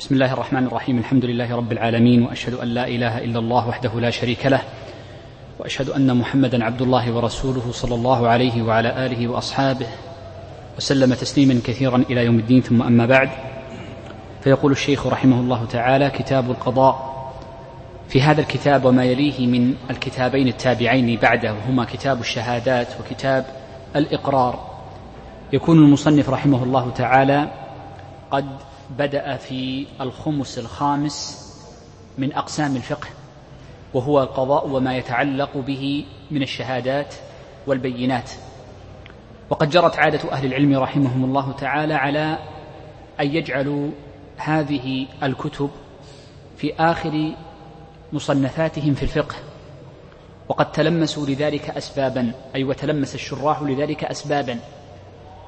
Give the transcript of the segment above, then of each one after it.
بسم الله الرحمن الرحيم. الحمد لله رب العالمين وأشهد أن لا إله إلا الله وحده لا شريك له وأشهد أن محمدا عبد الله ورسوله صلى الله عليه وعلى آله وأصحابه وسلم تسليما كثيرا إلى يوم الدين. ثم أما بعد فيقول الشيخ رحمه الله تعالى كتاب القضاء. في هذا الكتاب وما يليه من الكتابين التابعين بعده وهما كتاب الشهادات وكتاب الإقرار. يكون المصنف رحمه الله تعالى قد بدأ في الخمس الخامس من أقسام الفقه وهو القضاء وما يتعلق به من الشهادات والبينات. وقد جرت عادة أهل العلم رحمهم الله تعالى على أن يجعلوا هذه الكتب في آخر مصنفاتهم في الفقه. وقد تلمسوا لذلك أسبابا أي وتلمس الشراح لذلك أسبابا.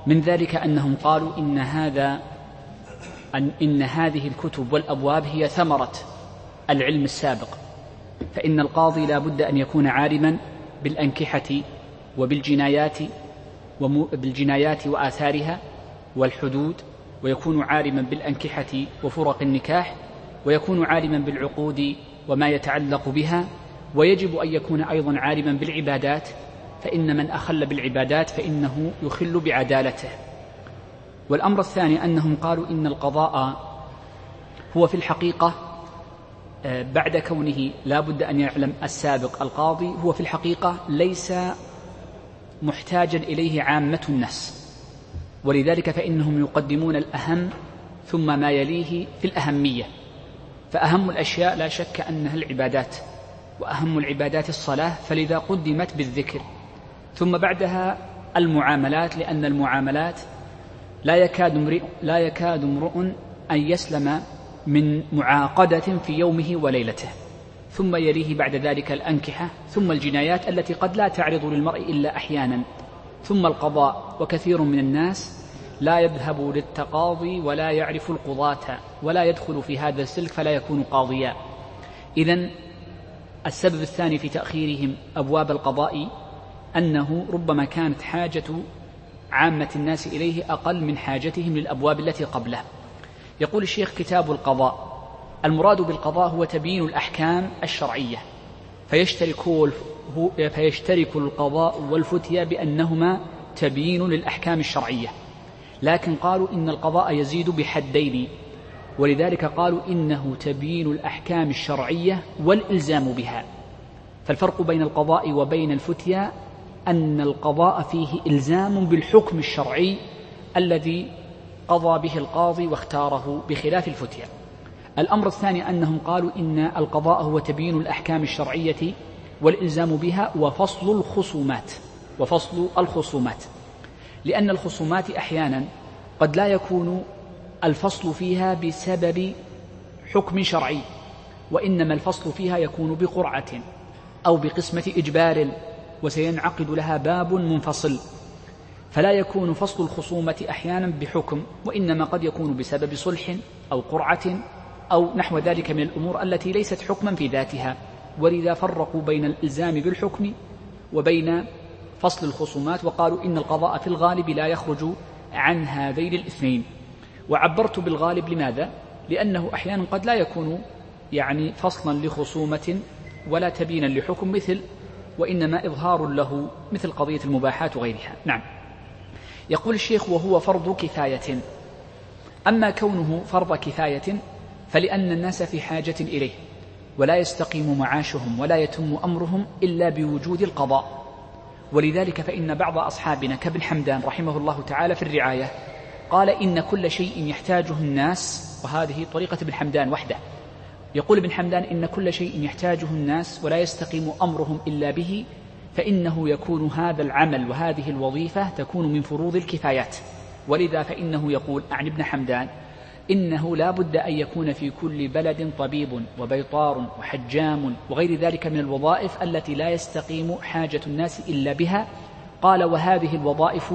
من ذلك أنهم قالوا إن هذا أن إن هذه الكتب والأبواب هي ثمرة العلم السابق. فإن القاضي لا بد أن يكون عالما بالأنكحة وبالجنايات بالجنايات وآثارها والحدود ويكون عالما بالأنكحة وفرق النكاح ويكون عالما بالعقود وما يتعلق بها ويجب أن يكون أيضا عالما بالعبادات. فإن من أخل بالعبادات فإنه يخل بعدالته. والأمر الثاني أنهم قالوا إن القضاء هو في الحقيقة آه، بعد كونه لا بد أن يعلم السابق القاضي هو في الحقيقة ليس محتاجا إليه عامة الناس. ولذلك فإنهم يقدمون الأهم ثم ما يليه في الأهمية. فأهم الأشياء لا شك أنها العبادات وأهم العبادات الصلاة فلذا قدمت بالذكر. ثم بعدها المعاملات لأن المعاملات لا يكاد امرئ لا يكاد امرؤ أن يسلم من معاقدة في يومه وليلته. ثم يليه بعد ذلك الأنكحة ثم الجنايات التي قد لا تعرض للمرء إلا أحيانا. ثم القضاء وكثير من الناس لا يذهب للتقاضي ولا يعرف القضاة ولا يدخل في هذا السلك فلا يكون قاضيا. إذا السبب الثاني في تأخيرهم أبواب القضاء أنه ربما كانت حاجة عامة الناس إليه أقل من حاجتهم للأبواب التي قبله يقول الشيخ كتاب القضاء. المراد بالقضاء هو تبيين الأحكام الشرعية. فيشترك, هو فيشترك القضاء والفتيا بأنهما تبيين للأحكام الشرعية. لكن قالوا إن القضاء يزيد بحدين. ولذلك قالوا إنه تبيين الأحكام الشرعية والإلزام بها. فالفرق بين القضاء وبين الفتيا أن القضاء فيه إلزام بالحكم الشرعي الذي قضى به القاضي واختاره بخلاف الفتيا الأمر الثاني أنهم قالوا إن القضاء هو تبيين الأحكام الشرعية والإلزام بها وفصل الخصومات وفصل الخصومات. لأن الخصومات أحيانا قد لا يكون الفصل فيها بسبب حكم شرعي وإنما الفصل فيها يكون بقرعة أو بقسمة إجبار وسينعقد لها باب منفصل. فلا يكون فصل الخصومة أحيانا بحكم وإنما قد يكون بسبب صلح أو قرعة أو نحو ذلك من الأمور التي ليست حكما في ذاتها. ولذا فرقوا بين الإلزام بالحكم وبين فصل الخصومات وقالوا إن القضاء في الغالب لا يخرج عن هذين الاثنين. وعبرت بالغالب لماذا؟ لأنه أحيانا قد لا يكون يعني فصلا لخصومة ولا تبينا لحكم مثل وإنما إظهار له مثل قضية المباحات وغيرها. نعم. يقول الشيخ وهو فرض كفاية. أما كونه فرض كفاية فلأن الناس في حاجة إليه ولا يستقيم معاشهم ولا يتم أمرهم إلا بوجود القضاء. ولذلك فإن بعض أصحابنا كابن حمدان رحمه الله تعالى في الرعاية قال إن كل شيء يحتاجه الناس وهذه طريقة ابن حمدان وحده. يقول ابن حمدان إن كل شيء يحتاجه الناس ولا يستقيم أمرهم إلا به فإنه يكون هذا العمل وهذه الوظيفة تكون من فروض الكفايات. ولذا فإنه يقول عن ابن حمدان إنه لا بد أن يكون في كل بلد طبيب وبيطار وحجام وغير ذلك من الوظائف التي لا يستقيم حاجة الناس إلا بها. قال وهذه الوظائف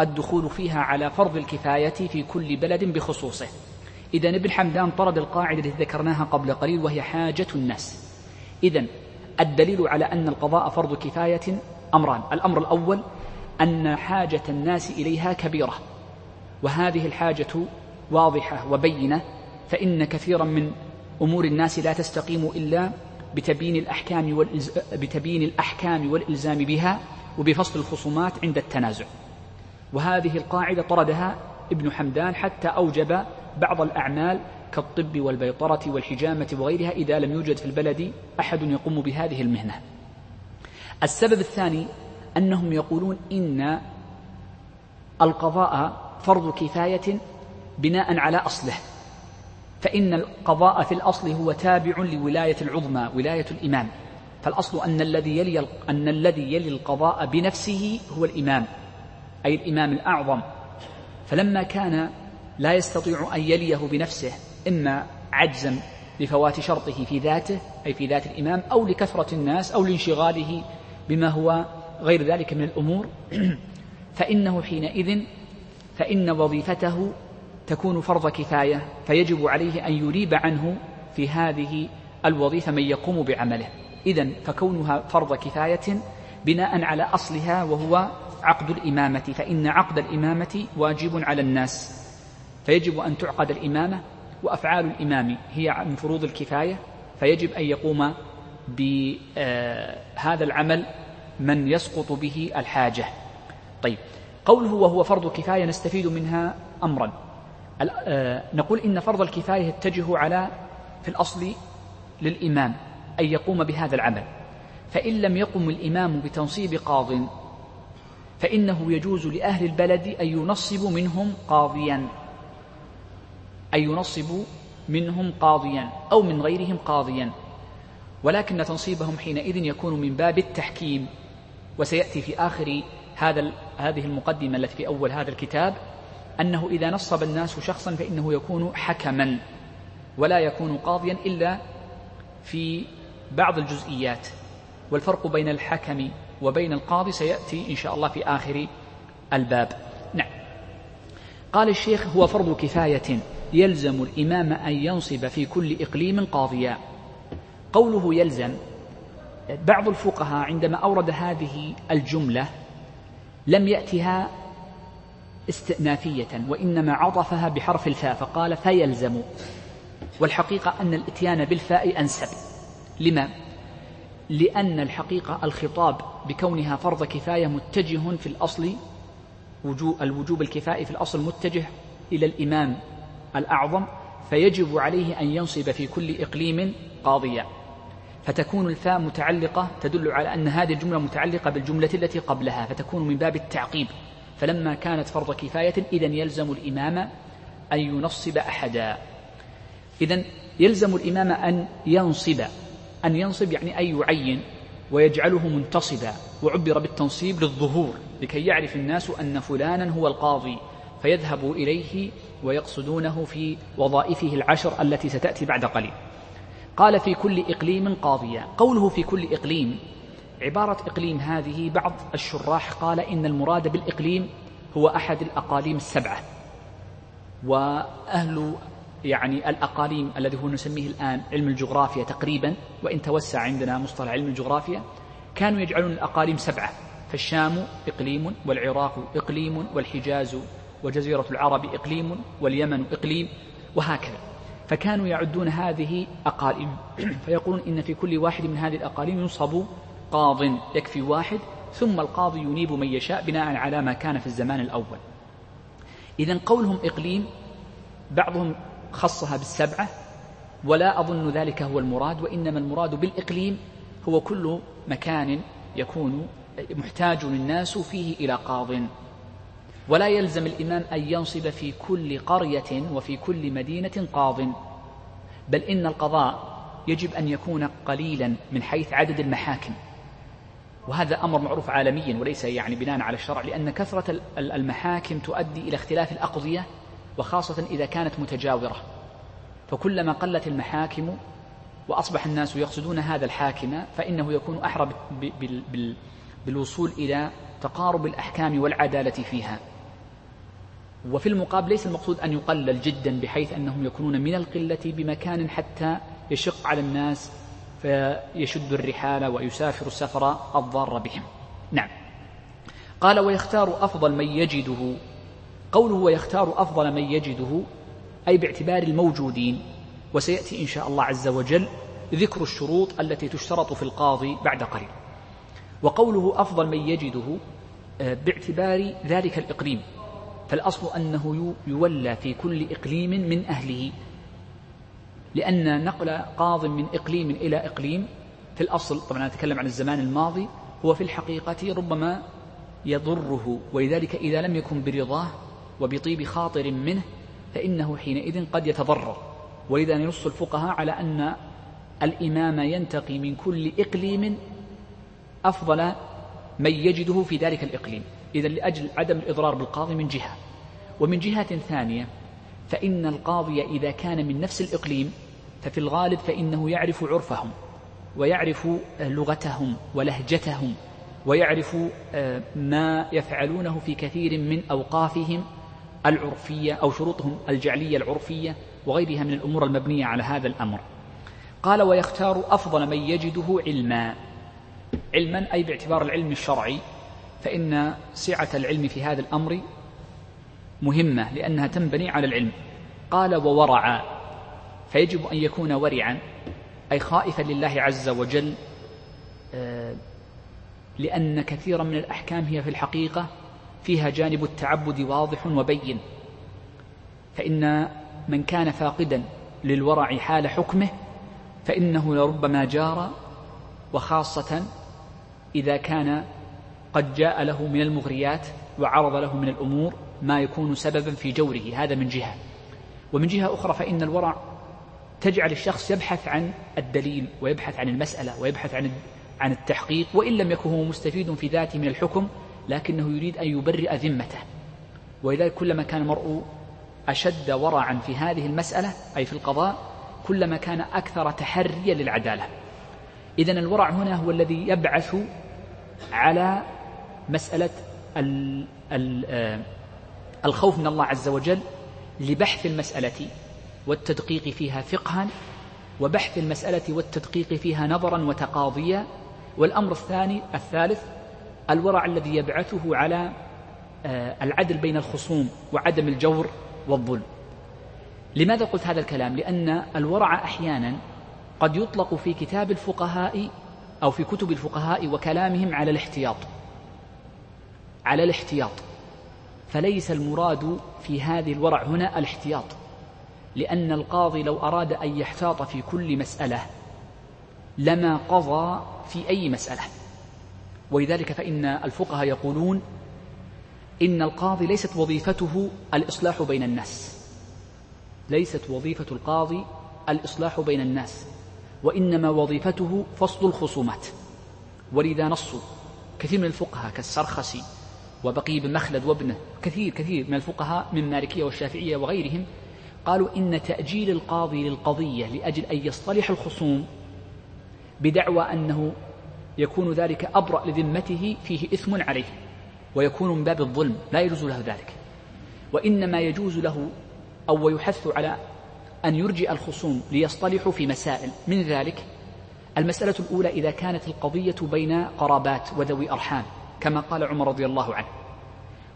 الدخول فيها على فرض الكفاية في كل بلد بخصوصه. إذا ابن حمدان طرد القاعدة التي ذكرناها قبل قليل وهي حاجة الناس. إذا الدليل على أن القضاء فرض كفاية أمران. الأمر الأول أن حاجة الناس إليها كبيرة وهذه الحاجة واضحة وبينة فإن كثيرا من أمور الناس لا تستقيم إلا بتبيين الأحكام والإلز... بتبيين الأحكام والإلزام بها وبفصل الخصومات عند التنازع. وهذه القاعدة طردها ابن حمدان حتى أوجب بعض الأعمال كالطب والبيطرة والحجامة وغيرها إذا لم يوجد في البلد أحد يقوم بهذه المهنة. السبب الثاني أنهم يقولون إن القضاء فرض كفاية بناء على أصله فإن القضاء في الأصل هو تابع لولاية العظمى ولاية الإمام. فالأصل أن الذي يلي أن الذي يلي القضاء بنفسه هو الإمام أي الإمام الأعظم. فلما كان لا يستطيع أن يليه بنفسه إما عجزا لفوات شرطه في ذاته أي في ذات الإمام أو لكثرة الناس أو لانشغاله بما هو غير ذلك من الأمور. فإنه حينئذ فإن وظيفته تكون فرض كفاية فيجب عليه أن يريب عنه في هذه الوظيفة من يقوم بعمله. إذا فكونها فرض كفاية بناء على أصلها وهو عقد الإمامة فإن عقد الإمامة واجب على الناس. فيجب أن تعقد الإمامة وأفعال الإمام هي من فروض الكفاية فيجب أن يقوم بهذا العمل من يسقط به الحاجة. طيب قوله وهو فرض كفاية نستفيد منها أمرا. آه، نقول إن فرض الكفاية يتجه على في الأصل للإمام أن يقوم بهذا العمل. فإن لم يقم الإمام بتنصيب قاض فإنه يجوز لأهل البلد أن ينصبوا منهم قاضيا. أن ينصبوا منهم قاضيا أو من غيرهم قاضيا. ولكن تنصيبهم حينئذ يكون من باب التحكيم. وسيأتي في آخر هذا هذه المقدمة التي في أول هذا الكتاب أنه إذا نصب الناس شخصا فإنه يكون حكما ولا يكون قاضيا إلا في بعض الجزئيات. والفرق بين الحكم وبين القاضي سيأتي إن شاء الله في آخر الباب. نعم. قال الشيخ هو فرض كفاية. يلزم الإمام أن ينصب في كل إقليم قاضيا. قوله يلزم بعض الفقهاء عندما أورد هذه الجملة لم يأتها استئنافية وإنما عطفها بحرف الفاء فقال فيلزم. والحقيقة أن الإتيان بالفاء أنسب. لما؟ لأن الحقيقة الخطاب بكونها فرض كفاية متجه في الأصل الوجوب الكفائي في الأصل متجه إلى الإمام الأعظم فيجب عليه أن ينصب في كل إقليم قاضيا. فتكون الفاء متعلقة تدل على أن هذه الجملة متعلقة بالجملة التي قبلها فتكون من باب التعقيب. فلما كانت فرض كفاية إذا يلزم الإمام أن ينصب أحدا. إذا يلزم الإمام أن ينصب. أن ينصب يعني أن يعين ويجعله منتصبا. وعبر بالتنصيب للظهور لكي يعرف الناس أن فلانا هو القاضي. فيذهبوا إليه ويقصدونه في وظائفه العشر التي ستأتي بعد قليل. قال في كل إقليم قاضيا. قوله في كل إقليم عبارة إقليم هذه بعض الشراح قال إن المراد بالإقليم هو أحد الأقاليم السبعة. وأهل يعني الأقاليم الذي هو نسميه الآن علم الجغرافيا تقريبا وإن توسع عندنا مصطلح علم الجغرافيا كانوا يجعلون الأقاليم سبعة. فالشام إقليم والعراق إقليم والحجاز وجزيرة العرب إقليم واليمن إقليم وهكذا. فكانوا يعدون هذه أقاليم. فيقولون إن في كل واحد من هذه الأقاليم ينصب قاض يكفي واحد ثم القاضي ينيب من يشاء بناء على ما كان في الزمان الأول. إذا قولهم إقليم بعضهم خصها بالسبعة ولا أظن ذلك هو المراد وإنما المراد بالإقليم هو كل مكان يكون محتاج الناس فيه إلى قاض. ولا يلزم الإمام أن ينصب في كل قرية وفي كل مدينة قاض. بل إن القضاء يجب أن يكون قليلا من حيث عدد المحاكم. وهذا أمر معروف عالميا وليس يعني بناء على الشرع لأن كثرة المحاكم تؤدي إلى اختلاف الأقضية وخاصة إذا كانت متجاورة. فكلما قلت المحاكم وأصبح الناس يقصدون هذا الحاكم فإنه يكون أحرى بالوصول إلى تقارب الأحكام والعدالة فيها. وفي المقابل ليس المقصود أن يقلل جدا بحيث أنهم يكونون من القلة بمكان حتى يشق على الناس فيشد الرحال ويسافر السفر الضار بهم. نعم. قال ويختار أفضل من يجده. قوله ويختار أفضل من يجده أي باعتبار الموجودين. وسيأتي إن شاء الله عز وجل ذكر الشروط التي تشترط في القاضي بعد قليل وقوله أفضل من يجده آه، باعتبار ذلك الإقليم فالأصل أنه يولى في كل إقليم من أهله. لأن نقل قاض من إقليم إلى إقليم في الأصل طبعا نتكلم عن الزمان الماضي هو في الحقيقة ربما يضره. ولذلك إذا لم يكن برضاه وبطيب خاطر منه فإنه حينئذ قد يتضرر. ولذا ينص الفقهاء على أن الإمام ينتقي من كل إقليم أفضل من يجده في ذلك الإقليم. إذا لأجل عدم الإضرار بالقاضي من جهة. ومن جهة ثانية فإن القاضي إذا كان من نفس الإقليم ففي الغالب فإنه يعرف عرفهم ويعرف لغتهم ولهجتهم ويعرف آه، ما يفعلونه في كثير من أوقافهم العرفية أو شروطهم الجعلية العرفية وغيرها من الأمور المبنية على هذا الأمر. قال ويختار أفضل من يجده علما. علما أي باعتبار العلم الشرعي. فإن سعة العلم في هذا الأمر مهمة لأنها تنبني على العلم. قال وورعا فيجب أن يكون ورعا أي خائفا لله عز وجل آه، لأن كثيرا من الأحكام هي في الحقيقة فيها جانب التعبد واضح وبين. فإن من كان فاقدا للورع حال حكمه فإنه لربما جار وخاصة إذا كان قد جاء له من المغريات وعرض له من الأمور ما يكون سببا في جوره هذا من جهة. ومن جهة أخرى فإن الورع تجعل الشخص يبحث عن الدليل ويبحث عن المسألة ويبحث عن عن التحقيق وإن لم يكن هو مستفيد في ذاته من الحكم لكنه يريد أن يبرئ ذمته. ولذلك كلما كان المرء أشد ورعا في هذه المسألة أي في القضاء كلما كان أكثر تحريا للعدالة. إذن الورع هنا هو الذي يبعث على مسألة ال ال آه، الخوف من الله عز وجل لبحث المسألة والتدقيق فيها فقها وبحث المسألة والتدقيق فيها نظرا وتقاضيا. والأمر الثاني الثالث الورع الذي يبعثه على آه، العدل بين الخصوم وعدم الجور والظلم. لماذا قلت هذا الكلام؟ لأن الورع أحيانا قد يطلق في كتاب الفقهاء أو في كتب الفقهاء وكلامهم على الاحتياط. على الاحتياط. فليس المراد في هذه الورع هنا الاحتياط لأن القاضي لو أراد أن يحتاط في كل مسألة لما قضى في أي مسألة. ولذلك فإن الفقهاء يقولون إن القاضي ليست وظيفته الإصلاح بين الناس ليست وظيفة القاضي الإصلاح بين الناس وإنما وظيفته فصل الخصومات. ولذا نصوا كثير من الفقهاء كالسرخسي وبقي بن مخلد وابنه كثير كثير من الفقهاء من المالكية والشافعية وغيرهم قالوا إن تأجيل القاضي للقضية لأجل أن يصطلح الخصوم بدعوى أنه يكون ذلك أبرأ لذمته فيه إثم عليه ويكون من باب الظلم لا يجوز له ذلك. وإنما يجوز له أو يحث على أن يرجئ الخصوم ليصطلحوا في مسائل. من ذلك المسألة الأولى إذا كانت القضية بين قرابات وذوي أرحام. كما قال عمر رضي الله عنه.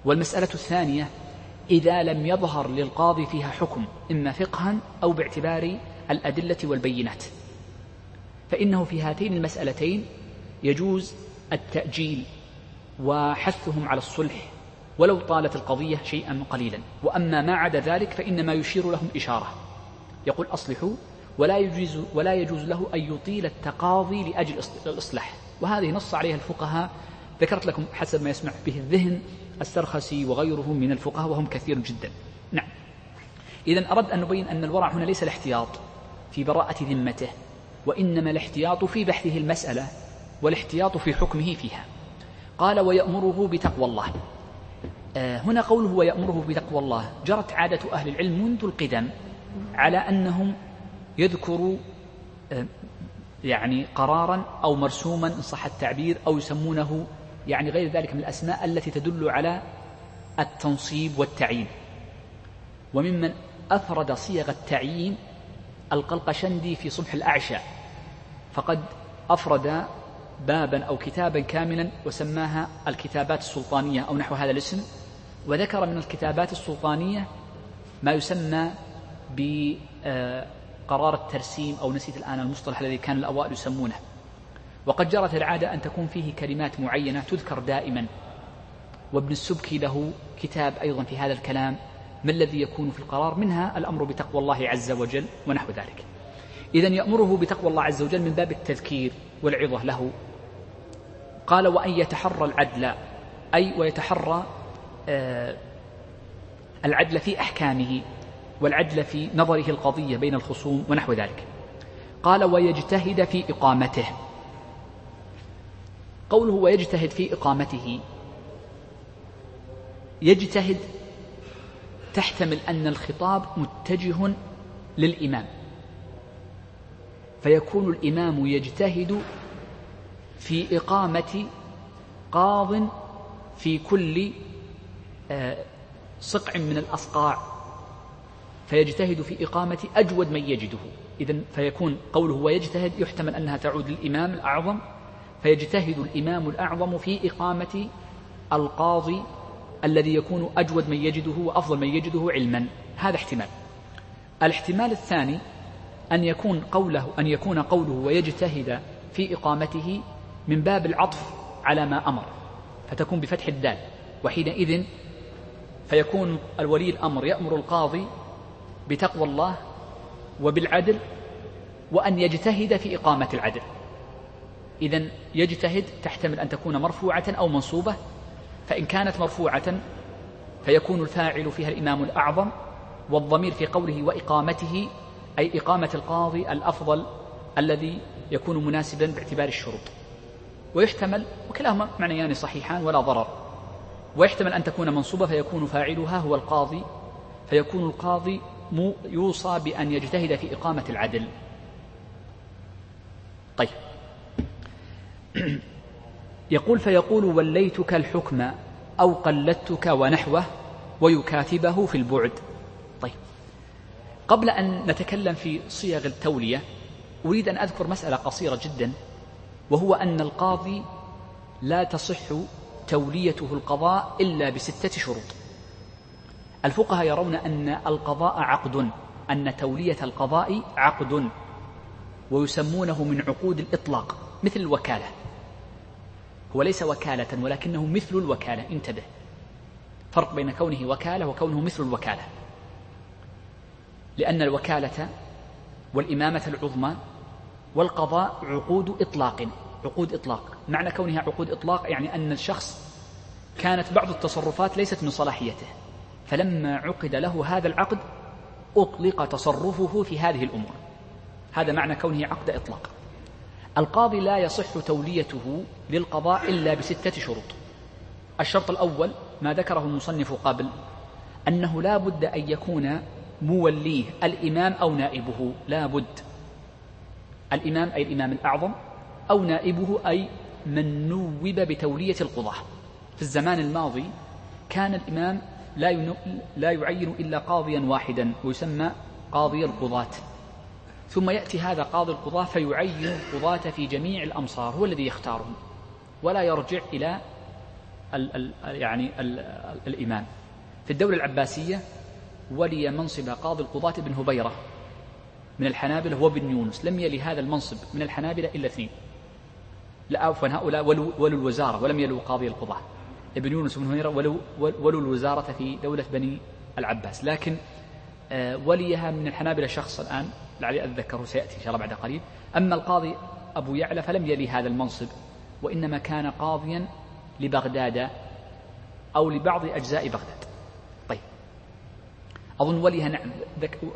والمسألة الثانية إذا لم يظهر للقاضي فيها حكم إما فقها أو باعتبار الأدلة والبينات. فإنه في هاتين المسألتين يجوز التأجيل وحثهم على الصلح ولو طالت القضية شيئا قليلا. وأما ما عدا ذلك فإنما يشير لهم إشارة. يقول أصلحوا ولا يجوز ولا يجوز له أن يطيل التقاضي لأجل الإصلاح. وهذه نص عليها الفقهاء ذكرت لكم حسب ما يسمع به الذهن السرخسي وغيره من الفقهاء وهم كثير جدا. نعم. إذا أرد أن نبين أن الورع هنا ليس الاحتياط في براءة ذمته وإنما الاحتياط في بحثه المسألة والاحتياط في حكمه فيها. قال ويأمره بتقوى الله. آه، هنا قوله ويأمره بتقوى الله جرت عادة أهل العلم منذ القدم على أنهم يذكروا آه، يعني قرارا أو مرسوما إن صح التعبير أو يسمونه يعني غير ذلك من الأسماء التي تدل على التنصيب والتعيين. وممن أفرد صيغ التعيين القلقشندي في صبح الأعشى فقد أفرد بابا أو كتابا كاملا وسماها الكتابات السلطانية أو نحو هذا الاسم وذكر من الكتابات السلطانية ما يسمى بقرار الترسيم أو نسيت الآن المصطلح الذي كان الأوائل يسمونه. وقد جرت العادة أن تكون فيه كلمات معينة تذكر دائما. وابن السبكي له كتاب أيضا في هذا الكلام ما الذي يكون في القرار؟ منها الأمر بتقوى الله عز وجل ونحو ذلك. إذا يأمره بتقوى الله عز وجل من باب التذكير والعظة له. قال وأن يتحرى العدل أي ويتحرى آه، العدل في أحكامه والعدل في نظره القضية بين الخصوم ونحو ذلك. قال ويجتهد في إقامته. قوله ويجتهد في إقامته. يجتهد تحتمل أن الخطاب متجه للإمام. فيكون الإمام يجتهد في إقامة قاض في كل آه، صقع من الأصقاع. فيجتهد في إقامة أجود من يجده. إذا فيكون قوله ويجتهد يحتمل أنها تعود للإمام الأعظم فيجتهد الإمام الأعظم في إقامة القاضي الذي يكون أجود من يجده وأفضل من يجده علما. هذا احتمال. الاحتمال الثاني أن يكون قوله أن يكون قوله ويجتهد في إقامته من باب العطف على ما أمر فتكون بفتح الدال. وحينئذ فيكون الولي الأمر يأمر القاضي بتقوى الله وبالعدل وأن يجتهد في إقامة العدل. إذا يجتهد تحتمل أن تكون مرفوعة أو منصوبة فإن كانت مرفوعة فيكون الفاعل فيها الإمام الأعظم والضمير في قوله وإقامته أي إقامة القاضي الأفضل الذي يكون مناسبا باعتبار الشروط. ويحتمل وكلاهما معنيان صحيحان ولا ضرر. ويحتمل أن تكون منصوبة فيكون فاعلها هو القاضي فيكون القاضي يوصى بأن يجتهد في إقامة العدل طيب يقول فيقول وليتك الحكم أو قلدتك ونحوه ويكاتبه في البعد. طيب. قبل أن نتكلم في صيغ التولية أريد أن أذكر مسألة قصيرة جدا وهو أن القاضي لا تصح توليته القضاء إلا بستة شروط. الفقهاء يرون أن القضاء عقد أن تولية القضاء عقد ويسمونه من عقود الإطلاق مثل الوكالة. هو ليس وكالة ولكنه مثل الوكالة. انتبه. فرق بين كونه وكالة وكونه مثل الوكالة. لأن الوكالة والإمامة العظمى والقضاء عقود إطلاق. عقود إطلاق. معنى كونها عقود إطلاق يعني أن الشخص كانت بعض التصرفات ليست من صلاحيته. فلما عقد له هذا العقد أطلق تصرفه في هذه الأمور. هذا معنى كونه عقد إطلاق. القاضي لا يصح توليته للقضاء إلا بستة شروط. الشرط الأول ما ذكره المصنف قبل أنه لا بد أن يكون موليه الإمام أو نائبه. لا بد. الإمام أي الإمام الأعظم أو نائبه أي من نوب بتولية القضاة. في الزمان الماضي كان الإمام لا لا يعين إلا قاضيا واحدا ويسمى قاضي القضاة. ثم يأتي هذا قاضي القضاة فيعين القضاة في جميع الأمصار هو الذي يختارهم ولا يرجع إلى ال ال يعني ال الإمام. في الدولة العباسية ولي منصب قاضي القضاة بن هبيرة من الحنابلة وابن يونس لم يلي هذا المنصب من الحنابلة إلا اثنين. لا عفوا هؤلاء ولوا, ولوا الوزارة ولم يلوا قاضي القضاة. ابن يونس وابن هبيرة ولوا, ولوا الوزارة في دولة بني العباس. لكن وليها من الحنابلة شخص الآن لعلي أتذكره سيأتي إن شاء الله بعد قليل. أما القاضي أبو يعلى فلم يلي هذا المنصب وإنما كان قاضيا لبغداد أو لبعض أجزاء بغداد. طيب. أظن وليها نعم.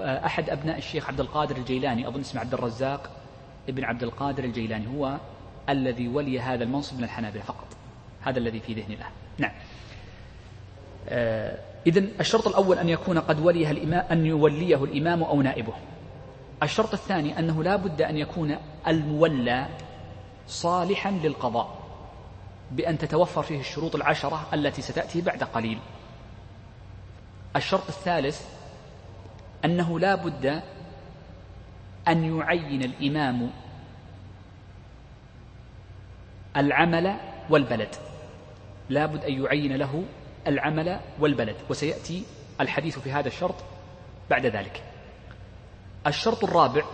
أحد أبناء الشيخ عبد القادر الجيلاني أظن اسمه عبد الرزاق ابن عبد القادر الجيلاني هو الذي ولي هذا المنصب من الحنابلة فقط. هذا الذي في ذهني الآن. نعم. آه إذا الشرط الأول أن يكون قد وليها الإمام أن يوليه الإمام أو نائبه. الشرط الثاني أنه لا بد أن يكون المولى صالحا للقضاء بأن تتوفر فيه الشروط العشرة التي ستأتي بعد قليل. الشرط الثالث أنه لا بد أن يعين الإمام العمل والبلد. لا بد أن يعين له العمل والبلد وسيأتي الحديث في هذا الشرط بعد ذلك. الشرط الرابع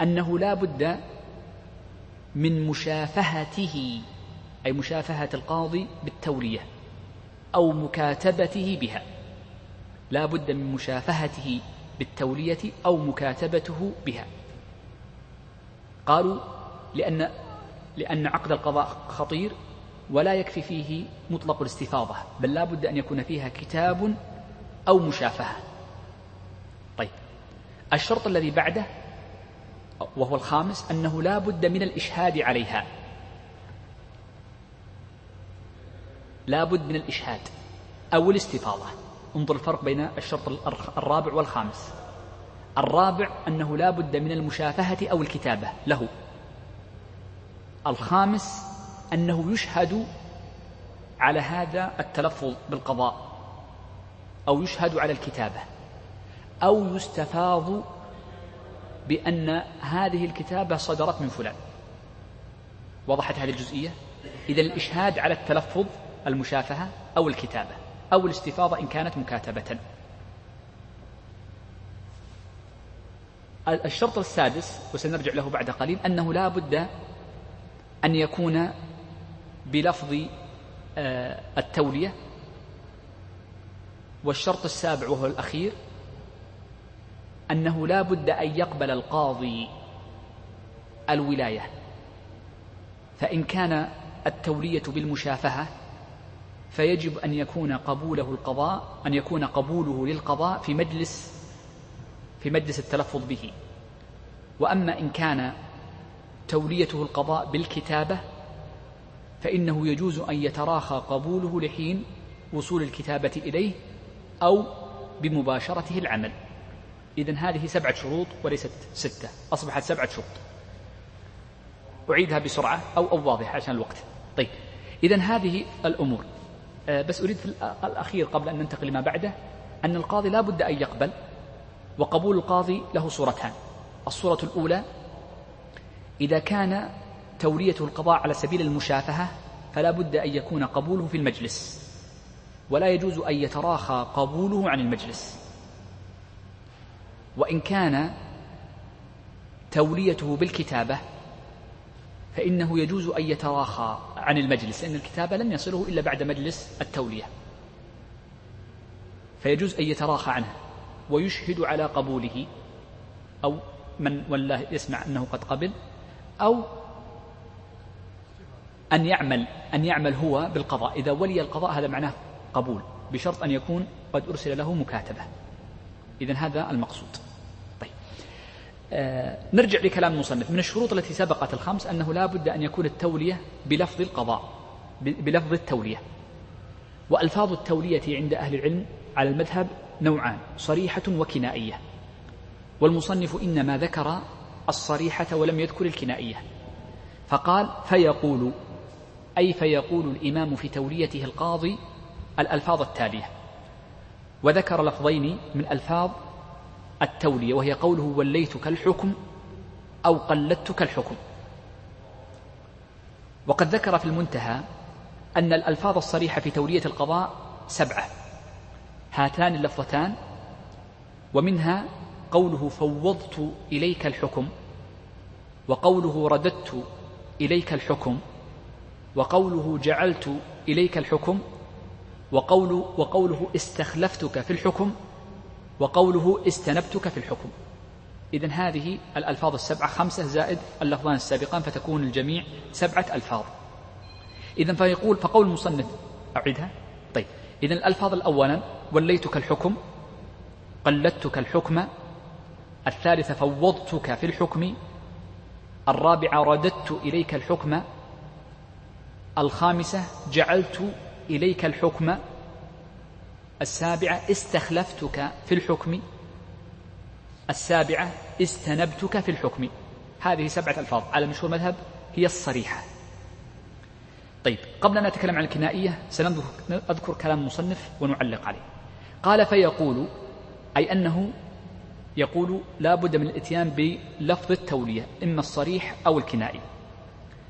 أنه لا بد من مشافهته أي مشافهة القاضي بالتولية أو مكاتبته بها. لا بد من مشافهته بالتولية أو مكاتبته بها. قالوا لأن لأن عقد القضاء خطير ولا يكفي فيه مطلق الاستفاضة بل لا بد أن يكون فيها كتاب أو مشافهة. طيب الشرط الذي بعده وهو الخامس أنه لا بد من الإشهاد عليها. لا بد من الإشهاد أو الاستفاضة. انظر الفرق بين الشرط الرابع والخامس. الرابع أنه لا بد من المشافهة أو الكتابة له. الخامس أنه يشهد على هذا التلفظ بالقضاء أو يشهد على الكتابة أو يستفاض بأن هذه الكتابة صدرت من فلان. وضحت هذه الجزئية؟ إذا الإشهاد على التلفظ المشافهة أو الكتابة أو الاستفاضة إن كانت مكاتبة. الشرط السادس وسنرجع له بعد قليل أنه لا بد أن يكون بلفظ آه، التولية والشرط السابع وهو الأخير أنه لا بد أن يقبل القاضي الولاية. فإن كان التولية بالمشافهة فيجب أن يكون قبوله القضاء أن يكون قبوله للقضاء في مجلس في مجلس التلفظ به. وأما إن كان توليته القضاء بالكتابة فإنه يجوز أن يتراخى قبوله لحين وصول الكتابة إليه أو بمباشرته العمل. إذن هذه سبعة شروط وليست ستة أصبحت سبعة شروط. أعيدها بسرعة أو أو واضحة عشان الوقت. طيب إذن هذه الأمور. آه، بس أريد في الأخير قبل أن ننتقل لما بعده أن القاضي لا بد أن يقبل وقبول القاضي له صورتان. الصورة الأولى إذا كان توليته القضاء على سبيل المشافهة فلا بد أن يكون قبوله في المجلس. ولا يجوز أن يتراخى قبوله عن المجلس. وإن كان توليته بالكتابة فإنه يجوز أن يتراخى عن المجلس لأن الكتابة لم يصله إلا بعد مجلس التولية فيجوز أن يتراخى عنه ويشهد على قبوله أو من والله يسمع أنه قد قبل أو أن يعمل أن يعمل هو بالقضاء. إذا ولي القضاء هذا معناه قبول بشرط أن يكون قد أرسل له مكاتبة. إذا هذا المقصود. طيب. آه نرجع لكلام المصنف. من الشروط التي سبقت الخمس أنه لا بد أن يكون التولية بلفظ القضاء بلفظ التولية. وألفاظ التولية عند أهل العلم على المذهب نوعان صريحة وكنائية. والمصنف إنما ذكر الصريحة ولم يذكر الكنائية. فقال فيقول أي فيقول الإمام في توليته القاضي الألفاظ التالية. وذكر لفظين من ألفاظ التولية وهي قوله وليتك الحكم أو قلدتك الحكم وقد ذكر في المنتهى أن الألفاظ الصريحة في تولية القضاء سبعة. هاتان اللفظتان ومنها قوله فوضت إليك الحكم وقوله رددت إليك الحكم وقوله جعلت إليك الحكم وقوله, وقوله استخلفتك في الحكم وقوله استنبتك في الحكم. إذن هذه الألفاظ السبعة خمسة زائد اللفظان السابقان فتكون الجميع سبعة ألفاظ. إذن فيقول فقول المصنف أعيدها. طيب. إذن الألفاظ الأولا وليتك الحكم قلدتك الحكم الثالثة فوضتك في الحكم الرابعة رددت إليك الحكم الخامسة جعلت إليك الحكم. السابعة استخلفتك في الحكم. السابعة استنبتك في الحكم. هذه سبعة ألفاظ. على مشهور مذهب هي الصريحة. طيب قبل أن نتكلم عن الكنائية سنذكر كلام المصنف ونعلق عليه. قال فيقول أي أنه يقول لا بد من الإتيان بلفظ التولية إما الصريح أو الكنائي.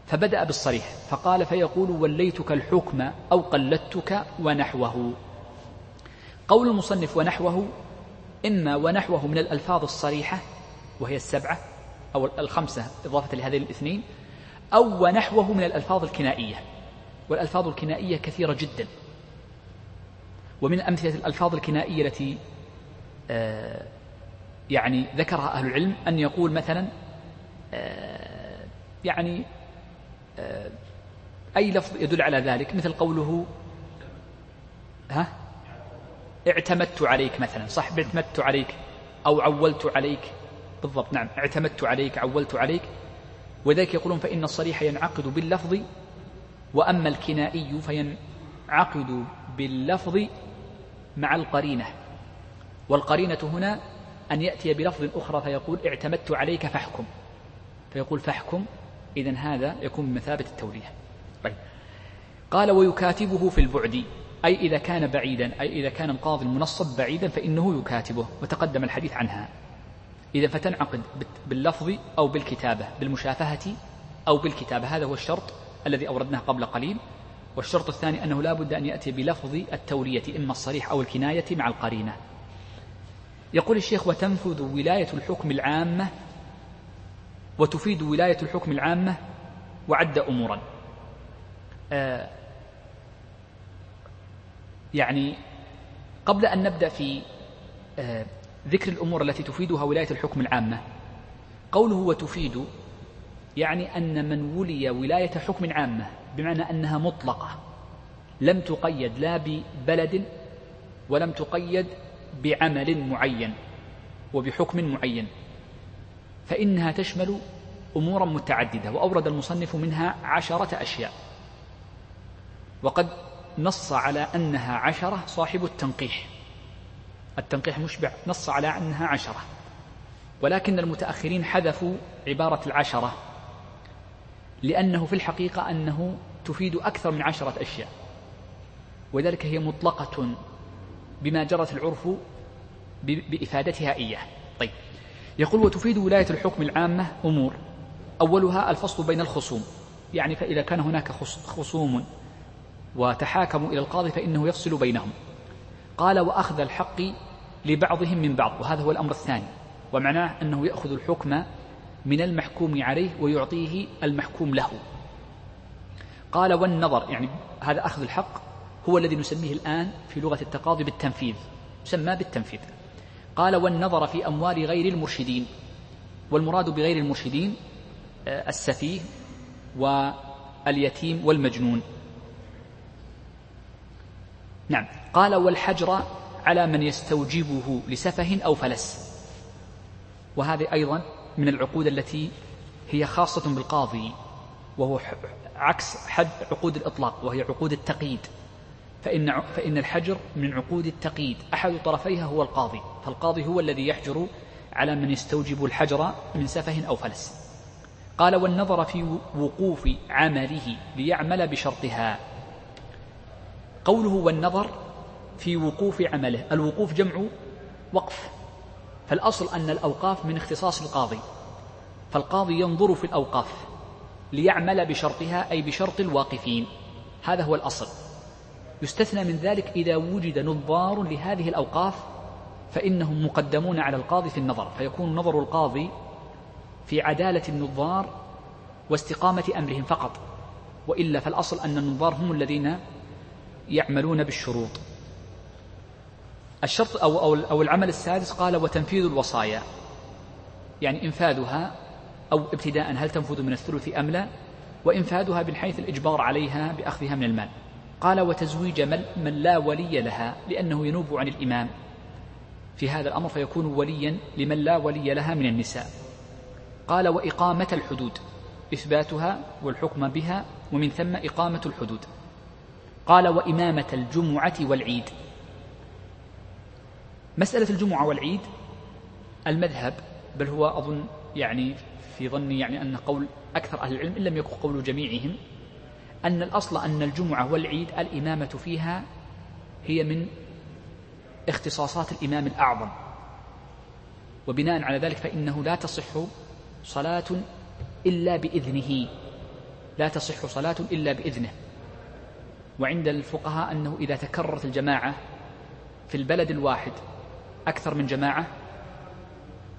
فبدأ بالصريح فقال فيقول وليتك الحكم أو قلدتك ونحوه. قول المصنف ونحوه إما ونحوه من الألفاظ الصريحة وهي السبعة أو الخمسة إضافة لهذين الاثنين أو ونحوه من الألفاظ الكنائية والألفاظ الكنائية كثيرة جدا. ومن أمثلة الألفاظ الكنائية التي آه، يعني ذكرها أهل العلم أن يقول مثلا آه، يعني أي لفظ يدل على ذلك؟ مثل قوله ها؟ اعتمدت عليك مثلا صح؟ اعتمدت عليك أو عولت عليك. بالضبط نعم. اعتمدت عليك عولت عليك. وذلك يقولون فإن الصريح ينعقد باللفظ وأما الكنائي فينعقد باللفظ مع القرينة. والقرينة هنا أن يأتي بلفظ أخرى فيقول اعتمدت عليك فاحكم. فيقول فاحكم إذا هذا يكون بمثابة التولية. طيب. قال ويكاتبه في البعد أي إذا كان بعيدا أي إذا كان القاضي المنصب بعيدا فإنه يكاتبه وتقدم الحديث عنها. إذا فتنعقد باللفظ أو بالكتابة بالمشافهة أو بالكتابة. هذا هو الشرط الذي أوردناه قبل قليل. والشرط الثاني أنه لا بد أن يأتي بلفظ التولية إما الصريح أو الكناية مع القرينة. يقول الشيخ وتنفذ ولاية الحكم العامة وتفيد ولاية الحكم العامة وعد أمورا. آه يعني قبل أن نبدأ في آه ذكر الأمور التي تفيدها ولاية الحكم العامة قوله وتفيد يعني أن من ولي ولاية حكم عامة بمعنى أنها مطلقة لم تقيد لا ببلد ولم تقيد بعمل معين وبحكم معين. فإنها تشمل أمورا متعددة وأورد المصنف منها عشرة أشياء. وقد نص على أنها عشرة صاحب التنقيح. التنقيح مشبع نص على أنها عشرة. ولكن المتأخرين حذفوا عبارة العشرة لأنه في الحقيقة أنه تفيد أكثر من عشرة أشياء. وذلك هي مطلقة بما جرت العرف بإفادتها إياه. طيب. يقول وتفيد ولاية الحكم العامة أمور. أولها الفصل بين الخصوم. يعني فإذا كان هناك خصوم وتحاكموا إلى القاضي فإنه يفصل بينهم. قال وأخذ الحق لبعضهم من بعض وهذا هو الأمر الثاني. ومعناه أنه يأخذ الحكم من المحكوم عليه ويعطيه المحكوم له. قال والنظر يعني هذا أخذ الحق هو الذي نسميه الآن في لغة التقاضي بالتنفيذ. يسمى بالتنفيذ. قال والنظر في أموال غير المرشدين والمراد بغير المرشدين آه، السفيه واليتيم والمجنون. نعم. قال والحجر على من يستوجبه لسفه أو فلس. وهذه أيضا من العقود التي هي خاصة بالقاضي وهو عكس حد عقود الإطلاق وهي عقود التقييد. فإن فإن الحجر من عقود التقييد أحد طرفيها هو القاضي. فالقاضي هو الذي يحجر على من يستوجب الحجر من سفه أو فلس. قال والنظر في وقوف عمله ليعمل بشرطها. قوله والنظر في وقوف عمله الوقوف جمع وقف. فالأصل أن الأوقاف من اختصاص القاضي. فالقاضي ينظر في الأوقاف ليعمل بشرطها أي بشرط الواقفين. هذا هو الأصل. يستثنى من ذلك إذا وجد نظار لهذه الأوقاف فإنهم مقدمون على القاضي في النظر فيكون نظر القاضي في عدالة النظار واستقامة أمرهم فقط وإلا فالأصل أن النظار هم الذين يعملون بالشروط. الشرط أو, أو, أو العمل السادس قال وتنفيذ الوصايا. يعني إنفاذها أو ابتداء هل تنفذ من الثلث أم لا؟ وإنفاذها من حيث الإجبار عليها بأخذها من المال. قال وتزويج من لا ولي لها لأنه ينوب عن الإمام. في هذا الأمر فيكون وليا لمن لا ولي لها من النساء. قال وإقامة الحدود إثباتها والحكم بها ومن ثم إقامة الحدود. قال وإمامة الجمعة والعيد. مسألة الجمعة والعيد المذهب بل هو أظن يعني في ظني يعني أن قول أكثر أهل العلم إن لم يكن قول جميعهم أن الأصل أن الجمعة والعيد الإمامة فيها هي من اختصاصات الإمام الأعظم. وبناء على ذلك فإنه لا تصح صلاة إلا بإذنه. لا تصح صلاة إلا بإذنه. وعند الفقهاء أنه إذا تكررت الجماعة في البلد الواحد أكثر من جماعة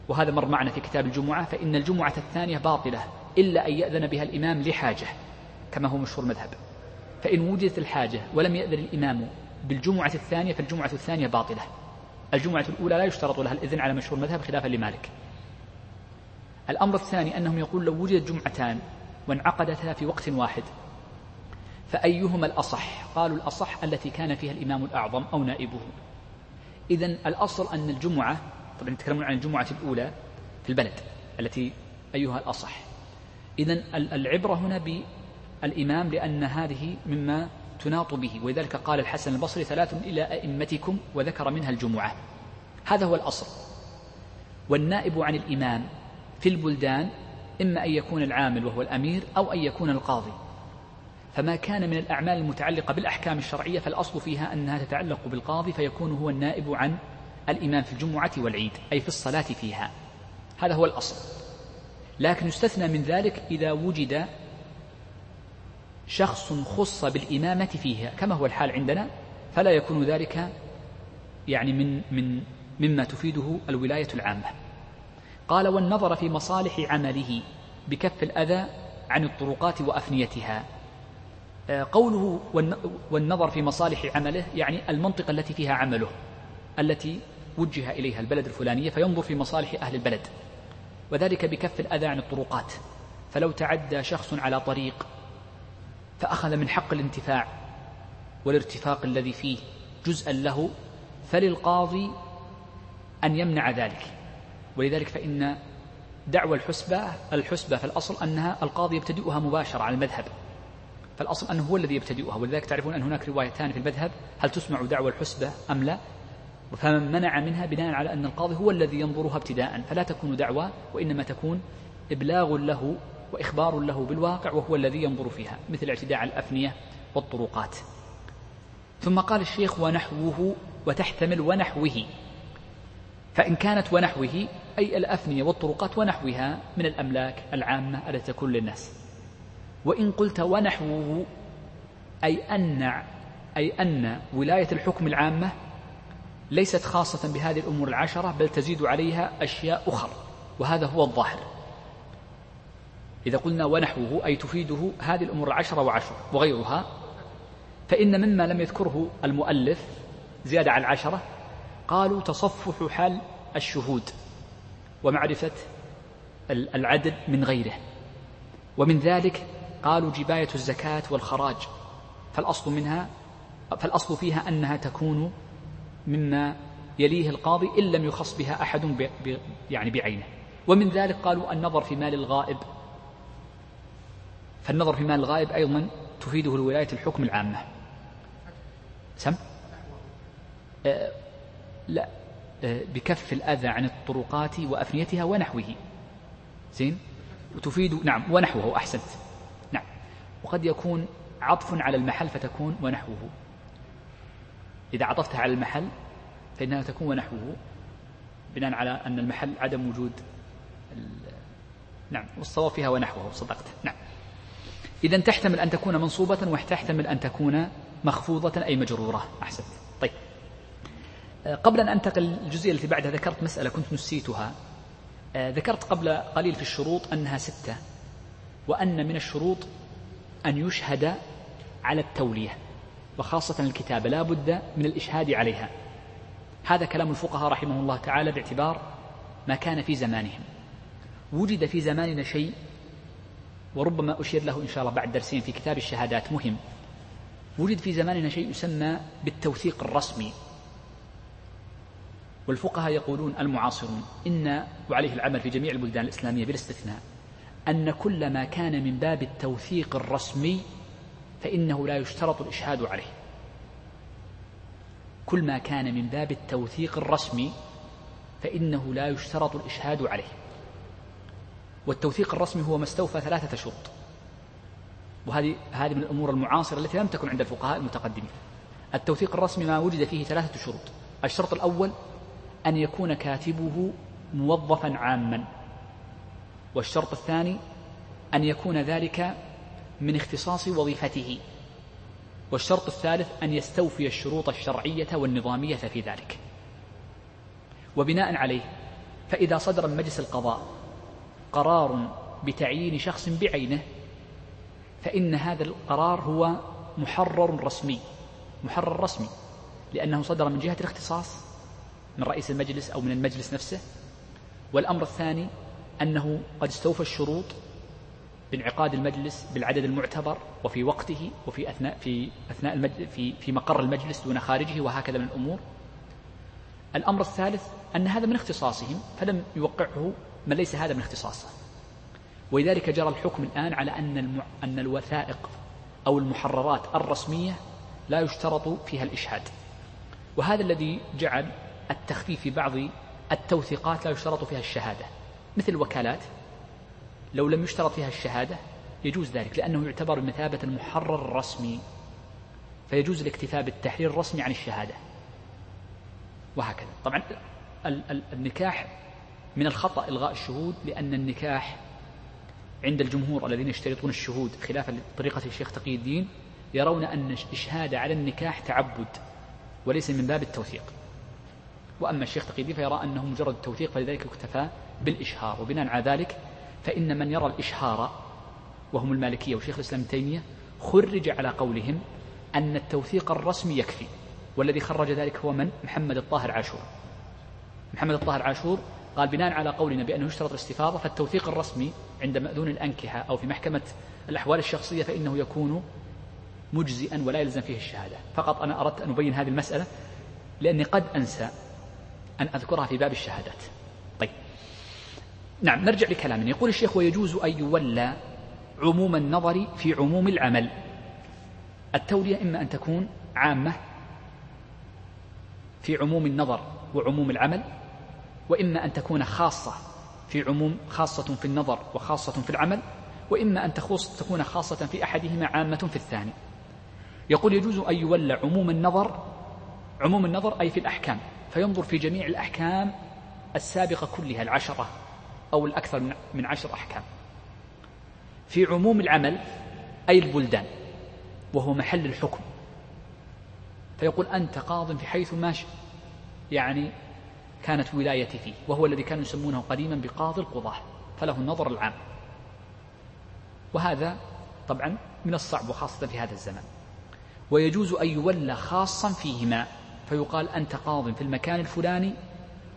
وهذا مر معنا في كتاب الجمعة فإن الجمعة الثانية باطلة إلا أن يأذن بها الإمام لحاجة كما هو مشهور المذهب فإن وجدت الحاجة ولم يأذن الإمام بالجمعة الثانية فالجمعة الثانية باطلة. الجمعة الأولى لا يشترط لها الإذن على مشهور المذهب خلافا لمالك. الأمر الثاني أنهم يقول لو وجدت جمعتان وانعقدتا في وقت واحد فأيهما الأصح؟ قالوا الأصح التي كان فيها الإمام الأعظم أو نائبه. إذا الأصل أن الجمعة طبعا يتكلمون عن الجمعة الأولى في البلد التي أيها الأصح. إذا العبرة هنا بالإمام لأن هذه مما تناط به. ولذلك قال الحسن البصري ثلاث إلى أئمتكم وذكر منها الجمعة. هذا هو الأصل. والنائب عن الإمام في البلدان إما أن يكون العامل وهو الأمير أو أن يكون القاضي. فما كان من الأعمال المتعلقة بالأحكام الشرعية فالأصل فيها أنها تتعلق بالقاضي فيكون هو النائب عن الإمام في الجمعة والعيد أي في الصلاة فيها. هذا هو الأصل. لكن يستثنى من ذلك إذا وجد شخص خص بالإمامة فيها كما هو الحال عندنا فلا يكون ذلك يعني من من مما تفيده الولاية العامة. قال والنظر في مصالح عمله بكف الأذى عن الطرقات وأفنيتها. آه، قوله والنظر في مصالح عمله يعني المنطقة التي فيها عمله التي وجه إليها البلد الفلانية فينظر في مصالح أهل البلد وذلك بكف الأذى عن الطرقات. فلو تعدى شخص على طريق فأخذ من حق الانتفاع والارتفاق الذي فيه جزءا له فللقاضي أن يمنع ذلك. ولذلك فإن دعوى الحسبة الحسبة في الأصل أنها القاضي يبتدئها مباشرة على المذهب. فالأصل أنه هو الذي يبتدئها. ولذلك تعرفون أن هناك روايتان في المذهب هل تسمع دعوى الحسبة أم لا؟ فمن منع منها بناء على أن القاضي هو الذي ينظرها ابتداء. فلا تكون دعوة وإنما تكون إبلاغ له وإخبار له بالواقع وهو الذي ينظر فيها مثل اعتداء الأفنية والطرقات. ثم قال الشيخ ونحوه وتحتمل ونحوه. فإن كانت ونحوه أي الأفنية والطرقات ونحوها من الأملاك العامة التي تكون للناس. وإن قلت ونحوه أي أن أي أن ولاية الحكم العامة ليست خاصة بهذه الأمور العشرة بل تزيد عليها أشياء أخرى. وهذا هو الظاهر. إذا قلنا ونحوه أي تفيده هذه الأمور العشرة وعشر وغيرها فإن مما لم يذكره المؤلف زيادة على العشرة قالوا تصفح حال الشهود ومعرفة العدد من غيره. ومن ذلك قالوا جباية الزكاة والخراج. فالأصل منها فالأصل فيها أنها تكون مما يليه القاضي إن لم يخص بها أحد يعني بعينه. ومن ذلك قالوا النظر في مال الغائب. فالنظر في مال الغائب أيضا تفيده الولاية الحكم العامة. سم؟ أه لا. أه بكف الأذى عن الطرقات وأفنيتها ونحوه. زين؟ وتفيد نعم ونحوه أحسنت. نعم. وقد يكون عطف على المحل فتكون ونحوه. إذا عطفتها على المحل فإنها تكون ونحوه بناء على أن المحل عدم وجود نعم والصواب فيها ونحوه صدقت. نعم. إذا تحتمل أن تكون منصوبة وتحتمل أن تكون مخفوضة أي مجرورة. أحسنت. طيب. آه، قبل أن أنتقل للجزئية التي بعدها ذكرت مسألة كنت نسيتها. آه، ذكرت قبل قليل في الشروط أنها ستة وأن من الشروط أن يشهد على التولية وخاصة الكتابة لا بد من الإشهاد عليها. هذا كلام الفقهاء رحمه الله تعالى باعتبار ما كان في زمانهم. وجد في زماننا شيء وربما أشير له إن شاء الله بعد درسين في كتاب الشهادات. مهم. وجد في زماننا شيء يسمى بالتوثيق الرسمي. والفقهاء يقولون المعاصرون. إن وعليه العمل في جميع البلدان الإسلامية بلا استثناء. أن كل ما كان من باب التوثيق الرسمي فإنه لا يشترط الإشهاد عليه. كل ما كان من باب التوثيق الرسمي فإنه لا يشترط الإشهاد عليه. والتوثيق الرسمي هو ما استوفى ثلاثة شروط. وهذه هذه من الأمور المعاصرة التي لم تكن عند الفقهاء المتقدمين. التوثيق الرسمي ما وجد فيه ثلاثة شروط. الشرط الأول أن يكون كاتبه موظفا عاما. والشرط الثاني أن يكون ذلك من اختصاص وظيفته. والشرط الثالث أن يستوفي الشروط الشرعية والنظامية في ذلك. وبناء عليه فإذا صدر من مجلس القضاء قرار بتعيين شخص بعينه فإن هذا القرار هو محرر رسمي محرر رسمي لأنه صدر من جهة الاختصاص من رئيس المجلس أو من المجلس نفسه والأمر الثاني أنه قد استوفى الشروط بانعقاد المجلس بالعدد المعتبر وفي وقته وفي أثناء في أثناء المجلس في في مقر المجلس دون خارجه وهكذا من الأمور. الأمر الثالث أن هذا من اختصاصهم فلم يوقعه من ليس هذا من اختصاصه. ولذلك جرى الحكم الآن على أن المع... أن الوثائق أو المحررات الرسمية لا يشترط فيها الإشهاد. وهذا الذي جعل التخفيف في بعض التوثيقات لا يشترط فيها الشهادة مثل الوكالات لو لم يشترط فيها الشهادة يجوز ذلك لأنه يعتبر بمثابة المحرر الرسمي فيجوز الاكتفاء بالتحرير الرسمي عن الشهادة وهكذا طبعا النكاح من الخطأ إلغاء الشهود لأن النكاح عند الجمهور الذين يشترطون الشهود خلافا لطريقة الشيخ تقي الدين يرون أن الإشهاد على النكاح تعبد وليس من باب التوثيق. وأما الشيخ تقي الدين فيرى أنه مجرد التوثيق فلذلك اكتفى بالإشهار. وبناء على ذلك فإن من يرى الإشهار وهم المالكية وشيخ الإسلام ابن تيمية خرج على قولهم أن التوثيق الرسمي يكفي والذي خرج ذلك هو من؟ محمد الطاهر عاشور. محمد الطاهر عاشور قال بناء على قولنا بأنه يشترط الاستفاضة فالتوثيق الرسمي عند مأذون الأنكحة أو في محكمة الأحوال الشخصية فإنه يكون مجزئا ولا يلزم فيه الشهادة. فقط أنا أردت أن أبين هذه المسألة لأني قد أنسى أن أذكرها في باب الشهادات. طيب. نعم نرجع لكلامنا. يقول الشيخ ويجوز أن يولى عموم النظر في عموم العمل. التولية إما أن تكون عامة في عموم النظر وعموم العمل وإما أن تكون خاصة في عموم خاصة في النظر وخاصة في العمل وإما أن تخص تكون خاصة في أحدهما عامة في الثاني. يقول يجوز أن يولى عموم النظر عموم النظر أي في الأحكام فينظر في جميع الأحكام السابقة كلها العشرة أو الأكثر من عشر أحكام. في عموم العمل أي البلدان وهو محل الحكم. فيقول أنت قاض في حيث ما يعني كانت ولايتي فيه وهو الذي كانوا يسمونه قديما بقاضي القضاة فله النظر العام. وهذا طبعا من الصعب وخاصة في هذا الزمان. ويجوز أن يولى خاصا فيهما فيقال أنت قاض في المكان الفلاني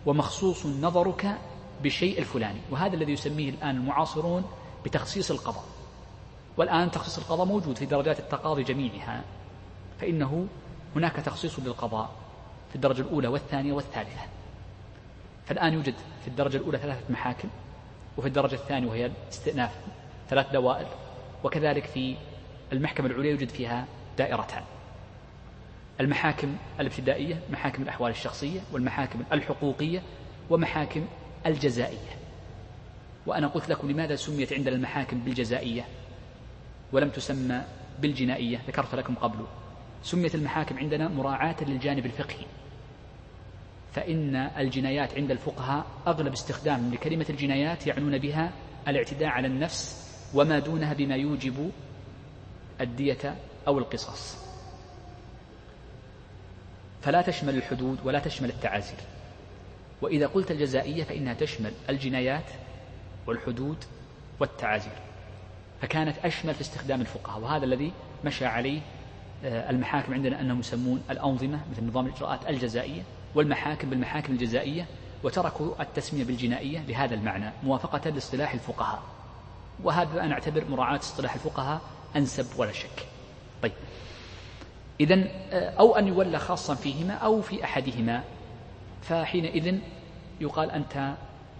ومخصوص نظرك بالشيء الفلاني. وهذا الذي يسميه الآن المعاصرون بتخصيص القضاء. والآن تخصيص القضاء موجود في درجات التقاضي جميعها فإنه هناك تخصيص للقضاء في الدرجة الأولى والثانية والثالثة. فالآن يوجد في الدرجة الأولى ثلاثة محاكم وفي الدرجة الثانية وهي الاستئناف ثلاث دوائر وكذلك في المحكمة العليا يوجد فيها دائرتان. المحاكم الابتدائية محاكم الأحوال الشخصية والمحاكم الحقوقية ومحاكم الجزائية. وأنا قلت لكم لماذا سميت عندنا المحاكم بالجزائية ولم تسمى بالجنائية ذكرت لكم قبل. سميت المحاكم عندنا مراعاة للجانب الفقهي. فإن الجنايات عند الفقهاء أغلب استخدام لكلمة الجنايات يعنون بها الاعتداء على النفس وما دونها بما يوجب الدية أو القصاص. فلا تشمل الحدود ولا تشمل التعازير. وإذا قلت الجزائية فإنها تشمل الجنايات والحدود والتعازير. فكانت أشمل في استخدام الفقهاء وهذا الذي مشى عليه آه، المحاكم عندنا أنهم يسمون الأنظمة مثل نظام الإجراءات الجزائية. والمحاكم بالمحاكم الجزائية وتركوا التسمية بالجنائية لهذا المعنى موافقة لاصطلاح الفقهاء. وهذا أنا أعتبر مراعاة اصطلاح الفقهاء أنسب ولا شك. طيب. إذا آه، أو أن يولى خاصا فيهما أو في أحدهما. فحينئذ يقال أنت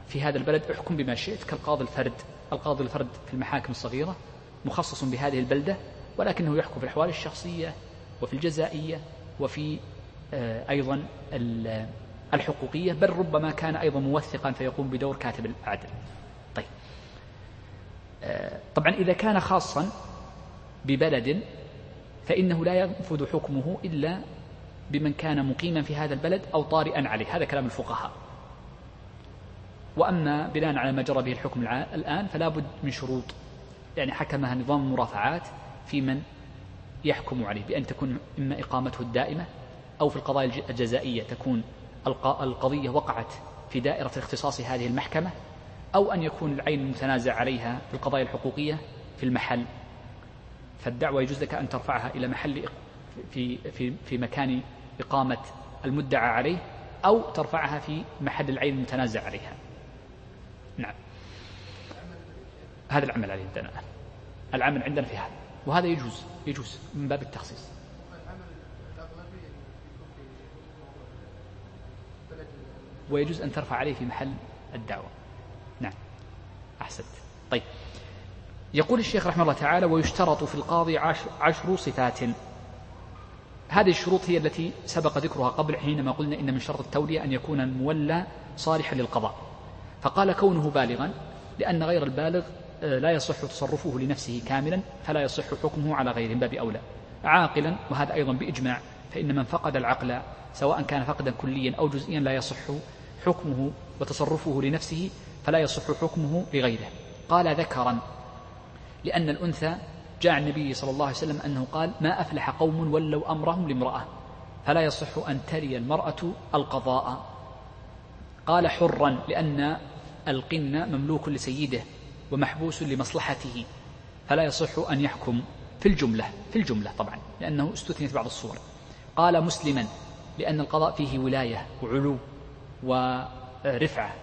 في هذا البلد احكم بما شئت كالقاضي الفرد. القاضي الفرد في المحاكم الصغيرة مخصص بهذه البلدة ولكنه يحكم في الأحوال الشخصية وفي الجزائية وفي أيضا الحقوقية بل ربما كان أيضا موثقا فيقوم بدور كاتب العدل. طيب. آه، طبعا إذا كان خاصا ببلد فإنه لا ينفذ حكمه إلا بمن كان مقيما في هذا البلد أو طارئا عليه. هذا كلام الفقهاء. وأما بناء على ما جرى به الحكم الآن فلا بد من شروط. يعني حكمها نظام المرافعات في من يحكم عليه بأن تكون إما إقامته الدائمة أو في القضايا الجزائية تكون القضية وقعت في دائرة اختصاص هذه المحكمة أو أن يكون العين المتنازع عليها في القضايا الحقوقية في المحل فالدعوة يجوز لك أن ترفعها إلى محل في في في مكان إقامة المدعى عليه أو ترفعها في محل العين المتنازع عليها. نعم. هذا العمل عليه عندنا العمل عندنا في هذا وهذا يجوز يجوز من باب التخصيص. ويجوز أن ترفع عليه في محل الدعوة. نعم. أحسنت. طيب. يقول الشيخ رحمه الله تعالى ويشترط في القاضي عشر, عشر صفات. هذه الشروط هي التي سبق ذكرها قبل حينما قلنا إن من شرط التولية أن يكون المولى صالحا للقضاء. فقال كونه بالغا لأن غير البالغ آه، لا يصح تصرفه لنفسه كاملا فلا يصح حكمه على غيره باب أولى. عاقلا وهذا أيضا بإجماع فإن من فقد العقل سواء كان فقدا كليا أو جزئيا لا يصح حكمه وتصرفه لنفسه فلا يصح حكمه لغيره. قال ذكرا لأن الأنثى جاء النبي صلى الله عليه وسلم أنه قال ما أفلح قوم ولوا أمرهم لامرأة فلا يصح أن تري المرأة القضاء. قال حرا لأن القن مملوك لسيده ومحبوس لمصلحته فلا يصح أن يحكم في الجملة في الجملة طبعا لأنه استثني في بعض الصور. قال مسلما لأن القضاء فيه ولاية وعلو ورفعة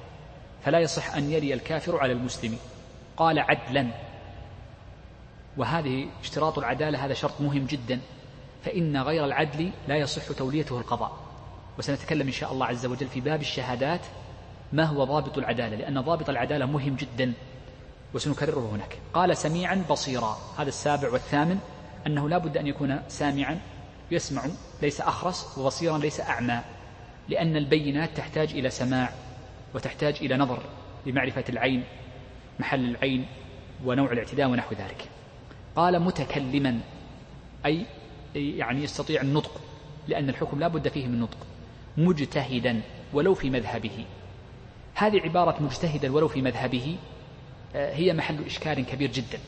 فلا يصح أن يلي الكافر على المسلم. قال عدلا. وهذه اشتراط العدالة هذا شرط مهم جدا. فإن غير العدل لا يصح توليته القضاء. وسنتكلم إن شاء الله عز وجل في باب الشهادات ما هو ضابط العدالة؟ لأن ضابط العدالة مهم جدا. وسنكرره هناك. قال سميعا بصيرا. هذا السابع والثامن. أنه لا بد أن يكون سامعا يسمع ليس أخرس وبصيرا ليس أعمى. لأن البينات تحتاج إلى سماع وتحتاج إلى نظر لمعرفة العين محل العين ونوع الاعتداء ونحو ذلك. قال متكلما أي يعني يستطيع النطق لأن الحكم لا بد فيه من نطق. مجتهدا ولو في مذهبه. هذه عبارة مجتهدا ولو في مذهبه آه، هي محل إشكال كبير جدا.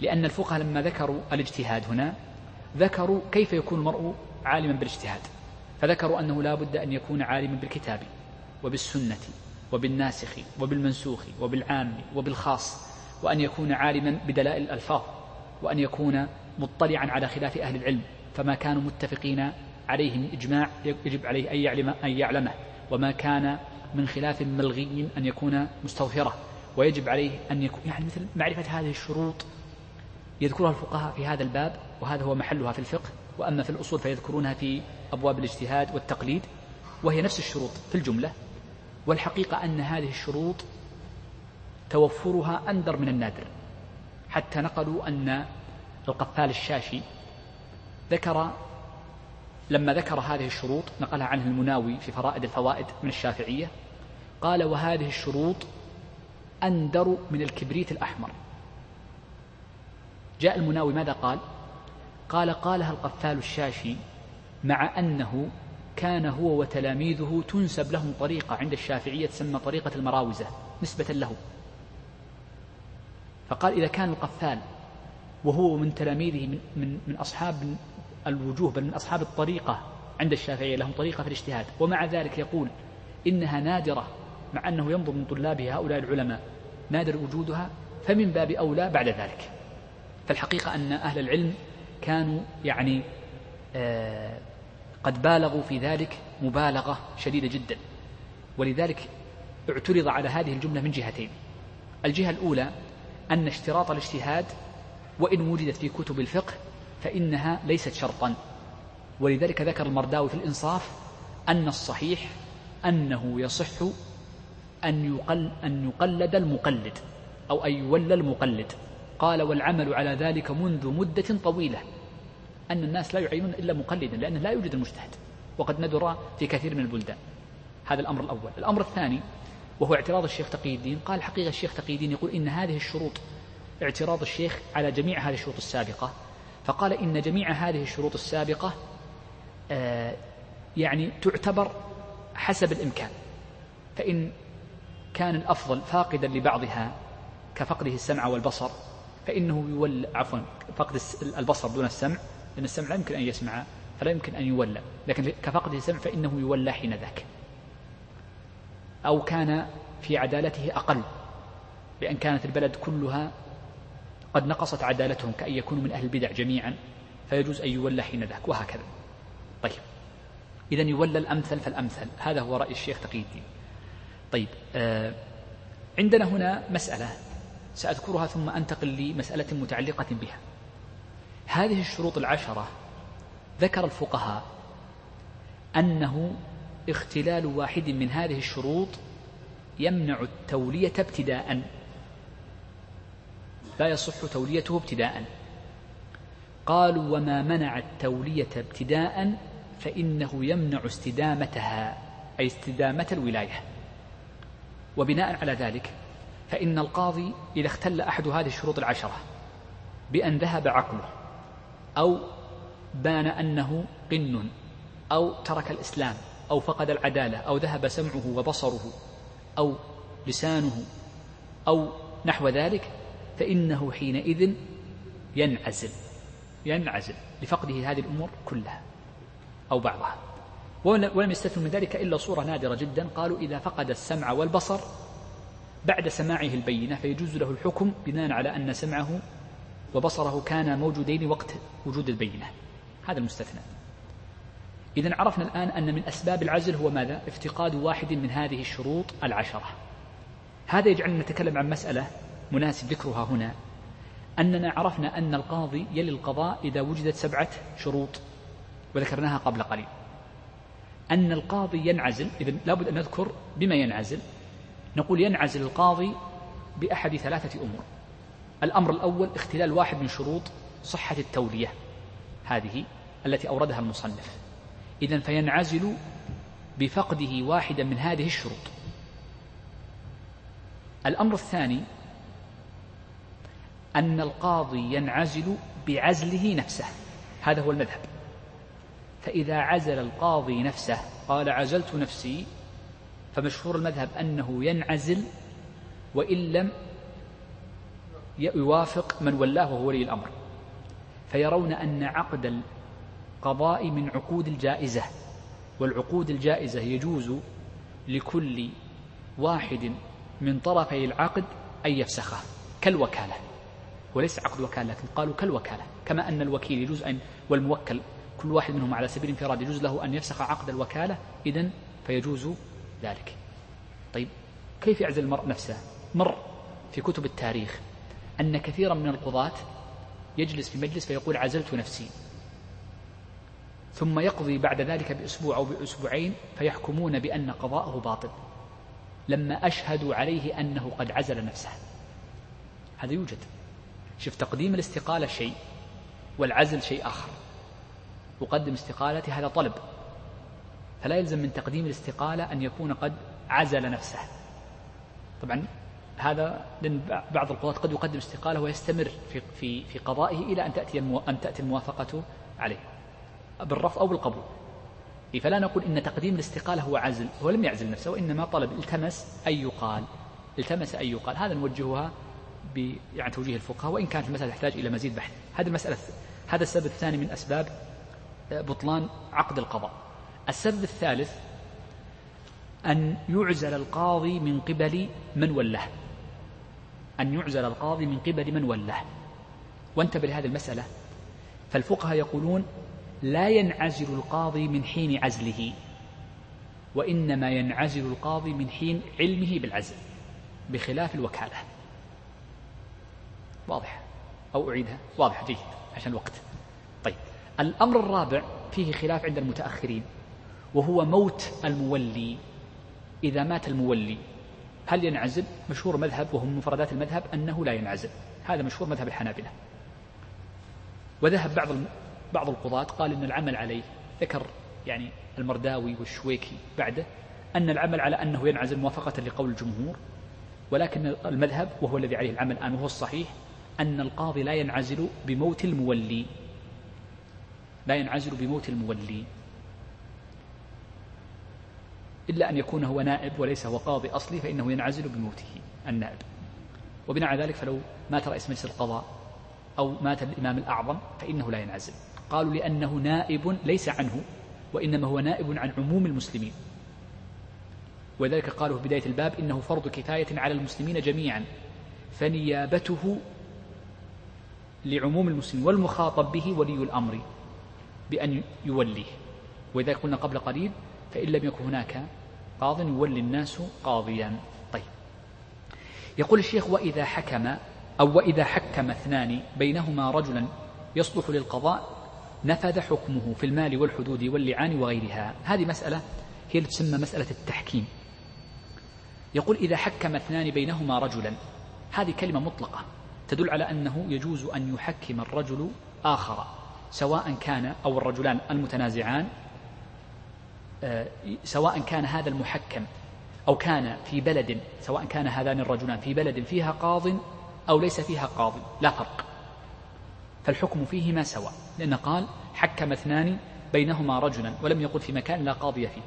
لأن الفقهاء لما ذكروا الاجتهاد هنا ذكروا كيف يكون المرء عالما بالاجتهاد. فذكروا أنه لا بد أن يكون عالما بالكتاب وبالسنة وبالناسخ وبالمنسوخ وبالعام وبالخاص وأن يكون عالما بدلائل الألفاظ وأن يكون مطلعا على خلاف أهل العلم فما كانوا متفقين عليه من إجماع يجب عليه أن يعلم أن يعلمه وما كان من خلاف ملغي أن يكون مستغفرة. ويجب عليه أن يكون يعني مثل معرفة هذه الشروط يذكرها الفقهاء في هذا الباب وهذا هو محلها في الفقه وأما في الأصول فيذكرونها في أبواب الاجتهاد والتقليد وهي نفس الشروط في الجملة والحقيقة أن هذه الشروط توفرها أندر من النادر. حتى نقلوا أن القفال الشاشي ذكر لما ذكر هذه الشروط نقلها عنه المناوي في فرائد الفوائد من الشافعية قال وهذه الشروط أندر من الكبريت الأحمر. جاء المناوي ماذا قال؟ قال قالها القفال الشاشي مع أنه كان هو وتلاميذه تنسب لهم طريقة عند الشافعية تسمى طريقة المراوزة نسبة له. فقال إذا كان القفال وهو من تلاميذه من, من, من أصحاب الوجوه بل من أصحاب الطريقة عند الشافعية لهم طريقة في الاجتهاد. ومع ذلك يقول إنها نادرة مع أنه ينظر من طلابه هؤلاء العلماء نادر وجودها فمن باب أولى بعد ذلك. فالحقيقة أن أهل العلم كانوا يعني آه قد بالغوا في ذلك مبالغة شديدة جدا. ولذلك اعترض على هذه الجملة من جهتين. الجهة الأولى أن اشتراط الاجتهاد وإن وجدت في كتب الفقه فإنها ليست شرطا. ولذلك ذكر المرداوي في الإنصاف أن الصحيح أنه يصح أن يقل أن يقلد المقلد أو أن يولى المقلد. قال والعمل على ذلك منذ مدة طويلة. أن الناس لا يعينون إلا مقلدا لأنه لا يوجد المجتهد. وقد ندر في كثير من البلدان. هذا الأمر الأول. الأمر الثاني وهو اعتراض الشيخ تقي الدين قال حقيقة الشيخ تقي الدين يقول إن هذه الشروط اعتراض الشيخ على جميع هذه الشروط السابقة. فقال إن جميع هذه الشروط السابقة آه يعني تعتبر حسب الإمكان. فإن كان الأفضل فاقدا لبعضها كفقده السمع والبصر فإنه يولى عفوا فقد البصر دون السمع. لأن السمع لا يمكن أن يسمع فلا يمكن أن يولى. لكن كفقده السمع فإنه يولى حين ذاك. أو كان في عدالته أقل بأن كانت البلد كلها قد نقصت عدالتهم كأن يكونوا من أهل البدع جميعا فيجوز أن يولى حين ذاك وهكذا. طيب. إذا يولى الأمثل فالأمثل. هذا هو رأي الشيخ تقي الدين. طيب آه عندنا هنا مسألة سأذكرها ثم أنتقل لمسألة متعلقة بها. هذه الشروط العشرة ذكر الفقهاء أنه اختلال واحد من هذه الشروط يمنع التولية ابتداء. لا يصح توليته ابتداء. قالوا وما منع التولية ابتداء فإنه يمنع استدامتها أي استدامة الولاية. وبناء على ذلك فإن القاضي إذا اختل أحد هذه الشروط العشرة بأن ذهب عقله. أو بان أنه قن أو ترك الإسلام أو فقد العدالة أو ذهب سمعه وبصره أو لسانه أو نحو ذلك فإنه حينئذ ينعزل ينعزل لفقده هذه الأمور كلها أو بعضها. ولم يستثنوا من ذلك إلا صورة نادرة جدا قالوا إذا فقد السمع والبصر بعد سماعه البينة فيجوز له الحكم بناء على أن سمعه وبصره كانا موجودين وقت وجود البينة. هذا المستثنى. إذا عرفنا الآن أن من أسباب العزل هو ماذا؟ افتقاد واحد من هذه الشروط العشرة. هذا يجعلنا نتكلم عن مسألة مناسب ذكرها هنا أننا عرفنا أن القاضي يلي القضاء إذا وجدت سبعة شروط وذكرناها قبل قليل. أن القاضي ينعزل إذا لابد أن نذكر بما ينعزل. نقول ينعزل القاضي بأحد ثلاثة أمور. الأمر الأول اختلال واحد من شروط صحة التولية هذه التي أوردها المصنف. إذا فينعزل بفقده واحدا من هذه الشروط. الأمر الثاني أن القاضي ينعزل بعزله نفسه هذا هو المذهب. فإذا عزل القاضي نفسه قال عزلت نفسي فمشهور المذهب أنه ينعزل وإن لم يوافق من ولاه وهو ولي الأمر. فيرون أن عقد القضاء من عقود الجائزة والعقود الجائزة يجوز لكل واحد من طرفي العقد أن يفسخه كالوكالة وليس عقد وكالة لكن قالوا كالوكالة. كما أن الوكيل يجوز أن والموكل كل واحد منهم على سبيل الانفراد يجوز له أن يفسخ عقد الوكالة إذن فيجوز ذلك. طيب كيف يعزل المرء نفسه؟ مر في كتب التاريخ أن كثيرا من القضاة يجلس في مجلس فيقول عزلت نفسي. ثم يقضي بعد ذلك بأسبوع أو بأسبوعين فيحكمون بأن قضاءه باطل. لما أشهدوا عليه أنه قد عزل نفسه. هذا يوجد. شوف تقديم الاستقالة شيء والعزل شيء آخر. أقدم استقالتي هذا طلب. فلا يلزم من تقديم الاستقالة أن يكون قد عزل نفسه. طبعا هذا لأن بعض القضاة قد يقدم استقالة ويستمر في في في قضائه إلى أن تأتي أن تأتي الموافقة عليه. بالرفض أو بالقبول. فلا نقول إن تقديم الاستقالة هو عزل هو لم يعزل نفسه وإنما طلب التمس أن يقال التمس أن يقال. هذا نوجهها ب يعني توجيه الفقهاء وإن كانت المسألة تحتاج إلى مزيد بحث. هذه المسألة هذا السبب الثاني من أسباب بطلان عقد القضاء. السبب الثالث أن يعزل القاضي من قبل من ولاه. أن يعزل القاضي من قبل من ولاه. وانتبه لهذه المسألة. فالفقهاء يقولون لا ينعزل القاضي من حين عزله وإنما ينعزل القاضي من حين علمه بالعزل بخلاف الوكالة. واضح؟ أو أعيدها؟ واضح جيد عشان الوقت طيب الأمر الرابع فيه خلاف عند المتأخرين وهو موت المولي. إذا مات المولي هل ينعزل مشهور مذهب وهو من مفردات المذهب أنه لا ينعزل؟ هذا مشهور مذهب الحنابلة. وذهب بعض بعض القضاة قال إن العمل عليه ذكر يعني المرداوي والشويكي بعده أن العمل على أنه ينعزل موافقة لقول الجمهور ولكن المذهب وهو الذي عليه العمل الآن وهو الصحيح أن القاضي لا ينعزل بموت المولي. لا ينعزل بموت المولي. إلا أن يكون هو نائب وليس هو قاضي أصلي فإنه ينعزل بموته النائب. وبناء على ذلك فلو مات رئيس مجلس القضاء أو مات الإمام الأعظم فإنه لا ينعزل. قالوا لأنه نائب ليس عنه وإنما هو نائب عن عموم المسلمين. وذلك قالوا في بداية الباب إنه فرض كفاية على المسلمين جميعا. فنيابته لعموم المسلمين والمخاطب به ولي الأمر بأن يوليه. وإذا قلنا قبل قليل فإن لم يكن هناك قاض يولي الناس قاضيا. طيب. يقول الشيخ وإذا حكم أو وإذا حكم اثنان بينهما رجلا يصلح للقضاء نفذ حكمه في المال والحدود واللعان وغيرها. هذه مسألة هي اللي تسمى مسألة التحكيم. يقول إذا حكم اثنان بينهما رجلا هذه كلمة مطلقة تدل على أنه يجوز أن يحكم الرجل آخر سواء كان أو الرجلان المتنازعان سواء كان هذا المحكم أو كان في بلد سواء كان هذان الرجلان في بلد فيها قاض أو ليس فيها قاضي لا فرق. فالحكم فيهما سواء لأن قال حكم اثنان بينهما رجلا ولم يقل في مكان لا قاضي فيه.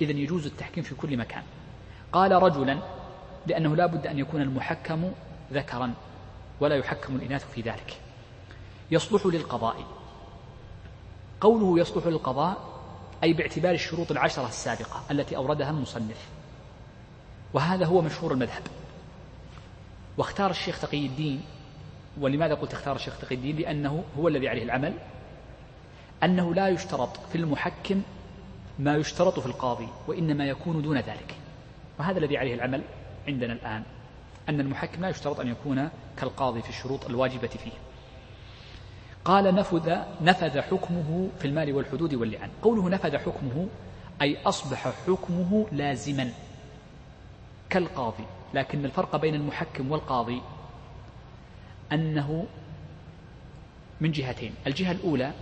إذا يجوز التحكيم في كل مكان. قال رجلا لأنه لا بد أن يكون المحكم ذكرا ولا يحكم الإناث في ذلك. يصلح للقضاء. قوله يصلح للقضاء أي باعتبار الشروط العشرة السابقة التي أوردها المصنف. وهذا هو مشهور المذهب. واختار الشيخ تقي الدين ولماذا قلت اختار الشيخ تقي الدين؟ لأنه هو الذي عليه العمل. أنه لا يشترط في المحكم ما يشترط في القاضي وإنما يكون دون ذلك. وهذا الذي عليه العمل عندنا الآن أن المحكم لا يشترط أن يكون كالقاضي في الشروط الواجبة فيه. قال نفذ نفذ حكمه في المال والحدود واللعان. قوله نفذ حكمه أي أصبح حكمه لازما كالقاضي. لكن الفرق بين المحكم والقاضي أنه من جهتين. الجهة الأولى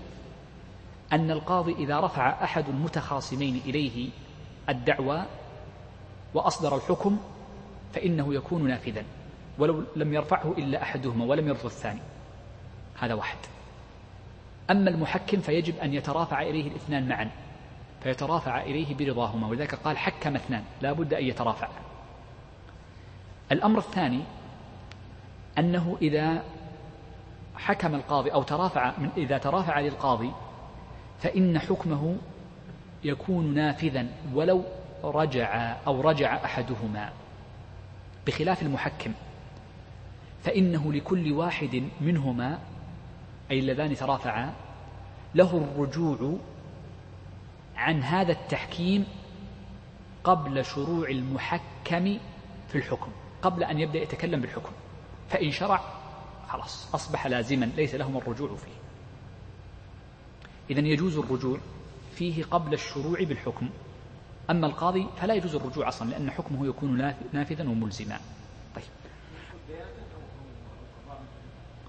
أن القاضي إذا رفع أحد المتخاصمين إليه الدعوى وأصدر الحكم فإنه يكون نافذا ولو لم يرفعه إلا أحدهما ولم يرفض الثاني. هذا واحد. أما المحكم فيجب أن يترافع إليه الاثنان معا فيترافع إليه برضاهما ولذلك قال حكم اثنان لا بد أن يترافع. الأمر الثاني أنه إذا حكم القاضي أو ترافع من إذا ترافع للقاضي فإن حكمه يكون نافذا ولو رجع أو رجع أحدهما بخلاف المحكم فإنه لكل واحد منهما أي اللذان ترافعا له الرجوع عن هذا التحكيم قبل شروع المحكم في الحكم قبل أن يبدأ يتكلم بالحكم. فإن شرع خلاص أصبح لازما ليس لهم الرجوع فيه. إذا يجوز الرجوع فيه قبل الشروع بالحكم. أما القاضي فلا يجوز الرجوع أصلا لأن حكمه يكون نافذا وملزما. طيب.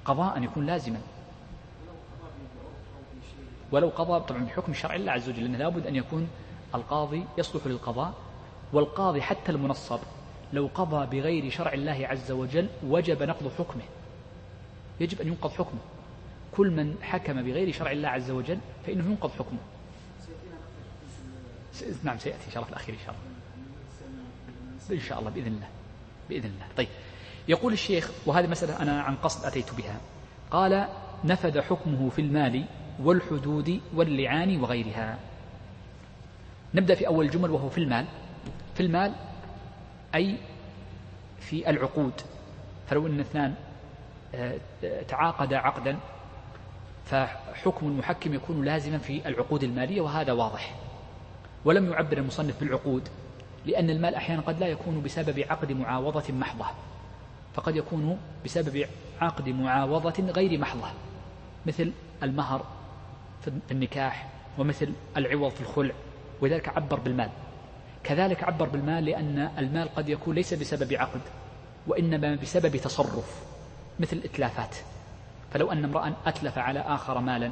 قضاء يكون لازما. ولو قضى طبعا بحكم شرع الله عز وجل لأنه لابد أن يكون القاضي يصلح للقضاء والقاضي حتى المنصب لو قضى بغير شرع الله عز وجل وجب نقض حكمه. يجب أن ينقض حكمه. كل من حكم بغير شرع الله عز وجل فإنه ينقض حكمه. نعم سيأتي إن شاء الله في الأخير إن شاء الله. إن شاء الله بإذن الله بإذن الله. طيب يقول الشيخ وهذه مسألة أنا عن قصد أتيت بها. قال نفذ حكمه في المال والحدود واللعان وغيرها. نبدأ في أول جمل وهو في المال. في المال أي في العقود. فلو أن اثنان آه، تعاقدا عقدا فحكم المحكم يكون لازما في العقود المالية وهذا واضح. ولم يعبر المصنف بالعقود لأن المال أحيانا قد لا يكون بسبب عقد معاوضة محضة. فقد يكون بسبب عقد معاوضة غير محضة مثل المهر في النكاح ومثل العوض في الخلع ولذلك عبر بالمال. كذلك عبر بالمال لأن المال قد يكون ليس بسبب عقد وإنما بسبب تصرف مثل الإتلافات فلو أن امرأ أتلف على آخر مالا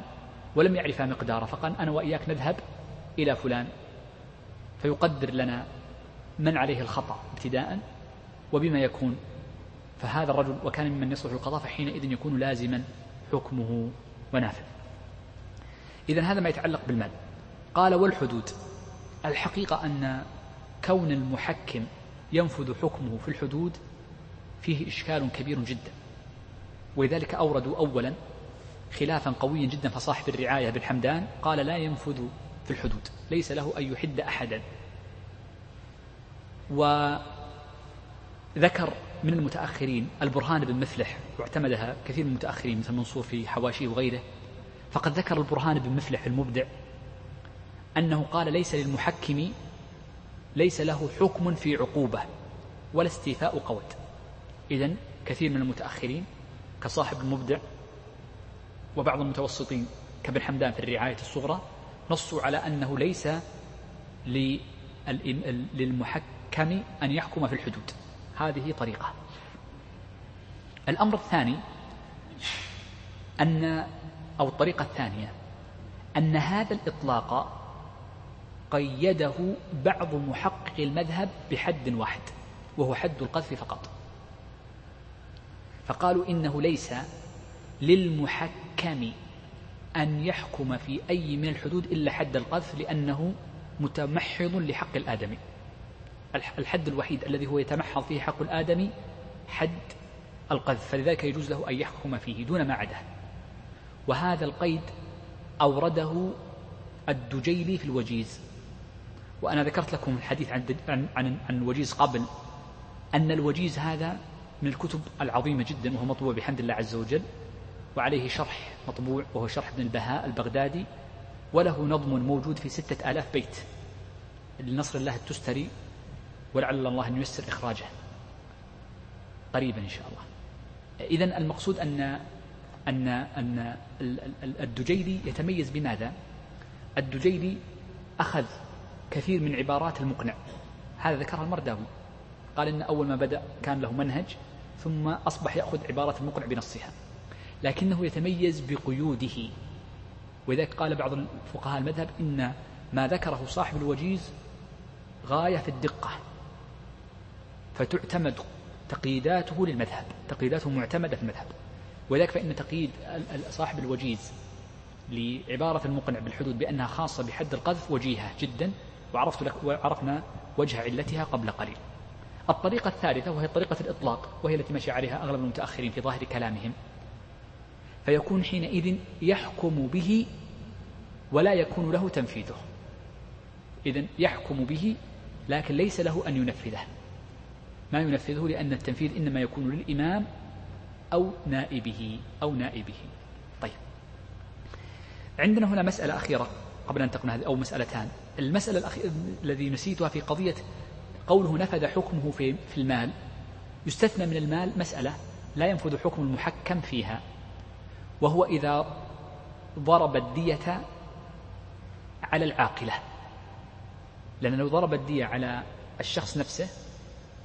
ولم يعرف مقداره فقال أنا وإياك نذهب إلى فلان فيقدر لنا من عليه الخطأ ابتداء وبما يكون. فهذا الرجل وكان ممن يصلح القضاء فحينئذ يكون لازما حكمه ونافذ. إذا هذا ما يتعلق بالمال. قال والحدود. الحقيقة أن كون المحكم ينفذ حكمه في الحدود فيه إشكال كبير جدا. ولذلك أوردوا أولا خلافا قويا جدا فصاحب الرعاية بن حمدان قال لا ينفذ في الحدود ليس له أن يحد أحدا. وذكر من المتأخرين البرهان بن مفلح واعتمدها كثير من المتأخرين مثل منصور في حواشيه وغيره فقد ذكر البرهان بن مفلح المبدع أنه قال ليس للمحكم ليس له حكم في عقوبة ولا استيفاء قود. إذا كثير من المتأخرين كصاحب المبدع وبعض المتوسطين كابن حمدان في الرعاية الصغرى نصوا على أنه ليس للمحكم أن يحكم في الحدود. هذه طريقة. الأمر الثاني أن أو الطريقة الثانية أن هذا الإطلاق قيده بعض محققي المذهب بحد واحد وهو حد القذف فقط. فقالوا إنه ليس للمحكم أن يحكم في أي من الحدود إلا حد القذف لأنه متمحض لحق الآدمي. الحد الوحيد الذي هو يتمحض فيه حق الآدمي حد القذف فلذلك يجوز له أن يحكم فيه دون ما عداه. وهذا القيد أورده الدجيلي في الوجيز. وأنا ذكرت لكم الحديث عن عن عن, الوجيز قبل أن الوجيز هذا من الكتب العظيمة جدا وهو مطبوع بحمد الله عز وجل وعليه شرح مطبوع وهو شرح ابن البهاء البغدادي وله نظم موجود في ستة آلاف بيت. لنصر الله التستري ولعل الله أن ييسر إخراجه. قريبا إن شاء الله. إذا المقصود أن أن أن الدجيلي يتميز بماذا؟ الدجيلي أخذ كثير من عبارات المقنع. هذا ذكرها المرداوي. قال إن أول ما بدأ كان له منهج ثم أصبح يأخذ عبارة المقنع بنصها. لكنه يتميز بقيوده. ولذلك قال بعض الفقهاء المذهب إن ما ذكره صاحب الوجيز غاية في الدقة. فتعتمد تقييداته للمذهب تقييداته معتمدة في المذهب. ولذلك فإن تقييد صاحب الوجيز لعبارة المقنع بالحدود بأنها خاصة بحد القذف وجيهة جدا وعرفت لك وعرفنا وجه علتها قبل قليل. الطريقة الثالثة وهي طريقة الإطلاق وهي التي مشى عليها أغلب المتأخرين في ظاهر كلامهم. فيكون حينئذ يحكم به ولا يكون له تنفيذه. إذا يحكم به لكن ليس له أن ينفذه. ما ينفذه؟ لأن التنفيذ إنما يكون للإمام أو نائبه أو نائبه. طيب. عندنا هنا مسألة أخيرة قبل أن تقنا هذه أو مسألتان. المسألة الأخيرة الذي نسيتها في قضية قوله نفذ حكمه في, في المال. يستثنى من المال مسألة لا ينفذ حكم المحكم فيها. وهو إذا ضرب الدية على العاقلة. لأن لو ضرب الدية على الشخص نفسه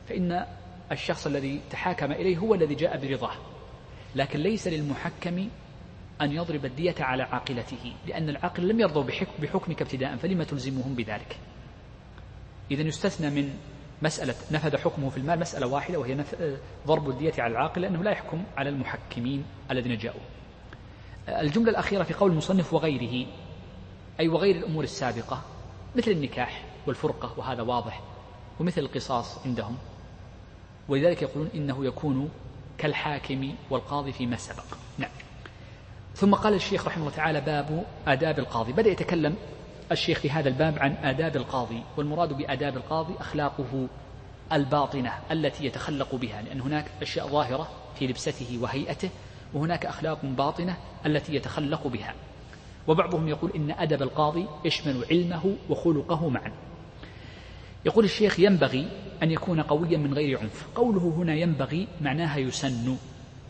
فإن الشخص الذي تحاكم إليه هو الذي جاء برضاه. لكن ليس للمحكم أن يضرب الدية على عاقلته لأن العاقل لم يرضوا بحكمك ابتداء فلما تلزمهم بذلك؟ إذا يستثنى من مسألة نفذ حكمه في المال مسألة واحدة وهي ضرب الدية على العاقل لأنه لا يحكم على المحكمين الذين جاءوا. الجملة الأخيرة في قول المصنف وغيره أي وغير الأمور السابقة مثل النكاح والفرقة وهذا واضح ومثل القصاص عندهم. ولذلك يقولون إنه يكون كالحاكم والقاضي فيما سبق. نعم. ثم قال الشيخ رحمه الله تعالى باب آداب القاضي. بدأ يتكلم الشيخ في هذا الباب عن آداب القاضي والمراد بآداب القاضي أخلاقه الباطنة التي يتخلق بها لأن هناك أشياء ظاهرة في لبسته وهيئته وهناك أخلاق باطنة التي يتخلق بها. وبعضهم يقول إن أدب القاضي يشمل علمه وخلقه معا. يقول الشيخ ينبغي أن يكون قويا من غير عنف. قوله هنا ينبغي معناها يسن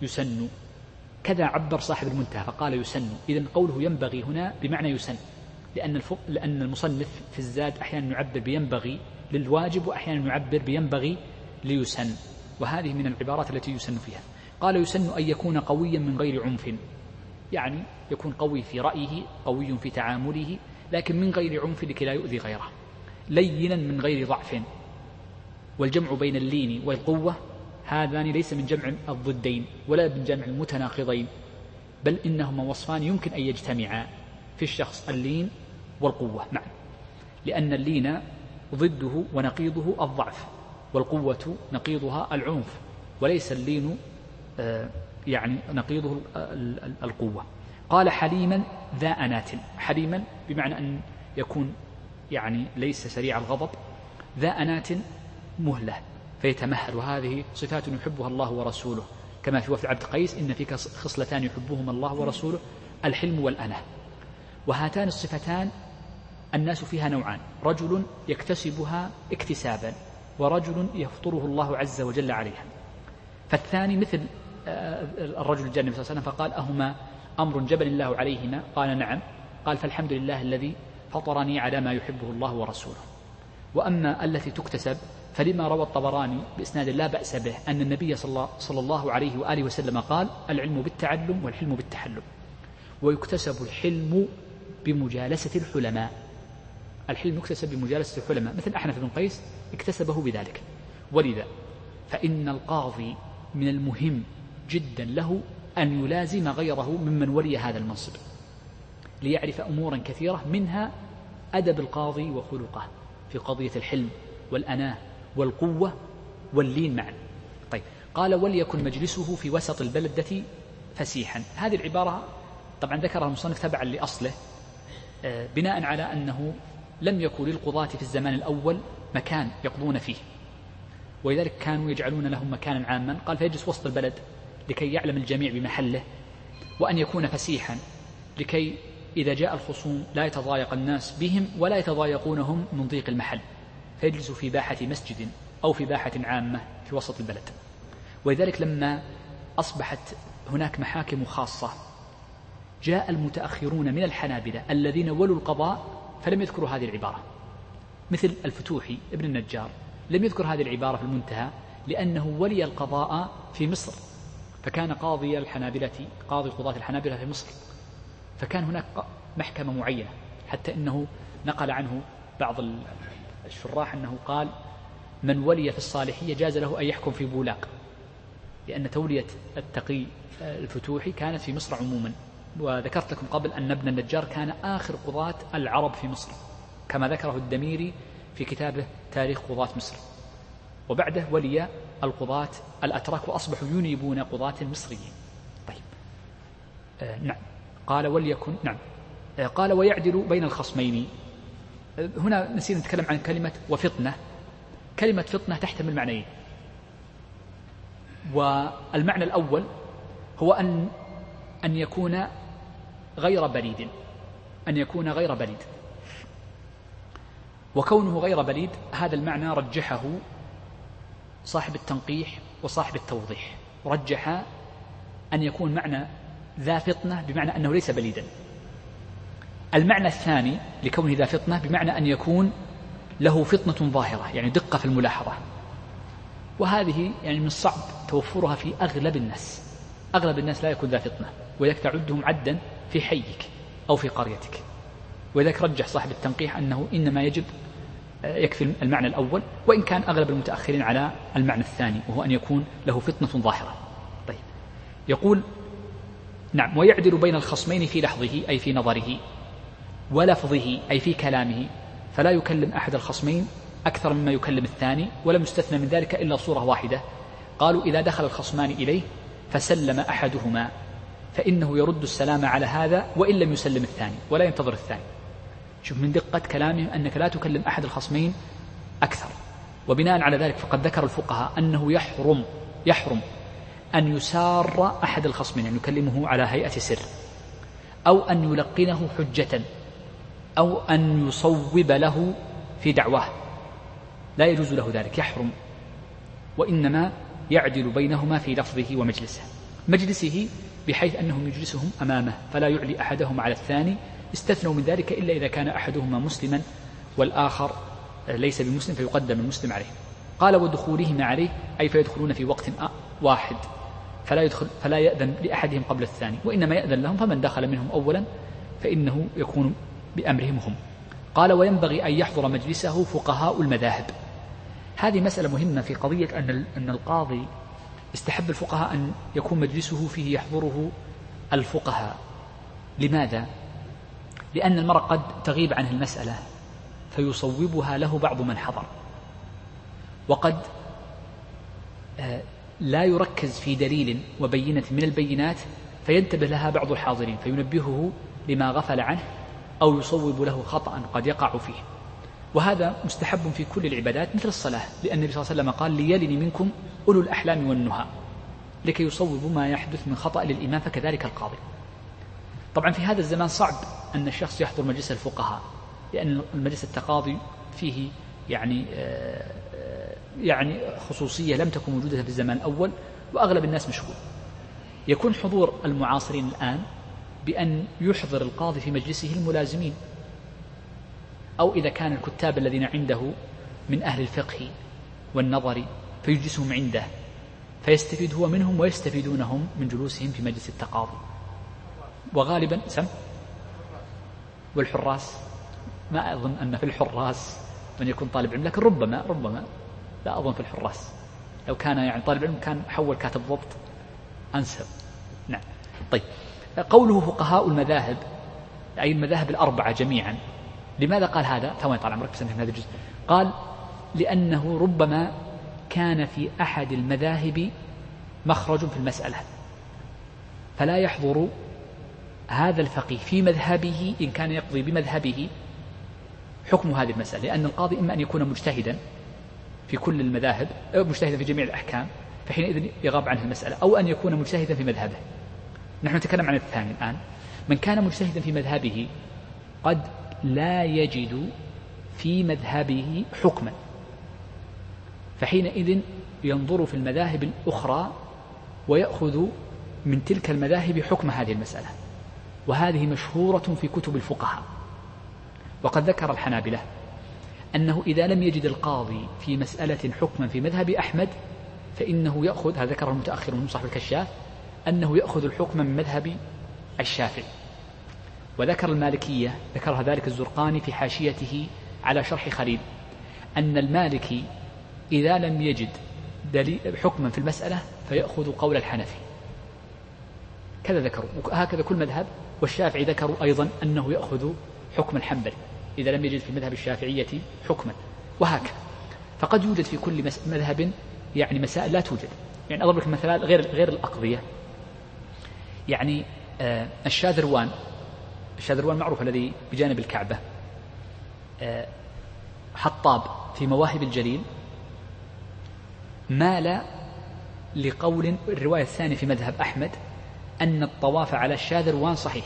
يسن. كذا عبر صاحب المنتهى فقال يسن. إذا قوله ينبغي هنا بمعنى يسن. لأن الفق لأن المصنف في الزاد أحيانا يعبر بينبغي للواجب وأحيانا يعبر بينبغي ليسن. وهذه من العبارات التي يسن فيها. قال يسن أن يكون قويا من غير عنف. يعني يكون قوي في رأيه قوي في تعامله لكن من غير عنف لكي لا يؤذي غيره. لينا من غير ضعف. والجمع بين اللين والقوة هذان ليس من جمع الضدين ولا من جمع المتناقضين بل إنهما وصفان يمكن أن يجتمعا في الشخص اللين والقوة. معا لأن اللين ضده ونقيضه الضعف والقوة نقيضها العنف وليس اللين آه، يعني نقيضه القوة. قال حليما ذا أنات حليما بمعنى أن يكون يعني ليس سريع الغضب ذا أنات مهلة فيتمهل وهذه صفات يحبها الله ورسوله. كما في وفد عبد قيس إن فيك خصلتان يحبهما الله ورسوله الحلم والأنة. وهاتان الصفتان الناس فيها نوعان. رجل يكتسبها اكتسابا ورجل يفطره الله عز وجل عليها. فالثاني مثل آه، الرجل الجنة النبي صلى الله عليه وسلم فقال أهما أمر جبل الله عليهما؟ قال نعم. قال فالحمد لله الذي فطرني على ما يحبه الله ورسوله. وأما التي تكتسب فلما روى الطبراني بإسناد لا بأس به أن النبي صلى الله عليه وآله وسلم قال العلم بالتعلم والحلم بالتحلم. ويكتسب الحلم بمجالسة الحلماء. الحلم يكتسب بمجالسة الحلماء. مثل أحنف بن قيس اكتسبه بذلك. ولذا فإن القاضي من المهم جدا له أن يلازم غيره ممن ولي هذا المنصب. ليعرف أمورا كثيرة منها أدب القاضي وخلقه في قضية الحلم والأناة والقوة واللين معا. طيب قال وليكن مجلسه في وسط البلدة فسيحا. هذه العبارة طبعا ذكرها المصنف تبعا لأصله آه، بناء على أنه لم يكن للقضاة في الزمان الأول مكان يقضون فيه ولذلك كانوا يجعلون لهم مكانا عاما. قال فيجلس وسط البلد لكي يعلم الجميع بمحله وأن يكون فسيحا لكي إذا جاء الخصوم لا يتضايق الناس بهم ولا يتضايقونهم من ضيق المحل. فيجلس في باحة مسجد أو في باحة عامة في وسط البلد. ولذلك لما أصبحت هناك محاكم خاصة جاء المتأخرون من الحنابلة الذين ولوا القضاء فلم يذكروا هذه العبارة. مثل الفتوحي ابن النجار لم يذكر هذه العبارة في المنتهى لأنه ولي القضاء في مصر. فكان قاضي الحنابلة قاضي قضاة الحنابلة في مصر. فكان هناك محكمة معينة حتى إنه نقل عنه بعض الشراح أنه قال من ولي في الصالحية جاز له أن يحكم في بولاق. لأن تولية التقي الفتوحي كانت في مصر عموما. وذكرت لكم قبل أن ابن النجار كان آخر قضاة العرب في مصر كما ذكره الدميري في كتابه تاريخ قضاة مصر. وبعده ولي القضاة الأتراك وأصبحوا ينيبون قضاة المصريين. طيب. آه نعم. قال وليكن. نعم. آه قال ويعدل بين الخصمين. آه هنا نسينا نتكلم عن كلمة وفطنة. كلمة فطنة تحتمل معنيين والمعنى الأول هو أن أن يكون غير بليد أن يكون غير بليد وكونه غير بليد هذا المعنى رجحه صاحب التنقيح وصاحب التوضيح. رجح أن يكون معنى ذا فطنة بمعنى أنه ليس بليدا. المعنى الثاني لكونه ذا فطنة بمعنى أن يكون له فطنة ظاهرة يعني دقة في الملاحظة. وهذه يعني من الصعب توفرها في أغلب الناس. أغلب الناس لا يكون ذا فطنة ولذلك تعدهم عدا في حيك أو في قريتك. ولذلك رجح صاحب التنقيح أنه إنما يجب آه، يكفي المعنى الأول وإن كان أغلب المتأخرين على المعنى الثاني وهو أن يكون له فتنة ظاهرة. طيب. يقول نعم ويعدل بين الخصمين في لحظه أي في نظره ولفظه أي في كلامه. فلا يكلم أحد الخصمين أكثر مما يكلم الثاني ولم يستثنى من ذلك إلا صورة واحدة. قالوا إذا دخل الخصمان إليه فسلم أحدهما فإنه يرد السلام على هذا وإن لم يسلم الثاني ولا ينتظر الثاني. شوف من دقة كلامهم أنك لا تكلم أحد الخصمين أكثر. وبناء على ذلك فقد ذكر الفقهاء أنه يحرم يحرم أن يسار أحد الخصمين يعني يكلمه على هيئة سر أو أن يلقنه حجة أو أن يصوب له في دعواه لا يجوز له ذلك يحرم وإنما يعدل بينهما في لفظه ومجلسه. مجلسه بحيث أنهم يجلسهم أمامه فلا يعلي أحدهم على الثاني. استثنوا من ذلك إلا إذا كان أحدهما مسلما والآخر ليس بمسلم فيقدم المسلم عليه. قال ودخولهما عليه أي فيدخلون في وقت واحد. فلا يدخل فلا يأذن لأحدهم قبل الثاني وإنما يأذن لهم فمن دخل منهم أولا فإنه يكون بأمرهم هم. قال وينبغي أن يحضر مجلسه فقهاء المذاهب. هذه مسألة مهمة في قضية أن أن القاضي استحب الفقهاء أن يكون مجلسه فيه يحضره الفقهاء. لماذا؟ لأن المرء قد تغيب عنه المسألة فيصوبها له بعض من حضر. وقد آه، لا يركز في دليل وبينة من البينات فينتبه لها بعض الحاضرين فينبهه لما غفل عنه أو يصوب له خطأ قد يقع فيه. وهذا مستحب في كل العبادات مثل الصلاة لأن النبي صلى الله عليه وسلم قال ليلني منكم أولو الأحلام والنهى لكي يصوبوا ما يحدث من خطأ للإمام فكذلك القاضي. طبعا في هذا الزمان صعب أن الشخص يحضر مجلس الفقهاء لأن المجلس التقاضي فيه يعني آه، يعني خصوصية لم تكن موجودة في الزمان الأول وأغلب الناس مشغول. يكون حضور المعاصرين الآن بأن يحضر القاضي في مجلسه الملازمين أو إذا كان الكتاب الذين عنده من أهل الفقه والنظر فيجلسهم عنده فيستفيد هو منهم ويستفيدونهم من جلوسهم في مجلس التقاضي. وغالبا سم؟ والحراس؟ ما أظن أن في الحراس من يكون طالب علم لكن ربما ربما لا أظن في الحراس. لو كان يعني طالب علم كان حول كاتب ضبط أنسب. نعم. طيب. قوله فقهاء المذاهب أي المذاهب الأربعة جميعا لماذا قال هذا؟ ثواني طال عمرك بس هذا الجزء. قال لأنه ربما كان في أحد المذاهب مخرج في المسألة. فلا يحضر هذا الفقيه في مذهبه إن كان يقضي بمذهبه حكم هذه المسألة لأن القاضي إما أن يكون مجتهدا في كل المذاهب أو مجتهدا في جميع الأحكام فحينئذ يغاب عنه المسألة أو أن يكون مجتهدا في مذهبه. نحن نتكلم عن الثاني الآن. من كان مجتهدا في مذهبه قد لا يجد في مذهبه حكما. فحينئذ ينظر في المذاهب الأخرى ويأخذ من تلك المذاهب حكم هذه المسألة. وهذه مشهورة في كتب الفقهاء. وقد ذكر الحنابلة أنه إذا لم يجد القاضي في مسألة حكما في مذهب أحمد فإنه يأخذ هذا ذكره المتأخر من صاحب الكشاف أنه يأخذ الحكم من مذهب الشافعي. وذكر المالكية ذكرها ذلك الزرقاني في حاشيته على شرح خليل أن المالكي إذا لم يجد دليل حكما في المسألة فيأخذ قول الحنفي. كذا ذكروا وهكذا كل مذهب والشافعي ذكروا أيضا أنه يأخذ حكم الحنبلي. إذا لم يجد في مذهب الشافعية حكما وهكذا. فقد يوجد في كل مذهب يعني مسائل لا توجد. يعني أضرب لك مثال غير غير الأقضية. يعني آه الشاذروان. الشاذروان معروف الذي بجانب الكعبة. آه حطاب في مواهب الجليل مال لقول الرواية الثانية في مذهب أحمد أن الطواف على الشاذروان صحيح.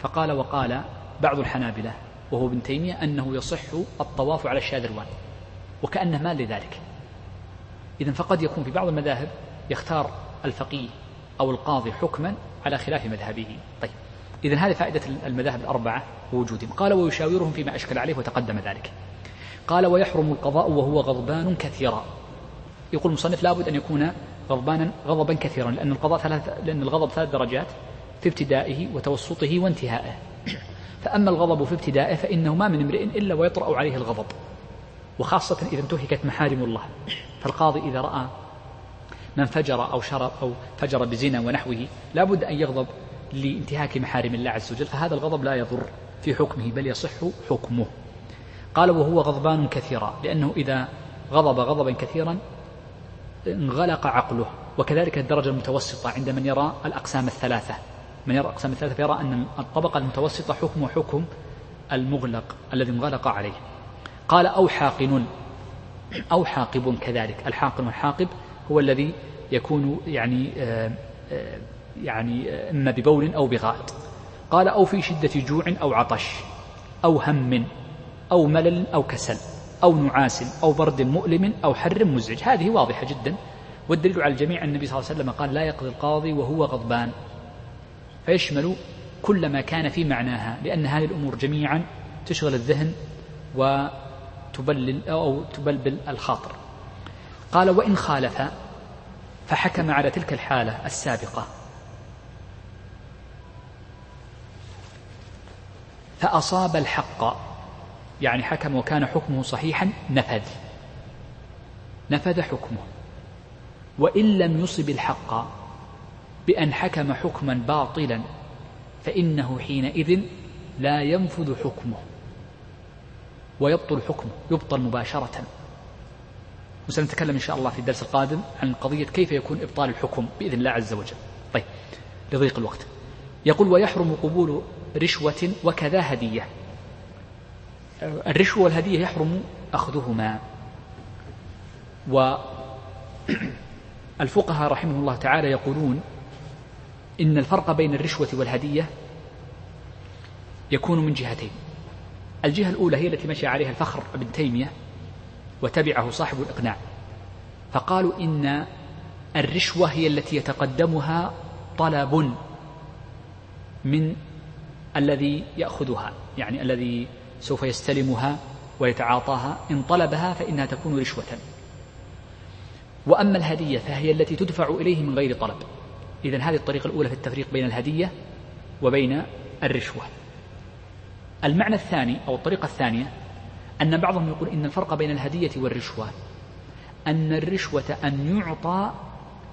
فقال وقال بعض الحنابلة وهو ابن تيمية أنه يصح الطواف على الشاذروان وكأنه مال لذلك. إذا فقد يكون في بعض المذاهب يختار الفقيه أو القاضي حكما على خلاف مذهبه. طيب إذا هذه فائدة المذاهب الأربعة ووجودهم. قال ويشاورهم فيما أشكل عليه وتقدم ذلك. قال ويحرم القضاء وهو غضبان كثيرا. يقول المصنف لابد أن يكون غضبانا غضبا كثيرا لأن القضاء ثلاث لأن الغضب ثلاث درجات في ابتدائه وتوسطه وانتهائه. فأما الغضب في ابتدائه فإنه ما من امرئ إلا ويطرأ عليه الغضب. وخاصة إذا انتهكت محارم الله. فالقاضي إذا رأى من فجر أو شرب أو فجر بزنا ونحوه لا بد أن يغضب لانتهاك محارم الله عز وجل فهذا الغضب لا يضر في حكمه بل يصح حكمه. قال وهو غضبان كثيرا لأنه إذا غضب غضبا كثيرا انغلق عقله وكذلك الدرجة المتوسطة عند من يرى الأقسام الثلاثة. من يرى الأقسام الثلاثة فيرى أن الطبقة المتوسطة حكم حكم المغلق الذي انغلق عليه. قال أو حاقن أو حاقب كذلك. الحاقن والحاقب هو الذي يكون يعني آه، آه، يعني آه، إما ببول أو بغائط. قال أو في شدة جوع أو عطش أو هم أو ملل أو كسل أو نعاس أو برد مؤلم أو حر مزعج. هذه واضحة جدا. والدليل على الجميع أن النبي صلى الله عليه وسلم قال لا يقضي القاضي وهو غضبان. فيشمل كل ما كان في معناها لأن هذه الأمور جميعا تشغل الذهن وتبلل أو تبلبل الخاطر. قال وإن خالف فحكم على تلك الحالة السابقة. فأصاب الحق يعني حكم وكان حكمه صحيحا نفذ. نفذ حكمه. وإن لم يصب الحق بأن حكم حكما باطلا فإنه حينئذ لا ينفذ حكمه ويبطل حكمه يبطل مباشرة. وسنتكلم إن شاء الله في الدرس القادم عن قضية كيف يكون إبطال الحكم بإذن الله عز وجل. طيب لضيق الوقت. يقول ويحرم قبول رشوة وكذا هدية. الرشوة والهدية يحرم أخذهما. والفقهاء رحمه الله تعالى يقولون إن الفرق بين الرشوة والهدية يكون من جهتين. الجهة الأولى هي التي مشى عليها الفخر ابن تيمية وتبعه صاحب الإقناع. فقالوا إن الرشوة هي التي يتقدمها طلب من الذي يأخذها يعني الذي سوف يستلمها ويتعاطاها. إن طلبها فإنها تكون رشوة. وأما الهدية فهي التي تدفع إليه من غير طلب. إذا هذه الطريقة الأولى في التفريق بين الهدية وبين الرشوة. المعنى الثاني أو الطريقة الثانية أن بعضهم يقول إن الفرق بين الهدية والرشوة أن الرشوة أن يعطى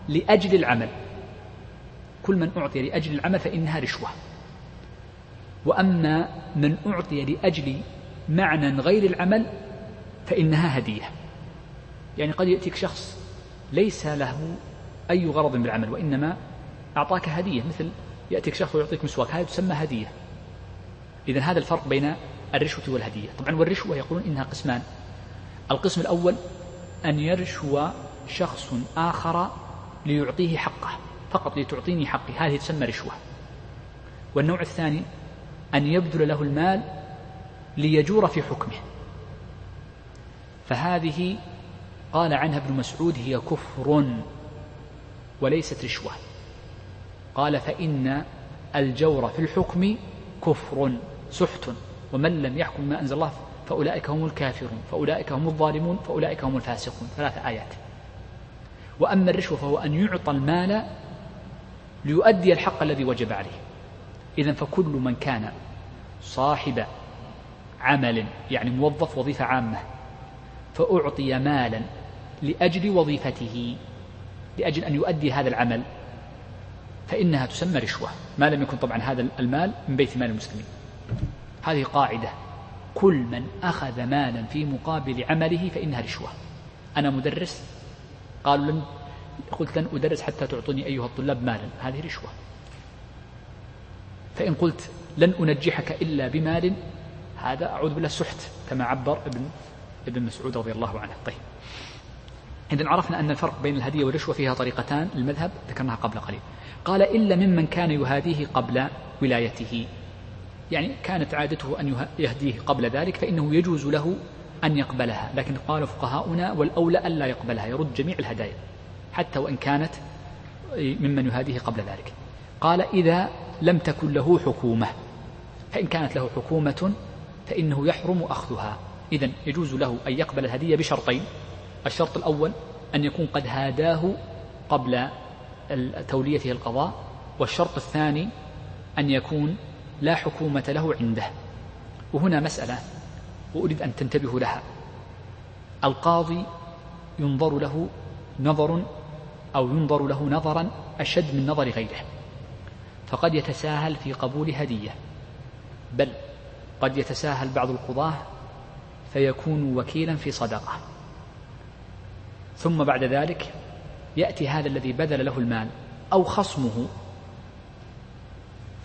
لأجل العمل. كل من أعطي لأجل العمل فإنها رشوة. وأما من أعطي لأجل معنى غير العمل فإنها هدية. يعني قد يأتيك شخص ليس له أي غرض بالعمل وإنما أعطاك هدية مثل يأتيك شخص ويعطيك مسواك هذه تسمى هدية. إذا هذا الفرق بين الرشوة والهدية. طبعا والرشوة يقولون إنها قسمان. القسم الأول أن يرشو شخص آخر ليعطيه حقه فقط لتعطيني حقي. هذه تسمى رشوة. والنوع الثاني أن يبذل له المال ليجور في حكمه. فهذه قال عنها ابن مسعود هي كفر وليست رشوة. قال فإن الجور في الحكم كفر سحت ومن لم يحكم ما أنزل الله فأولئك هم الكافرون فأولئك هم الظالمون فأولئك هم الفاسقون. ثلاث آيات. وأما الرشوة فهو أن يعطى المال ليؤدي الحق الذي وجب عليه. إذا فكل من كان صاحب عمل يعني موظف وظيفة عامة فأعطي مالا لأجل وظيفته لأجل أن يؤدي هذا العمل. فإنها تسمى رشوة. ما لم يكن طبعا هذا المال من بيت مال المسلمين. هذه قاعدة. كل من أخذ مالا في مقابل عمله فإنها رشوة. أنا مدرس؟ قالوا لن قلت لن أدرس حتى تعطوني أيها الطلاب مالا. هذه رشوة. فإن قلت لن أنجحك إلا بمال هذا أعوذ بالله سحت كما عبر ابن ابن مسعود رضي الله عنه. طيب. إذا عرفنا أن الفرق بين الهدية والرشوة فيها طريقتان المذهب ذكرناها قبل قليل. قال إلا ممن كان يهاديه قبل ولايته. يعني كانت عادته أن يهديه قبل ذلك فإنه يجوز له أن يقبلها. لكن قال فقهاؤنا والأولى ألا يقبلها يرد جميع الهدايا حتى وإن كانت ممن يهاديه قبل ذلك. قال إذا لم تكن له حكومة فإن كانت له حكومة فإنه يحرم أخذها. إذا يجوز له أن يقبل الهدية بشرطين. الشرط الأول أن يكون قد هاداه قبل توليته القضاء والشرط الثاني أن يكون لا حكومة له عنده. وهنا مسألة وأريد أن تنتبهوا لها. القاضي ينظر له نظر أو ينظر له نظرا أشد من نظر غيره فقد يتساهل في قبول هدية. بل قد يتساهل بعض القضاة فيكون وكيلا في صدقة. ثم بعد ذلك يأتي هذا الذي بذل له المال أو خصمه.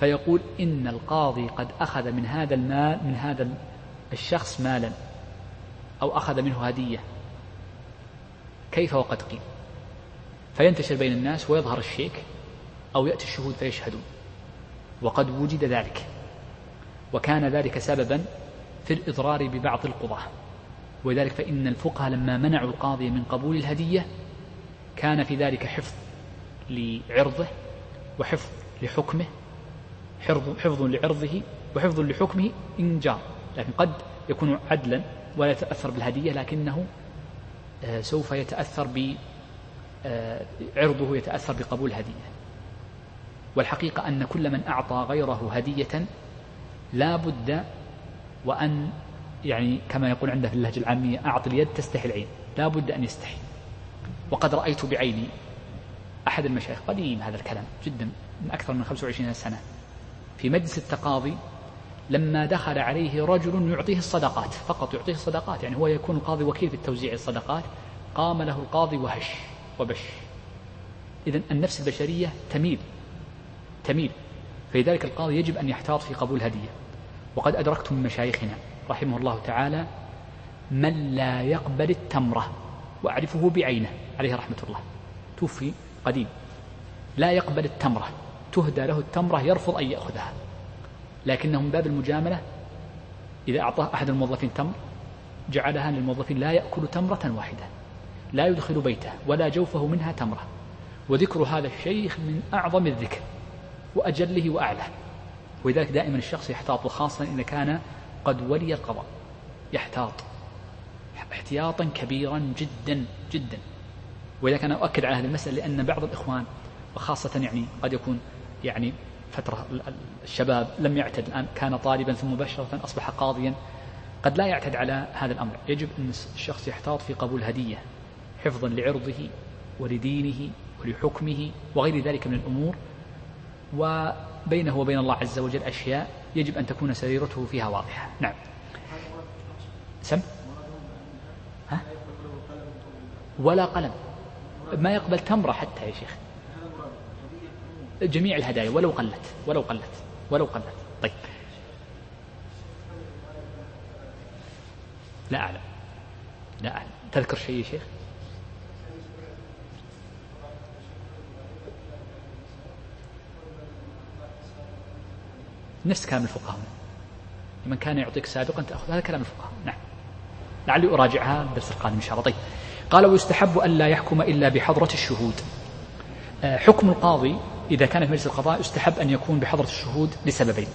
فيقول إن القاضي قد أخذ من هذا المال من هذا الشخص مالا أو أخذ منه هدية. كيف وقد قيل؟ فينتشر بين الناس ويظهر الشيك أو يأتي الشهود فيشهدون. وقد وجد ذلك. وكان ذلك سببا في الإضرار ببعض القضاة. ولذلك فإن الفقهاء لما منعوا القاضي من قبول الهدية كان في ذلك حفظ لعرضه وحفظ لحكمه حفظ لعرضه وحفظ لحكمه إن جار لكن قد يكون عدلا ولا يتأثر بالهدية لكنه آه، سوف يتأثر ب آه، عرضه يتأثر بقبول الهدية. والحقيقة أن كل من أعطى غيره هدية لا بد وأن يعني كما يقول عنده في اللهجة العامية أعط اليد تستحي العين لا بد أن يستحي. وقد رأيت بعيني أحد المشايخ قديم هذا الكلام جدا من أكثر من 25 سنة في مجلس التقاضي لما دخل عليه رجل يعطيه الصدقات فقط يعطيه الصدقات يعني هو يكون القاضي وكيل في توزيع الصدقات قام له القاضي وهش وبش. إذا النفس البشرية تميل تميل. فلذلك القاضي يجب أن يحتاط في قبول هدية وقد أدركت من مشايخنا رحمه الله تعالى من لا يقبل التمرة وأعرفه بعينه عليه رحمة الله. توفي قديم. لا يقبل التمرة. تهدى له التمرة يرفض أن يأخذها. لكنه من باب المجاملة إذا أعطاه أحد الموظفين تمر جعلها للموظفين لا يأكل تمرة واحدة. لا يدخل بيته ولا جوفه منها تمرة. وذكر هذا الشيخ من أعظم الذكر وأجله وأعلى. ولذلك دائما الشخص يحتاط وخاصة إذا كان قد ولي القضاء. يحتاط. احتياطا كبيرا جدا جدا. ولذلك أنا أؤكد على هذه المسألة لأن بعض الإخوان وخاصة يعني قد يكون يعني فترة الشباب لم يعتد الآن كان طالبا ثم مباشرة أصبح قاضيا قد لا يعتد على هذا الأمر. يجب أن الشخص يحتاط في قبول هدية حفظا لعرضه ولدينه ولحكمه وغير ذلك من الأمور. وبينه وبين الله عز وجل أشياء يجب أن تكون سريرته فيها واضحة. نعم. سم. ها؟ ولا قلم. ما يقبل تمرة حتى يا شيخ. جميع الهدايا. ولو قلت. ولو قلت. ولو قلت. طيب. لا أعلم. لا أعلم. تذكر شيء يا شيخ؟ نفس كلام الفقهاء. من كان يعطيك سابقا تأخذ هذا كلام الفقهاء. نعم. لعلي أراجعها الدرس القادم إن شاء الله. طيب. قال ويستحب أن لا يحكم إلا بحضرة الشهود. آه، حكم القاضي إذا كان في مجلس القضاء يستحب أن يكون بحضرة الشهود لسببين.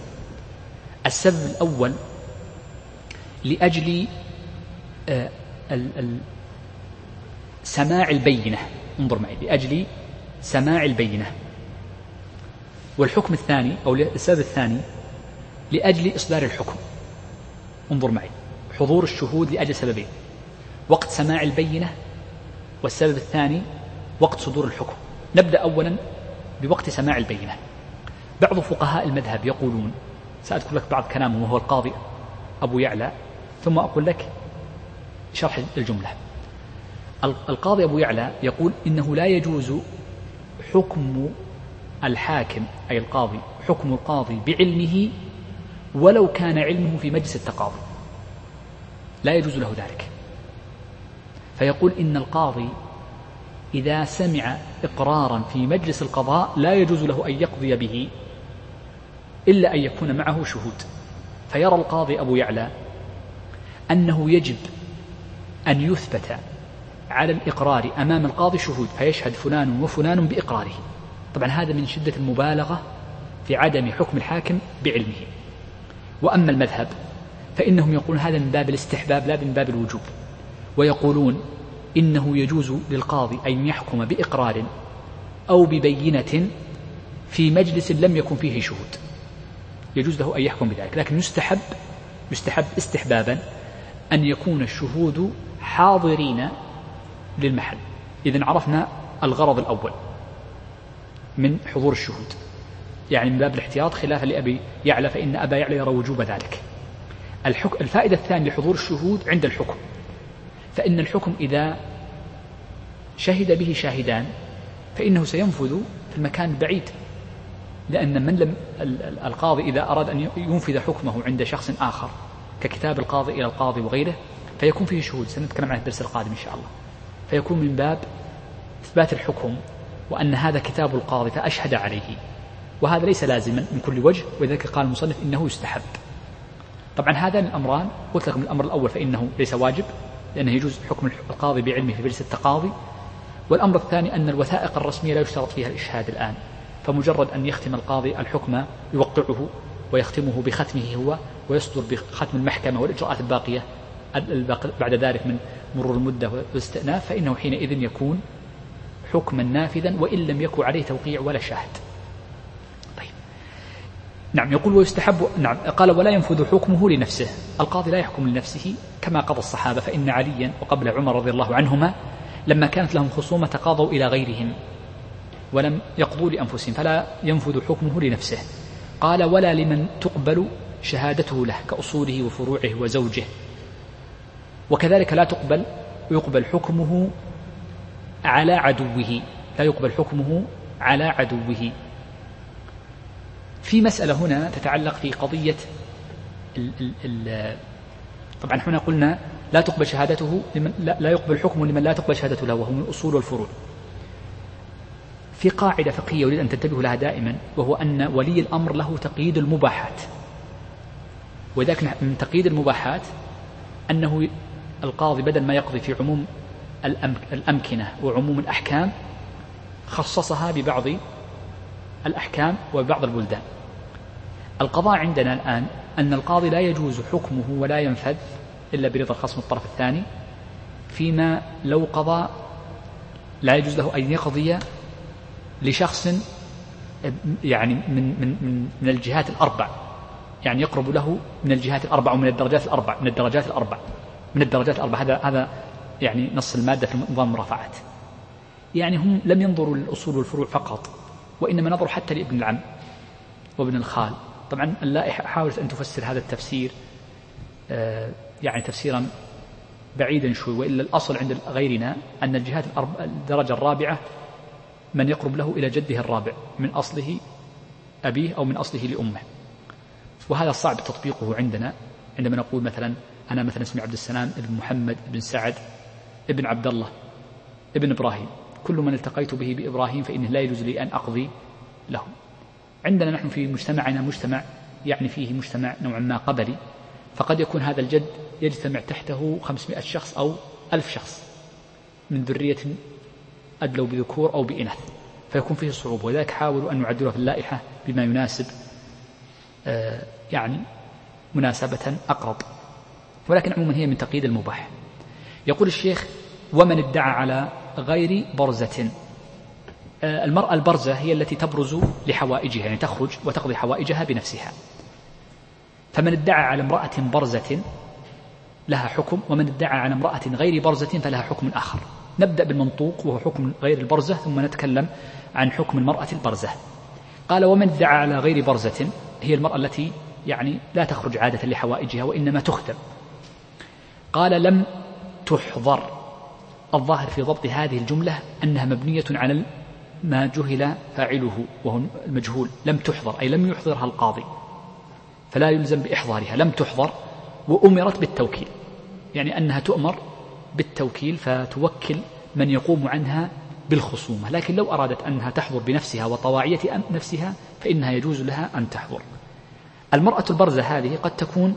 السبب الأول لأجل آه، سماع البينة. انظر معي. لأجل سماع البينة. والحكم الثاني أو السبب الثاني لأجل إصدار الحكم. انظر معي. حضور الشهود لأجل سببين. وقت سماع البينة والسبب الثاني وقت صدور الحكم. نبدأ أولا بوقت سماع البينة. بعض فقهاء المذهب يقولون سأذكر لك بعض كلامه وهو القاضي أبو يعلى ثم أقول لك شرح الجملة. القاضي أبو يعلى يقول إنه لا يجوز حكم الحاكم أي القاضي حكم القاضي بعلمه ولو كان علمه في مجلس التقاضي. لا يجوز له ذلك. فيقول إن القاضي إذا سمع إقرارا في مجلس القضاء لا يجوز له أن يقضي به إلا أن يكون معه شهود. فيرى القاضي أبو يعلى أنه يجب أن يثبت على الإقرار أمام القاضي شهود فيشهد فلان وفلان بإقراره. طبعا هذا من شدة المبالغة في عدم حكم الحاكم بعلمه. وأما المذهب فإنهم يقولون هذا من باب الاستحباب لا من باب الوجوب. ويقولون إنه يجوز للقاضي أن يحكم بإقرار أو ببينة في مجلس لم يكن فيه شهود. يجوز له أن يحكم بذلك. لكن يستحب يستحب استحبابا أن يكون الشهود حاضرين للمحل. إذا عرفنا الغرض الأول من حضور الشهود. يعني من باب الاحتياط خلافا لأبي يعلى فإن أبا يعلى يرى وجوب ذلك. الحكم الفائدة الثانية لحضور الشهود عند الحكم. فإن الحكم إذا شهد به شاهدان فإنه سينفذ في المكان البعيد لأن من لم القاضي إذا أراد أن ينفذ حكمه عند شخص آخر ككتاب القاضي إلى القاضي وغيره فيكون فيه شهود. سنتكلم عن الدرس القادم إن شاء الله. فيكون من باب إثبات الحكم وأن هذا كتاب القاضي فأشهد عليه. وهذا ليس لازما من كل وجه ولذلك قال المصنف إنه يستحب. طبعا هذان الأمران قلت لكم الأمر الأول فإنه ليس واجب لأنه يجوز حكم القاضي بعلمه في مجلس التقاضي. والأمر الثاني أن الوثائق الرسمية لا يشترط فيها الإشهاد الآن فمجرد أن يختم القاضي الحكم يوقعه ويختمه بختمه هو ويصدر بختم المحكمة والإجراءات الباقية بعد ذلك من مرور المدة والاستئناف فإنه حينئذ يكون حكما نافذا وإن لم يكن عليه توقيع ولا شاهد. نعم يقول ويستحب نعم قال ولا ينفذ حكمه لنفسه. القاضي لا يحكم لنفسه كما قضى الصحابة فإن عليا وقبل عمر رضي الله عنهما لما كانت لهم خصومة تقاضوا إلى غيرهم ولم يقضوا لأنفسهم فلا ينفذ حكمه لنفسه. قال ولا لمن تقبل شهادته له كأصوله وفروعه وزوجه. وكذلك لا تقبل يقبل حكمه على عدوه لا يقبل حكمه على عدوه. في مسألة هنا تتعلق في قضية طبعا هنا قلنا لا تقبل شهادته لمن لا, لا يقبل حكمه لمن لا تقبل شهادته له وهو من الأصول والفروع في قاعدة فقهية أريد أن تنتبهوا لها دائما وهو أن ولي الأمر له تقييد المباحات. وذلك من تقييد المباحات أنه القاضي بدل ما يقضي في عموم الأمكنة وعموم الأحكام خصصها ببعض الأحكام وبعض البلدان. القضاء عندنا الآن أن القاضي لا يجوز حكمه ولا ينفذ إلا برضا الخصم الطرف الثاني فيما لو قضى لا يجوز له أن يقضي لشخص يعني من من من من الجهات الأربع. يعني يقرب له من الجهات الأربع ومن الدرجات الأربع من الدرجات الأربع. من الدرجات الأربع. هذا هذا يعني نص المادة في نظام المرافعات. يعني هم لم ينظروا للأصول والفروع فقط. وإنما نظروا حتى لابن العم وابن الخال. طبعا اللائحة حاولت أن تفسر هذا التفسير آه، يعني تفسيرا بعيدا شوي وإلا الأصل عند غيرنا أن الجهات الدرجة الرابعة من يقرب له إلى جده الرابع من أصله أبيه أو من أصله لأمه. وهذا صعب تطبيقه عندنا عندما نقول مثلا أنا مثلا اسمي عبد السلام ابن محمد بن سعد ابن عبد الله ابن إبراهيم. كل من التقيت به بإبراهيم فإنه لا يجوز لي أن أقضي له. عندنا نحن في مجتمعنا مجتمع يعني فيه مجتمع نوعا ما قبلي فقد يكون هذا الجد يجتمع تحته خمسمائة شخص أو ألف شخص من ذرية أدلوا بذكور أو بإناث فيكون فيه صعوبة ولذلك حاولوا أن يعدلوها في اللائحة بما يناسب آه، يعني مناسبة أقرب. ولكن عموما هي من تقييد المباح. يقول الشيخ ومن ادعى على غير برزة. آه، المرأة البرزة هي التي تبرز لحوائجها يعني تخرج وتقضي حوائجها بنفسها. فمن ادعى على امرأة برزة لها حكم ومن ادعى على امرأة غير برزة فلها حكم آخر. نبدأ بالمنطوق وهو حكم غير البرزة ثم نتكلم عن حكم المرأة البرزة. قال ومن ادعى على غير برزة هي المرأة التي يعني لا تخرج عادة لحوائجها وإنما تخدم. قال لم تحضر. الظاهر في ضبط هذه الجملة أنها مبنية على ما جهل فاعله وهو المجهول لم تحضر أي لم يحضرها القاضي فلا يلزم بإحضارها لم تحضر وأمرت بالتوكيل يعني أنها تؤمر بالتوكيل فتوكل من يقوم عنها بالخصومة لكن لو أرادت أنها تحضر بنفسها وطواعية نفسها فإنها يجوز لها أن تحضر. المرأة البرزة هذه قد تكون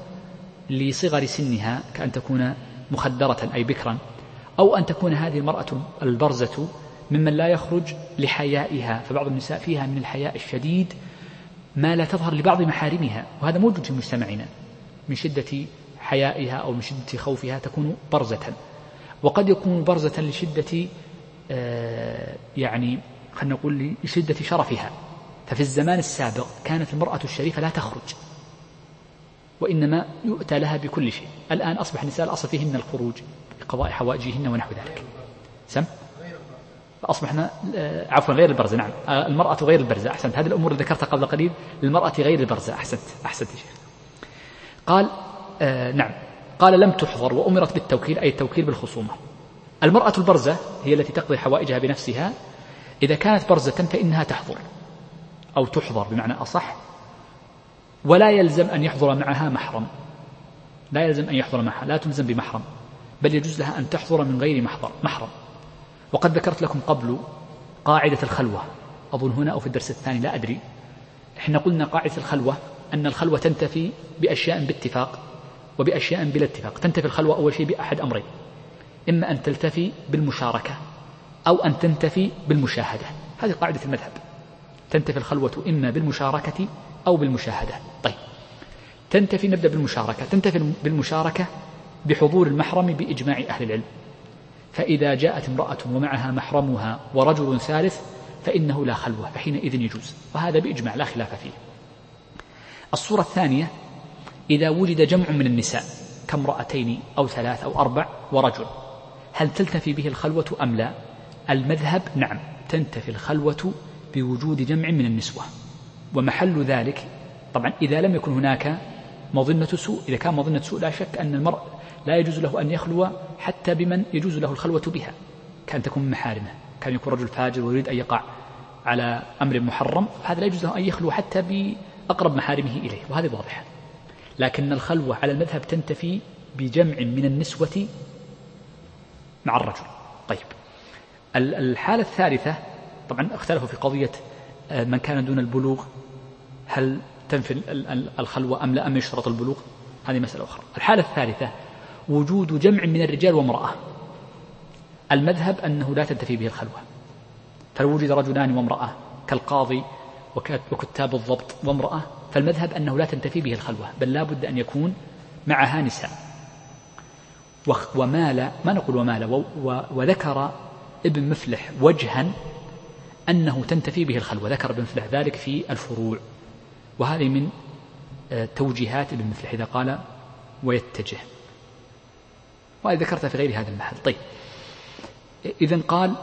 لصغر سنها كأن تكون مخدرة أي بكرا أو أن تكون هذه المرأة البرزة ممن لا يخرج لحيائها فبعض النساء فيها من الحياء الشديد ما لا تظهر لبعض محارمها وهذا موجود في مجتمعنا من شدة حيائها أو من شدة خوفها تكون برزة. وقد يكون برزة لشدة آه، يعني خلينا نقول لشدة شرفها. ففي الزمان السابق كانت المرأة الشريفة لا تخرج وإنما يؤتى لها بكل شيء. الآن أصبح النساء الأصل فيهن الخروج. لقضاء حوائجهن ونحو ذلك. سم؟ فأصبحنا آه، عفوا غير البرزة نعم. آه، المرأة غير البرزة أحسنت. هذه الأمور اللي ذكرتها قبل قليل للمرأة غير البرزة أحسنت. أحسنت يا شيخ. قال آه نعم. قال لم تحضر وأمرت بالتوكيل أي التوكيل بالخصومة. المرأة البرزة هي التي تقضي حوائجها بنفسها. إذا كانت برزة فإنها تحضر أو تحضر بمعنى أصح. ولا يلزم أن يحضر معها محرم. لا يلزم أن يحضر معها لا تلزم بمحرم. بل يجوز لها أن تحضر من غير محضر محرم. وقد ذكرت لكم قبل قاعدة الخلوة. أظن هنا أو في الدرس الثاني لا أدري. إحنا قلنا قاعدة الخلوة أن الخلوة تنتفي بأشياء باتفاق وبأشياء بلا اتفاق. تنتفي الخلوة أول شيء بأحد أمرين. إما أن تلتفي بالمشاركة أو أن تنتفي بالمشاهدة. هذه قاعدة المذهب. تنتفي الخلوة إما بالمشاركة أو بالمشاهدة. طيب. تنتفي نبدأ بالمشاركة. تنتفي بالمشاركة بحضور المحرم بإجماع أهل العلم. فإذا جاءت امرأة ومعها محرمها ورجل ثالث فإنه لا خلوة فحينئذ يجوز. وهذا بإجماع لا خلاف فيه. الصورة الثانية إذا وجد جمع من النساء كامرأتين أو ثلاث أو أربع ورجل هل تلتفي به الخلوة أم لا؟ المذهب نعم تنتفي الخلوة بوجود جمع من النسوة. ومحل ذلك طبعا إذا لم يكن هناك مظنة سوء إذا كان مظنة سوء لا شك أن المرء لا يجوز له أن يخلو حتى بمن يجوز له الخلوة بها كان تكون من محارمه. كان يكون رجل فاجر ويريد أن يقع على أمر محرم هذا لا يجوز له أن يخلو حتى بأقرب محارمه إليه وهذا واضح لكن الخلوة على المذهب تنتفي بجمع من النسوة مع الرجل. طيب. الحالة الثالثة طبعا اختلفوا في قضية آه، من كان دون البلوغ هل تنفي الخلوة أم لا أم يشترط البلوغ؟ هذه مسألة أخرى. الحالة الثالثة وجود جمع من الرجال وامرأة. المذهب أنه لا تنتفي به الخلوة. فلو وجد رجلان وامرأة كالقاضي وكتاب الضبط وامرأة. فالمذهب أنه لا تنتفي به الخلوة بل لا بد أن يكون معها نساء. ومال ما نقول ومال وذكر ابن مفلح وجها أنه تنتفي به الخلوة. ذكر ابن مفلح ذلك في الفروع. وهذه من آه، توجيهات ابن مفلح إذا قال ويتجه. وهذه ذكرتها في غير هذا المحل. طيب. إذا قال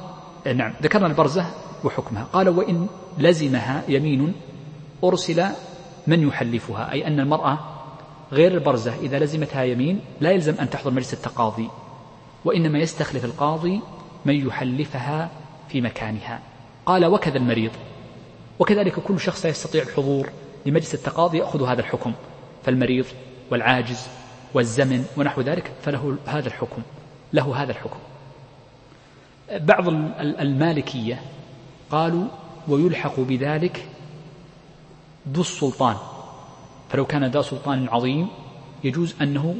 نعم ذكرنا البرزة وحكمها. قال وإن لزمها يمين أرسل من يحلفها أي أن المرأة غير البرزة إذا لزمتها يمين لا يلزم أن تحضر مجلس التقاضي وإنما يستخلف القاضي من يحلفها في مكانها. قال وكذا المريض. وكذلك كل شخص يستطيع الحضور لمجلس التقاضي يأخذ هذا الحكم فالمريض والعاجز والزمن ونحو ذلك فله هذا الحكم له هذا الحكم. بعض المالكية قالوا ويلحق بذلك ذو السلطان. فلو كان ذا سلطان عظيم يجوز أنه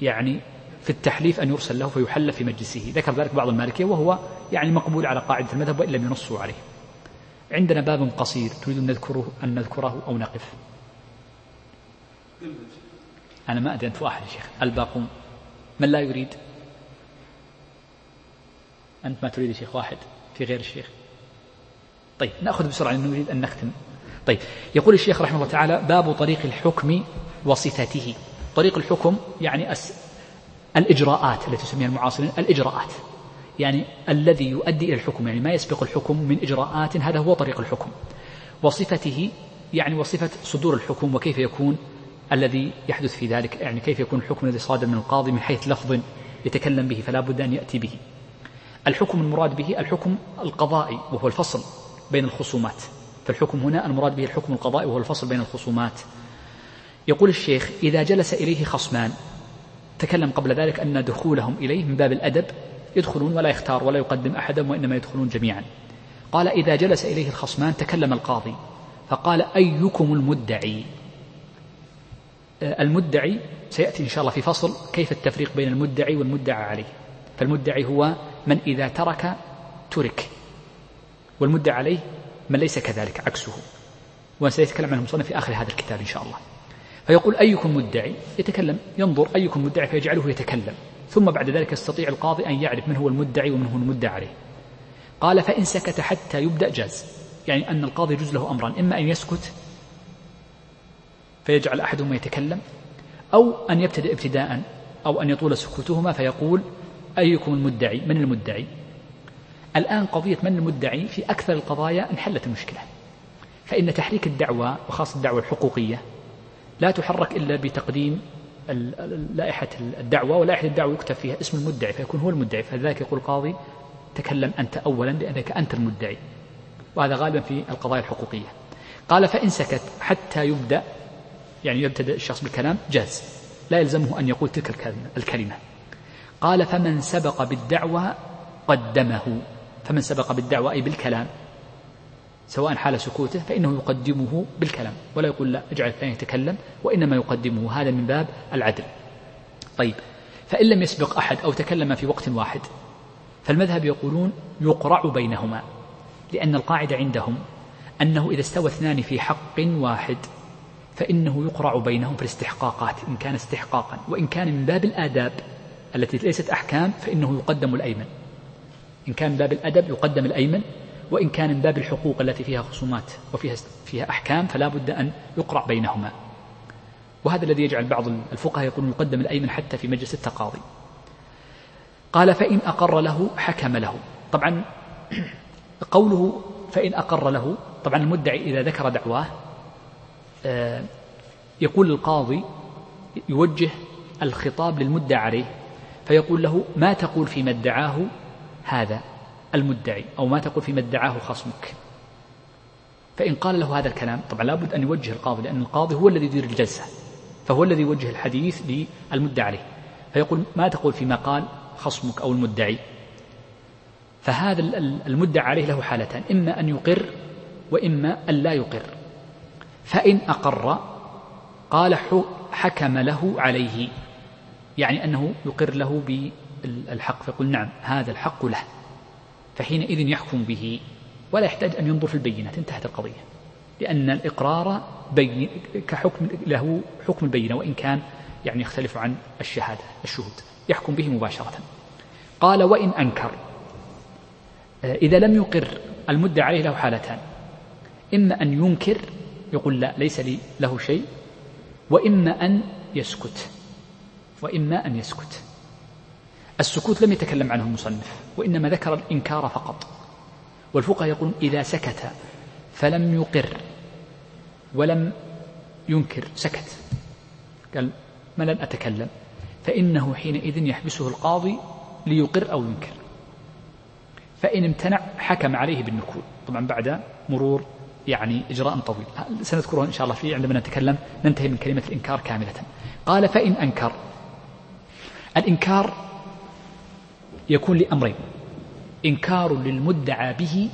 يعني في التحليف أن يرسل له فيحلف في مجلسه. ذكر ذلك بعض المالكية وهو يعني مقبول على قاعدة المذهب وإن لم ينصوا عليه. عندنا باب قصير تريد أن نذكره أن نذكره أو نقف. أنا ما أدري أنت واحد يا شيخ. الباقون. من لا يريد؟ أنت ما تريد يا شيخ واحد في غير الشيخ. طيب نأخذ بسرعة لأنه نريد أن نختم. طيب يقول الشيخ رحمه الله تعالى باب طريق الحكم وصفته طريق الحكم يعني أس الإجراءات التي تسميها المعاصرين الإجراءات. يعني الذي يؤدي إلى الحكم يعني ما يسبق الحكم من إجراءات هذا هو طريق الحكم. وصفته يعني وصفة صدور الحكم وكيف يكون؟ الذي يحدث في ذلك يعني كيف يكون الحكم الذي صادر من القاضي من حيث لفظ يتكلم به فلا بد أن يأتي به. الحكم المراد به الحكم القضائي وهو الفصل بين الخصومات. فالحكم هنا المراد به الحكم القضائي وهو الفصل بين الخصومات. يقول الشيخ إذا جلس إليه خصمان تكلم قبل ذلك أن دخولهم إليه من باب الأدب يدخلون ولا يختار ولا يقدم أحدا وإنما يدخلون جميعا. قال إذا جلس إليه الخصمان تكلم القاضي فقال أيكم المدعي؟ المدعي سيأتي إن شاء الله في فصل كيف التفريق بين المدعي والمدعى عليه. فالمدعي هو من إذا ترك ترك والمدعى عليه من ليس كذلك عكسه. وسيتكلم عنه المصنف في آخر هذا الكتاب إن شاء الله. فيقول أيكم مدعي؟ يتكلم ينظر أيكم مدعي فيجعله يتكلم. ثم بعد ذلك يستطيع القاضي أن يعرف من هو المدعي ومن هو المدعى عليه. قال فإن سكت حتى يبدأ جاز يعني أن القاضي يجوز له أمران إما أن يسكت فيجعل أحدهما يتكلم أو أن يبتدئ ابتداء أو أن يطول سكوتهما فيقول أيكم المدعي؟ من المدعي؟ الآن قضية من المدعي في أكثر القضايا انحلت المشكلة. فإن تحريك الدعوة وخاصة الدعوة الحقوقية لا تحرك إلا بتقديم لائحة الدعوة ولائحة الدعوة يكتب فيها اسم المدعي فيكون هو المدعي فلذلك يقول القاضي تكلم أنت أولا لأنك أنت المدعي. وهذا غالبا في القضايا الحقوقية. قال فإن سكت حتى يبدأ يعني يبتدأ الشخص بالكلام جاز. لا يلزمه أن يقول تلك الكلمة قال فمن سبق بالدعوة قدمه. فمن سبق بالدعوة أي بالكلام. سواء حال سكوته فإنه يقدمه بالكلام. ولا يقول لا اجعل الثاني يتكلم وإنما يقدمه. هذا من باب العدل. طيب. فإن لم يسبق أحد أو تكلم في وقت واحد فالمذهب يقولون يقرع بينهما لأن القاعدة عندهم أنه إذا استوى اثنان في حق واحد فإنه يقرع بينهم في الاستحقاقات إن كان استحقاقا. وإن كان من باب الآداب التي ليست أحكام فإنه يقدم الأيمن. إن كان من باب الأدب يقدم الأيمن. وإن كان من باب الحقوق التي فيها خصومات وفيها فيها أحكام فلا بد أن يقرع بينهما. وهذا الذي يجعل بعض الفقهاء يقولون يقدم الأيمن حتى في مجلس التقاضي. قال فإن أقر له حكم له. طبعا قوله فإن أقر له طبعا المدعي إذا ذكر دعواه يقول القاضي يوجه الخطاب للمدعى عليه فيقول له ما تقول فيما ادعاه هذا المدعي أو ما تقول فيما ادعاه خصمك. فإن قال له هذا الكلام طبعا لابد أن يوجه القاضي لأن القاضي هو الذي يدير الجلسة فهو الذي يوجه الحديث للمدعى عليه. فيقول ما تقول فيما قال خصمك أو المدعي. فهذا المدعى عليه له حالتان إما أن يقر وإما أن لا يقر. فإن أقر قال حكم له عليه يعني أنه يقر له بالحق فيقول نعم هذا الحق له فحينئذ يحكم به ولا يحتاج أن ينظر في البينات انتهت القضية لأن الإقرار بين كحكم له حكم البينة وإن كان يعني يختلف عن الشهادة الشهود يحكم به مباشرة. قال وإن أنكر إذا لم يقر المدعي عليه له حالتان إما أن ينكر يقول لا ليس لي له شيء. وإما أن يسكت. وإما أن يسكت. السكوت لم يتكلم عنه المصنف وإنما ذكر الإنكار فقط. والفقهاء يقولون إذا سكت فلم يقر ولم ينكر سكت. قال ما لن أتكلم؟ فإنه حينئذ يحبسه القاضي ليقر أو ينكر. فإن امتنع حكم عليه بالنكول. طبعا بعد مرور يعني إجراء طويل. سنذكره إن شاء الله فيه عندما نتكلم ننتهي من كلمة الإنكار كاملة. قال فإن أنكر. الإنكار يكون لأمرين. إنكار للمدعى به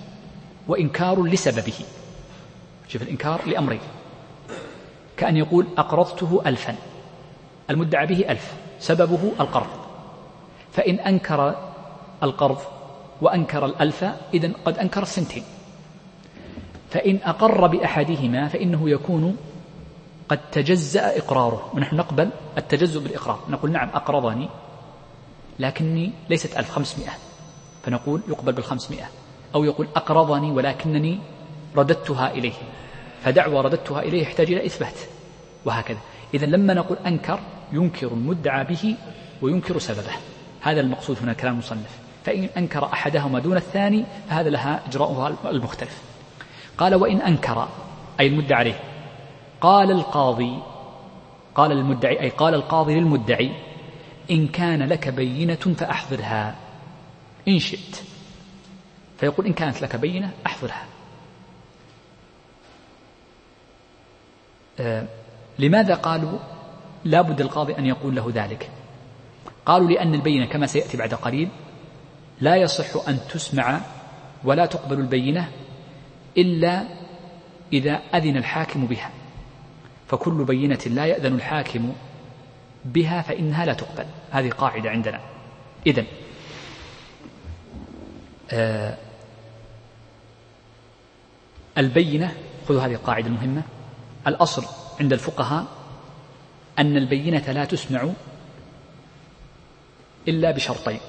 وإنكار لسببه. شوف الإنكار لأمرين. كأن يقول أقرضته ألفا. المدعى به ألف. سببه القرض. فإن أنكر القرض وأنكر الألف إذن قد أنكر السنتين. فإن أقر بأحدهما فإنه يكون قد تجزأ إقراره. ونحن نقبل التجزؤ بالإقرار. نقول نعم أقرضني لكني ليست ألف خمسمائة. فنقول يقبل بالخمسمائة. أو يقول أقرضني ولكنني رددتها إليه. فدعوى رددتها إليه يحتاج إلى إثبات. وهكذا. إذا لما نقول أنكر ينكر المدعى به وينكر سببه. هذا المقصود هنا كلام المصنف. فإن أنكر أحدهما دون الثاني فهذا لها إجراؤها المختلف. قال وإن أنكر أي المدعى عليه. قال القاضي قال المدعي أي قال القاضي للمدعي إن كان لك بينة فأحضرها إن شئت. فيقول إن كانت لك بينة أحضرها. آه لماذا قالوا لا بد القاضي أن يقول له ذلك؟ قالوا لأن البينة كما سيأتي بعد قليل لا يصح أن تسمع ولا تقبل البينة إلا إذا أذن الحاكم بها. فكل بينة لا يأذن الحاكم بها فإنها لا تقبل. هذه قاعدة عندنا. إذن آه البينة خذوا هذه القاعدة المهمة. الأصل عند الفقهاء أن البينة لا تسمع إلا بشرطين.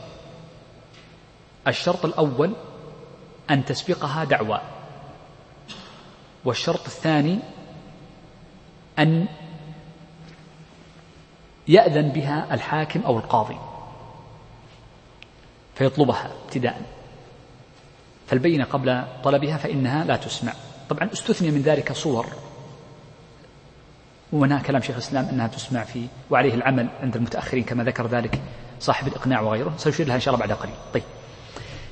الشرط الأول أن تسبقها دعوى. والشرط الثاني أن يأذن بها الحاكم أو القاضي فيطلبها ابتداء. فالبينة قبل طلبها فإنها لا تسمع. طبعا استثني من ذلك صور وهنا كلام شيخ الإسلام أنها تسمع في وعليه العمل عند المتأخرين كما ذكر ذلك صاحب الإقناع وغيره. سأشير لها إن شاء الله بعد قليل. طيب.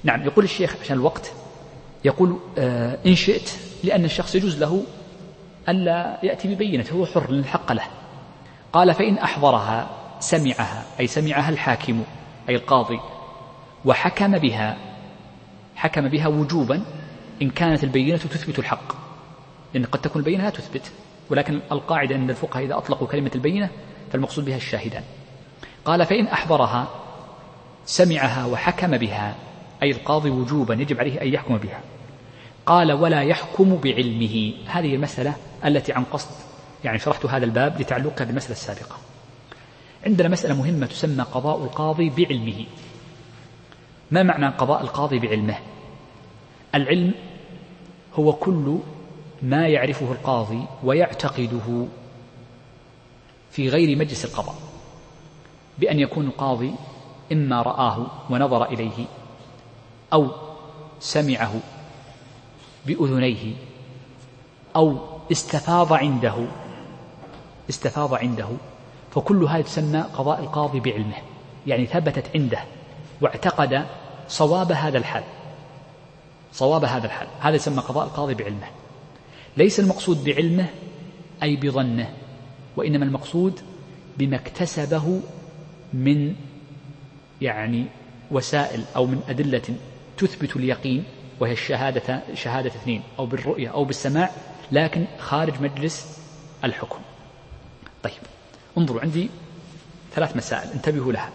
نعم يقول الشيخ عشان الوقت يقول آه إن شئت لأن الشخص يجوز له ألا يأتي ببينة هو حر الحق له. قال فإن أحضرها سمعها أي سمعها الحاكم أي القاضي وحكم بها حكم بها وجوبا إن كانت البينة تثبت الحق. لأن قد تكون البينة لا تثبت ولكن القاعدة أن الفقهاء إذا أطلقوا كلمة البينة فالمقصود بها الشاهدان. قال فإن أحضرها سمعها وحكم بها أي القاضي وجوبا يجب عليه أن يحكم بها. قال ولا يحكم بعلمه. هذه المسألة التي عن قصد. يعني شرحت هذا الباب لتعلقها بالمسألة السابقة. عندنا مسألة مهمة تسمى قضاء القاضي بعلمه. ما معنى قضاء القاضي بعلمه؟ العلم هو كل ما يعرفه القاضي ويعتقده في غير مجلس القضاء بأن يكون القاضي إما رآه ونظر إليه أو سمعه بأذنيه أو استفاض عنده استفاض عنده. فكل هذا تسمى قضاء القاضي بعلمه يعني ثبتت عنده واعتقد صواب هذا الحال. صواب هذا الحال. هذا يسمى قضاء القاضي بعلمه. ليس المقصود بعلمه أي بظنه وإنما المقصود بما اكتسبه من يعني وسائل أو من أدلة تثبت اليقين وهي الشهادة شهادة اثنين أو بالرؤية أو بالسماع لكن خارج مجلس الحكم. طيب انظروا عندي ثلاث مسائل انتبهوا لها.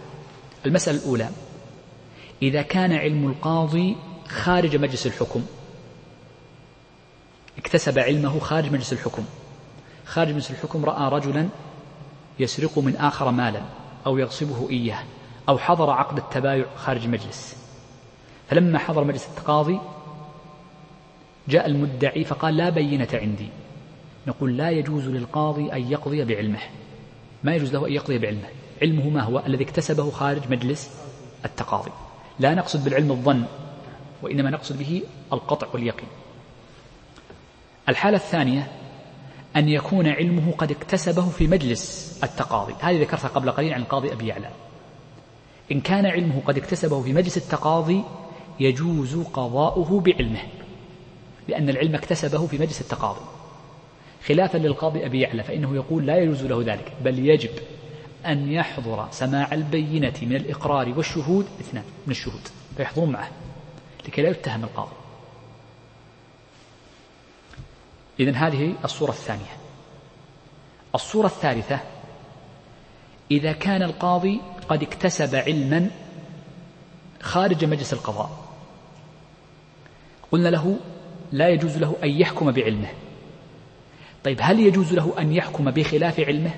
المسألة الأولى إذا كان علم القاضي خارج مجلس الحكم اكتسب علمه خارج مجلس الحكم خارج مجلس الحكم رأى رجلا يسرق من آخر مالا أو يغصبه إياه أو حضر عقد التبايع خارج مجلس. فلما حضر مجلس التقاضي جاء المدعي فقال لا بينة عندي. نقول لا يجوز للقاضي أن يقضي بعلمه. ما يجوز له أن يقضي بعلمه. علمه ما هو الذي اكتسبه خارج مجلس التقاضي. لا نقصد بالعلم الظن وإنما نقصد به القطع واليقين. الحالة الثانية أن يكون علمه قد اكتسبه في مجلس التقاضي. هذه ذكرتها قبل قليل عن القاضي أبي يعلى. إن كان علمه قد اكتسبه في مجلس التقاضي يجوز قضاؤه بعلمه لأن العلم اكتسبه في مجلس التقاضي. خلافا للقاضي أبي يعلى فإنه يقول لا يجوز له ذلك بل يجب أن يحضر سماع البينة من الإقرار والشهود اثنان من الشهود فيحضرون معه لكي لا يتهم القاضي. إذا هذه الصورة الثانية. الصورة الثالثة إذا كان القاضي قد اكتسب علما خارج مجلس القضاء قلنا له لا يجوز له أن يحكم بعلمه. طيب هل يجوز له أن يحكم بخلاف علمه؟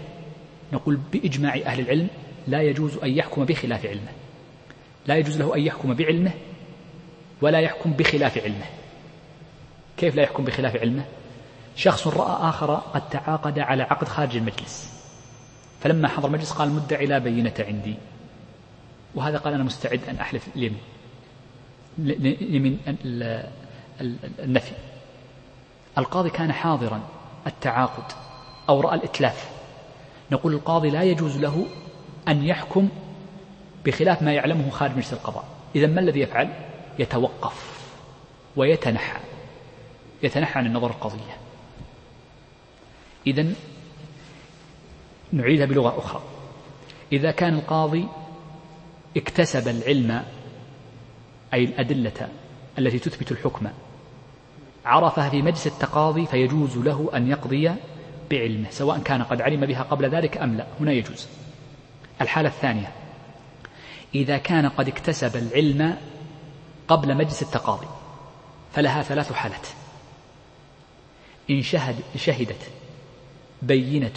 نقول بإجماع أهل العلم لا يجوز أن يحكم بخلاف علمه. لا يجوز له أن يحكم بعلمه ولا يحكم بخلاف علمه. كيف لا يحكم بخلاف علمه؟ شخص رأى آخر قد تعاقد على عقد خارج المجلس. فلما حضر المجلس قال المدعي لا بينة عندي. وهذا قال أنا مستعد أن أحلف اليمين يمين النفي. القاضي كان حاضرا التعاقد أو رأى الإتلاف. نقول القاضي لا يجوز له أن يحكم بخلاف ما يعلمه خارج مجلس القضاء. إذا ما الذي يفعل؟ يتوقف ويتنحى. يتنحى عن النظر القضية. إذا نعيدها بلغة أخرى. إذا كان القاضي اكتسب العلم أي الأدلة التي تثبت الحكم عرفها في مجلس التقاضي فيجوز له أن يقضي بعلمه سواء كان قد علم بها قبل ذلك أم لا. هنا يجوز. الحالة الثانية إذا كان قد اكتسب العلم قبل مجلس التقاضي فلها ثلاث حالات. إن شهد شهدت بينة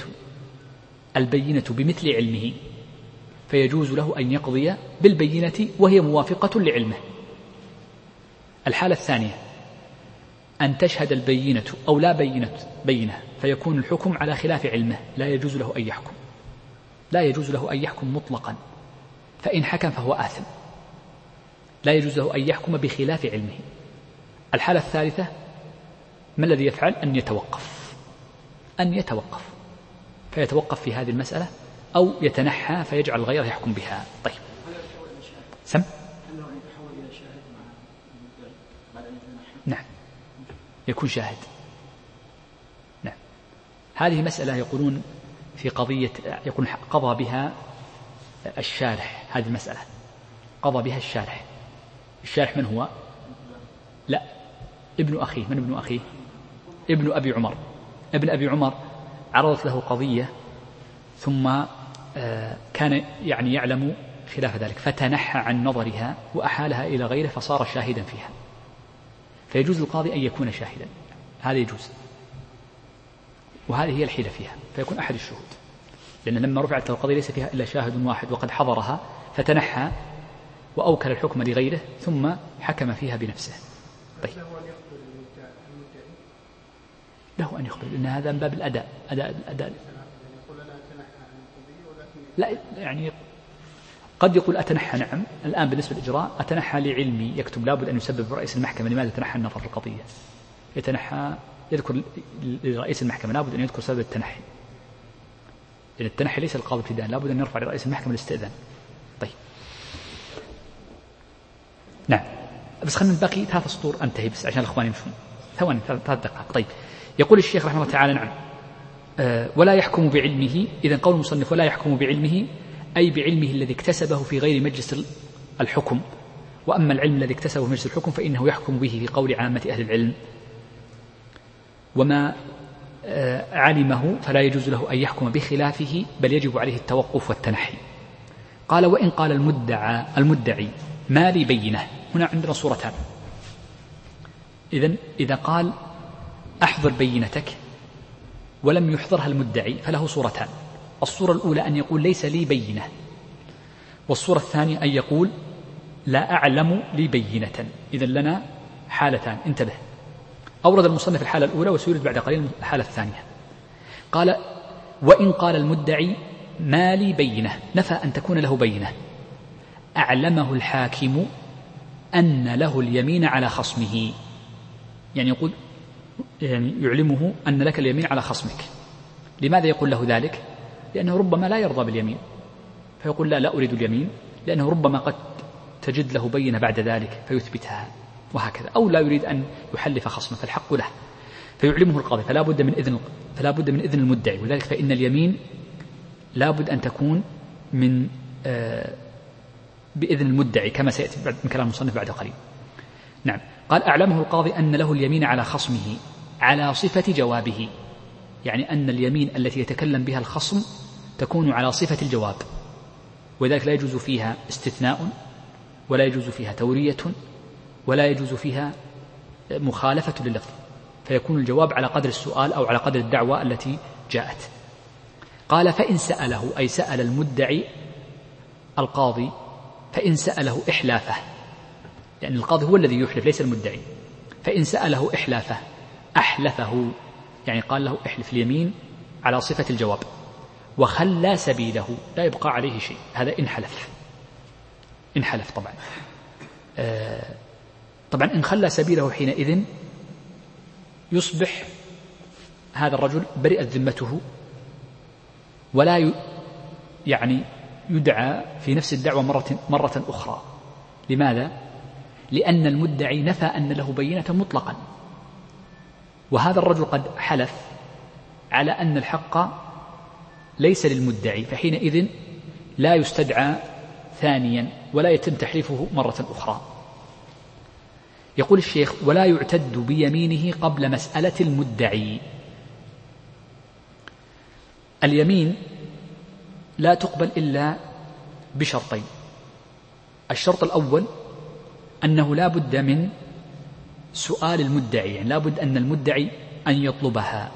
البينة بمثل علمه فيجوز له أن يقضي بالبينة وهي موافقة لعلمه. الحالة الثانية أن تشهد البينة أو لا بينة بينة فيكون الحكم على خلاف علمه لا يجوز له أن يحكم. لا يجوز له أن يحكم مطلقا. فإن حكم فهو آثم. لا يجوز له أن يحكم بخلاف علمه. الحالة الثالثة ما الذي يفعل؟ أن يتوقف. أن يتوقف. فيتوقف في هذه المسألة أو يتنحى فيجعل غيره يحكم بها. طيب. سم نعم يكون شاهد. نعم. هذه مسألة يقولون في قضية يقول قضى بها الشارح. هذه المسألة. قضى بها الشارح. الشارح من هو؟ لا. ابن أخيه. من ابن أخيه؟ ابن أبي عمر. ابن أبي عمر عرضت له قضية ثم آه، كان يعني يعلم خلاف ذلك فتنحى عن نظرها وأحالها إلى غيره فصار شاهدا فيها. فيجوز للقاضي أن يكون شاهدا. هذا يجوز. وهذه هي الحيلة فيها فيكون أحد الشهود. لأن لما رفعت القضية ليس فيها إلا شاهد واحد وقد حضرها فتنحى وأوكل الحكم لغيره ثم حكم فيها بنفسه. طيب. له أن يخبر لأن هذا من باب الأداء أداء الأداء لا يعني قد يقول أتنحى نعم. الآن بالنسبة للإجراء أتنحى لعلمي يكتب لابد أن يسبب رئيس المحكمة. لماذا تنحى النظر في القضية يتنحى يذكر لرئيس المحكمة لابد أن يذكر سبب التنحي. لأن التنحي ليس القاضي ابتداء لابد أن يرفع لرئيس المحكمة الاستئذان. طيب. نعم. بس خلينا باقي ثلاث سطور أنتهي بس عشان الإخوان يمشون. ثواني ثلاث دقائق. طيب. يقول الشيخ رحمه الله تعالى نعم. آه، ولا يحكم بعلمه إذا قول المصنف ولا يحكم بعلمه أي بعلمه الذي اكتسبه في غير مجلس الحكم. وأما العلم الذي اكتسبه في مجلس الحكم فإنه يحكم به في قول عامة أهل العلم. وما آه، علمه فلا يجوز له أن يحكم بخلافه بل يجب عليه التوقف والتنحي. قال وإن قال المدعى المدعي ما لي بينة؟ هنا عندنا صورتان. إذا إذا قال أحضر بينتك ولم يحضرها المدعي فله صورتان. الصورة الأولى أن يقول ليس لي بينة. والصورة الثانية أن يقول لا أعلم لي بينة. إذا لنا حالتان. انتبه. أورد المصنف الحالة الأولى وسيرد بعد قليل الحالة الثانية. قال وإن قال المدعي ما لي بينة. نفى أن تكون له بينة. أعلمه الحاكم أن له اليمين على خصمه. يعني يقول يعني يعلمه أن لك اليمين على خصمك. لماذا يقول له ذلك؟ لأنه ربما لا يرضى باليمين. فيقول لا لا أريد اليمين لأنه ربما قد تجد له بينة بعد ذلك فيثبتها وهكذا. أو لا يريد أن يحلف خصمه فالحق له. فيعلمه القاضي فلا بد من إذن فلا بد من إذن المدعي. ولذلك فإن اليمين لا بد أن تكون من آه بإذن المدعي كما سيأتي من كلام المصنف بعد قليل. نعم. قال أعلمه القاضي أن له اليمين على خصمه على صفة جوابه. يعني أن اليمين التي يتكلم بها الخصم تكون على صفة الجواب ولذلك لا يجوز فيها استثناء ولا يجوز فيها تورية ولا يجوز فيها مخالفة لللفظ فيكون الجواب على قدر السؤال أو على قدر الدعوة التي جاءت. قال فإن سأله أي سأل المدعي القاضي فإن سأله إحلافه يعني القاضي هو الذي يحلف ليس المدعي. فإن سأله إحلافه أحلفه. يعني قال له احلف اليمين على صفة الجواب. وخلى سبيله لا يبقى عليه شيء. هذا إن حلف إن حلف طبعا. آه طبعا إن خلى سبيله حينئذ يصبح هذا الرجل برئت ذمته ولا يعني يدعى في نفس الدعوة مرة, مرة أخرى. لماذا؟ لأن المدعي نفى أن له بينة مطلقا. وهذا الرجل قد حلف على أن الحق ليس للمدعي فحينئذ لا يستدعى ثانيا ولا يتم تحليفه مرة أخرى. يقول الشيخ ولا يعتد بيمينه قبل مسألة المدعي. اليمين لا تقبل إلا بشرطين. الشرط الأول أنه لا بد من سؤال المدعي يعني لا بد أن المدعي أن يطلبها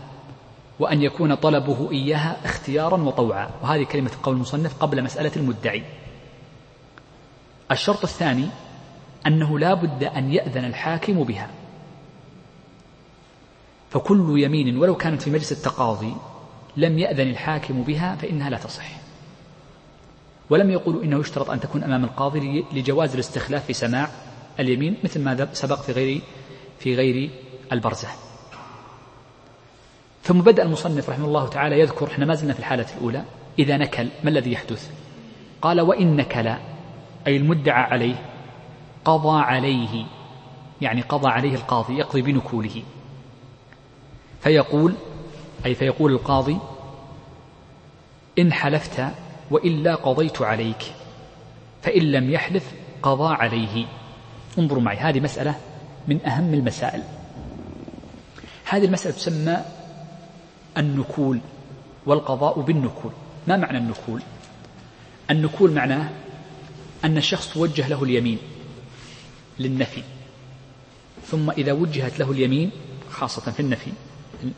وأن يكون طلبه إياها اختيارا وطوعا. وهذه كلمة قول المصنف قبل مسألة المدعي. الشرط الثاني أنه لا بد أن يأذن الحاكم بها. فكل يمين ولو كانت في مجلس التقاضي لم يأذن الحاكم بها فإنها لا تصح. ولم يقولوا إنه يشترط أن تكون أمام القاضي لجواز الاستخلاف في سماع اليمين مثل ما سبق في غير في غير البرزة ثم بدأ المصنف رحمه الله تعالى يذكر إحنا ما زلنا في الحالة الأولى إذا نكل ما الذي يحدث؟ قال وإن نكل أي المدعى عليه قضى عليه يعني قضى عليه القاضي يقضي بنكوله. فيقول أي فيقول القاضي إن حلفت وإلا قضيت عليك فإن لم يحلف قضى عليه. انظروا معي هذه مسألة من أهم المسائل. هذه المسألة تسمى النكول والقضاء بالنكول. ما معنى النكول؟ النكول معناه أن الشخص توجه له اليمين للنفي ثم إذا وجهت له اليمين خاصة في النفي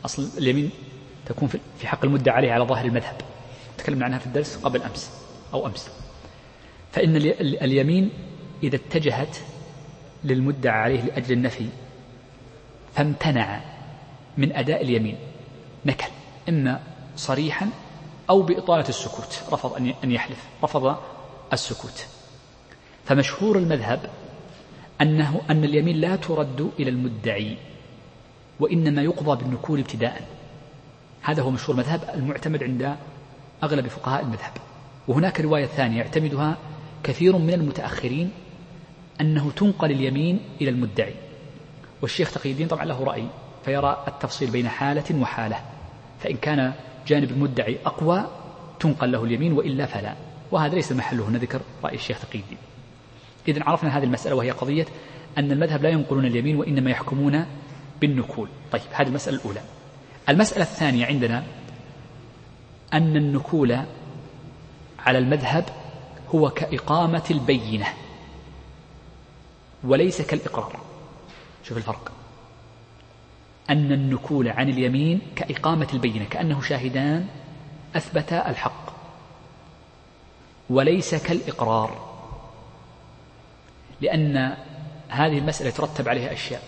أصل اليمين تكون في حق المدة عليه على ظاهر المذهب. تكلمنا عنها في الدرس قبل أمس أو أمس. فإن اليمين إذا اتجهت للمدعى عليه لأجل النفي. فامتنع من أداء اليمين. نكل إما صريحا أو بإطالة السكوت. رفض أن يحلف. رفض السكوت. فمشهور المذهب أنه أن اليمين لا ترد إلى المدعي وإنما يقضى بالنكول ابتداء. هذا هو مشهور المذهب المعتمد عند أغلب فقهاء المذهب. وهناك رواية ثانية يعتمدها كثير من المتأخرين أنه تنقل اليمين إلى المدعي. والشيخ تقي الدين طبعا له رأي فيرى التفصيل بين حالة وحالة. فإن كان جانب المدعي أقوى تنقل له اليمين وإلا فلا. وهذا ليس محله ذكر رأي الشيخ تقي الدين. إذا عرفنا هذه المسألة وهي قضية أن المذهب لا ينقلون اليمين وإنما يحكمون بالنكول. طيب هذه المسألة الأولى. المسألة الثانية عندنا أن النكول على المذهب هو كإقامة البينة. وليس كالإقرار. شوف الفرق. أن النكول عن اليمين كإقامة البينة كأنه شاهدان أثبتا الحق. وليس كالإقرار. لأن هذه المسألة يترتب عليها أشياء.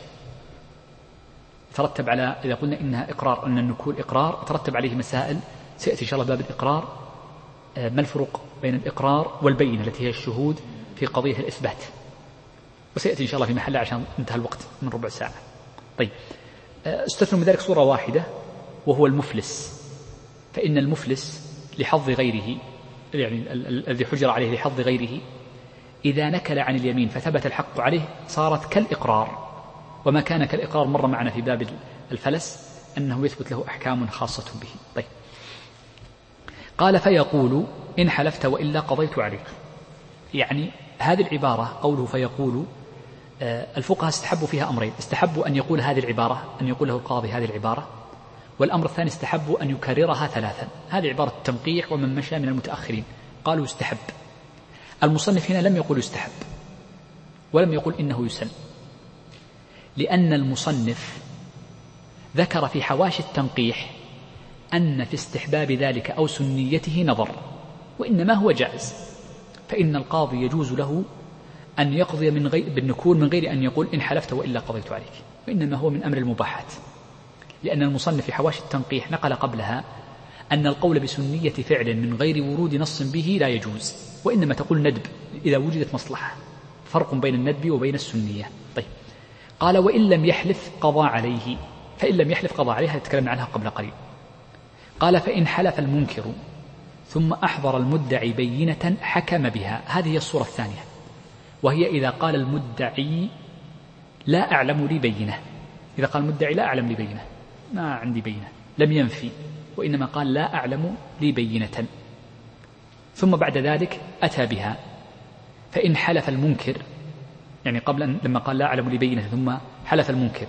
يترتب على إذا قلنا إنها إقرار أن النكول إقرار يترتب عليه مسائل. سيأتي إن شاء الله باب الإقرار. آه، ما الفرق بين الإقرار والبينة التي هي الشهود في قضية الإثبات؟ وسيأتي إن شاء الله في محله عشان انتهى الوقت من ربع ساعة. طيب. آه، استثنوا من ذلك صورة واحدة وهو المفلس. فإن المفلس لحظ غيره يعني الذي حجر عليه لحظ غيره إذا نكل عن اليمين فثبت الحق عليه صارت كالإقرار. وما كان كالإقرار مر معنا في باب الفلس أنه يثبت له أحكام خاصة به. طيب. قال فيقول إن حلفت وإلا قضيت عليك. يعني هذه العبارة قوله فيقول الفقهاء استحبوا فيها أمرين. استحبوا أن يقول هذه العبارة أن يقول له القاضي هذه العبارة. والأمر الثاني استحبوا أن يكررها ثلاثا. هذه عبارة التنقيح ومن مشى من المتأخرين. قالوا يستحب المصنف هنا لم يقل يستحب ولم يقل إنه يسن. لأن المصنف ذكر في حواشي التنقيح أن في استحباب ذلك أو سنيته نظر وإنما هو جائز. فإن القاضي يجوز له أن يقضي من غير بالنكول من غير أن يقول إن حلفت وإلا قضيت عليك. وإنما هو من أمر المباحات. لأن المصنف في حواشي التنقيح نقل قبلها أن القول بسنية فعل من غير ورود نص به لا يجوز وإنما تقول ندب إذا وجدت مصلحة. فرق بين الندب وبين السنية. طيب. قال وإن لم يحلف قضى عليه. فإن لم يحلف قضى عليه هذه تكلمنا عنها قبل قليل. قال فإن حلف المنكر ثم أحضر المدعي بينة حكم بها. هذه هي الصورة الثانية. وهي إذا قال المدعي لا أعلم لي بينة. إذا قال المدعي لا أعلم لي بينة. ما عندي بينة. لم ينفي. وإنما قال لا أعلم لي بينة. ثم بعد ذلك أتى بها. فإن حلف المنكر يعني قبل أن لما قال لا أعلم لي بينة ثم حلف المنكر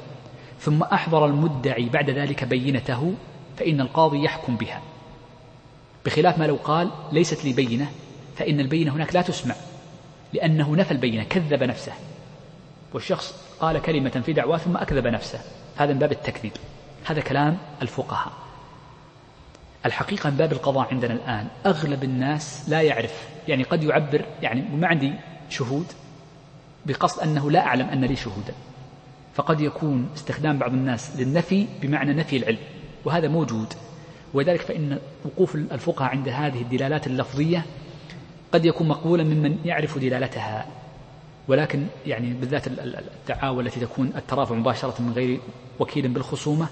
ثم أحضر المدعي بعد ذلك بينته فإن القاضي يحكم بها. بخلاف ما لو قال ليست لي بينة فإن البينة هناك لا تسمع. لأنه نفى البينة كذب نفسه. والشخص قال كلمة في دعواه ثم أكذب نفسه. هذا من باب التكذيب. هذا كلام الفقهاء. الحقيقة من باب القضاء عندنا الآن أغلب الناس لا يعرف يعني قد يعبر يعني ما عندي شهود بقصد أنه لا أعلم أن لي شهودا. فقد يكون استخدام بعض الناس للنفي بمعنى نفي العلم وهذا موجود. ولذلك فإن وقوف الفقهاء عند هذه الدلالات اللفظية قد يكون مقبولا ممن يعرف دلالتها. ولكن يعني بالذات الدعاوى التي تكون الترافع مباشرة من غير وكيل بالخصومة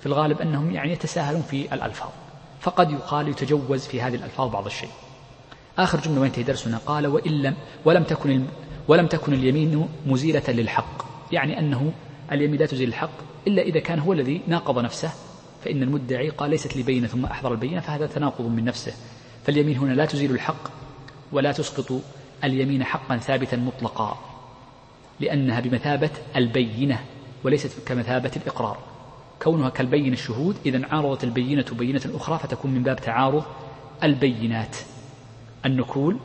في الغالب أنهم يعني يتساهلون في الألفاظ. فقد يقال يتجوز في هذه الألفاظ بعض الشيء. آخر جملة وينتهي درسنا؟ قال وإن لم ولم تكن ولم تكن اليمين مزيلة للحق. يعني أنه اليمين لا تزيل الحق إلا إذا كان هو الذي ناقض نفسه. فإن المدعي قال ليست لي بينة ثم أحضر البينة فهذا تناقض من نفسه. فاليمين هنا لا تزيل الحق ولا تسقط اليمين حقا ثابتا مطلقا لأنها بمثابة البينة وليست كمثابة الإقرار. كونها كالبين الشهود إذا عارضت البينة بينة أخرى فتكون من باب تعارض البينات. النكول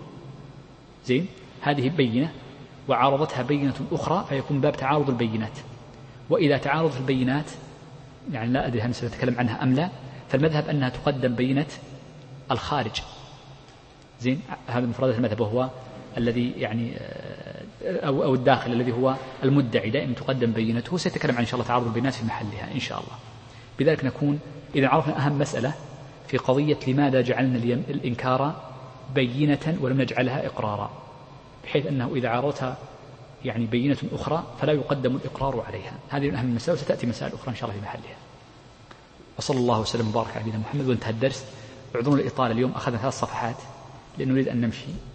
زين هذه بينة وعارضتها بينة أخرى فيكون باب تعارض البينات. وإذا تعارضت البينات يعني لا أدري هل سنتكلم عنها أم لا فالمذهب أنها تقدم بينة الخارج. زين هذا مفردات المذهب وهو الذي يعني آه، أو, أو الداخل الذي هو المدعي دائما تقدم بينته سيتكلم عن إن شاء الله تعارض البينات في محلها إن شاء الله. بذلك نكون إذا عرفنا أهم مسألة في قضية لماذا جعلنا الإنكار بينة ولم نجعلها إقرارا بحيث أنه إذا عرضتها يعني بينة أخرى فلا يقدم الإقرار عليها. هذه من أهم المسائل وستأتي مسائل أخرى إن شاء الله في محلها. وصلى الله وسلم وبارك على نبينا محمد وانتهى الدرس. اعذروا الإطالة اليوم أخذنا ثلاث صفحات. لأن نريد أن نمشي.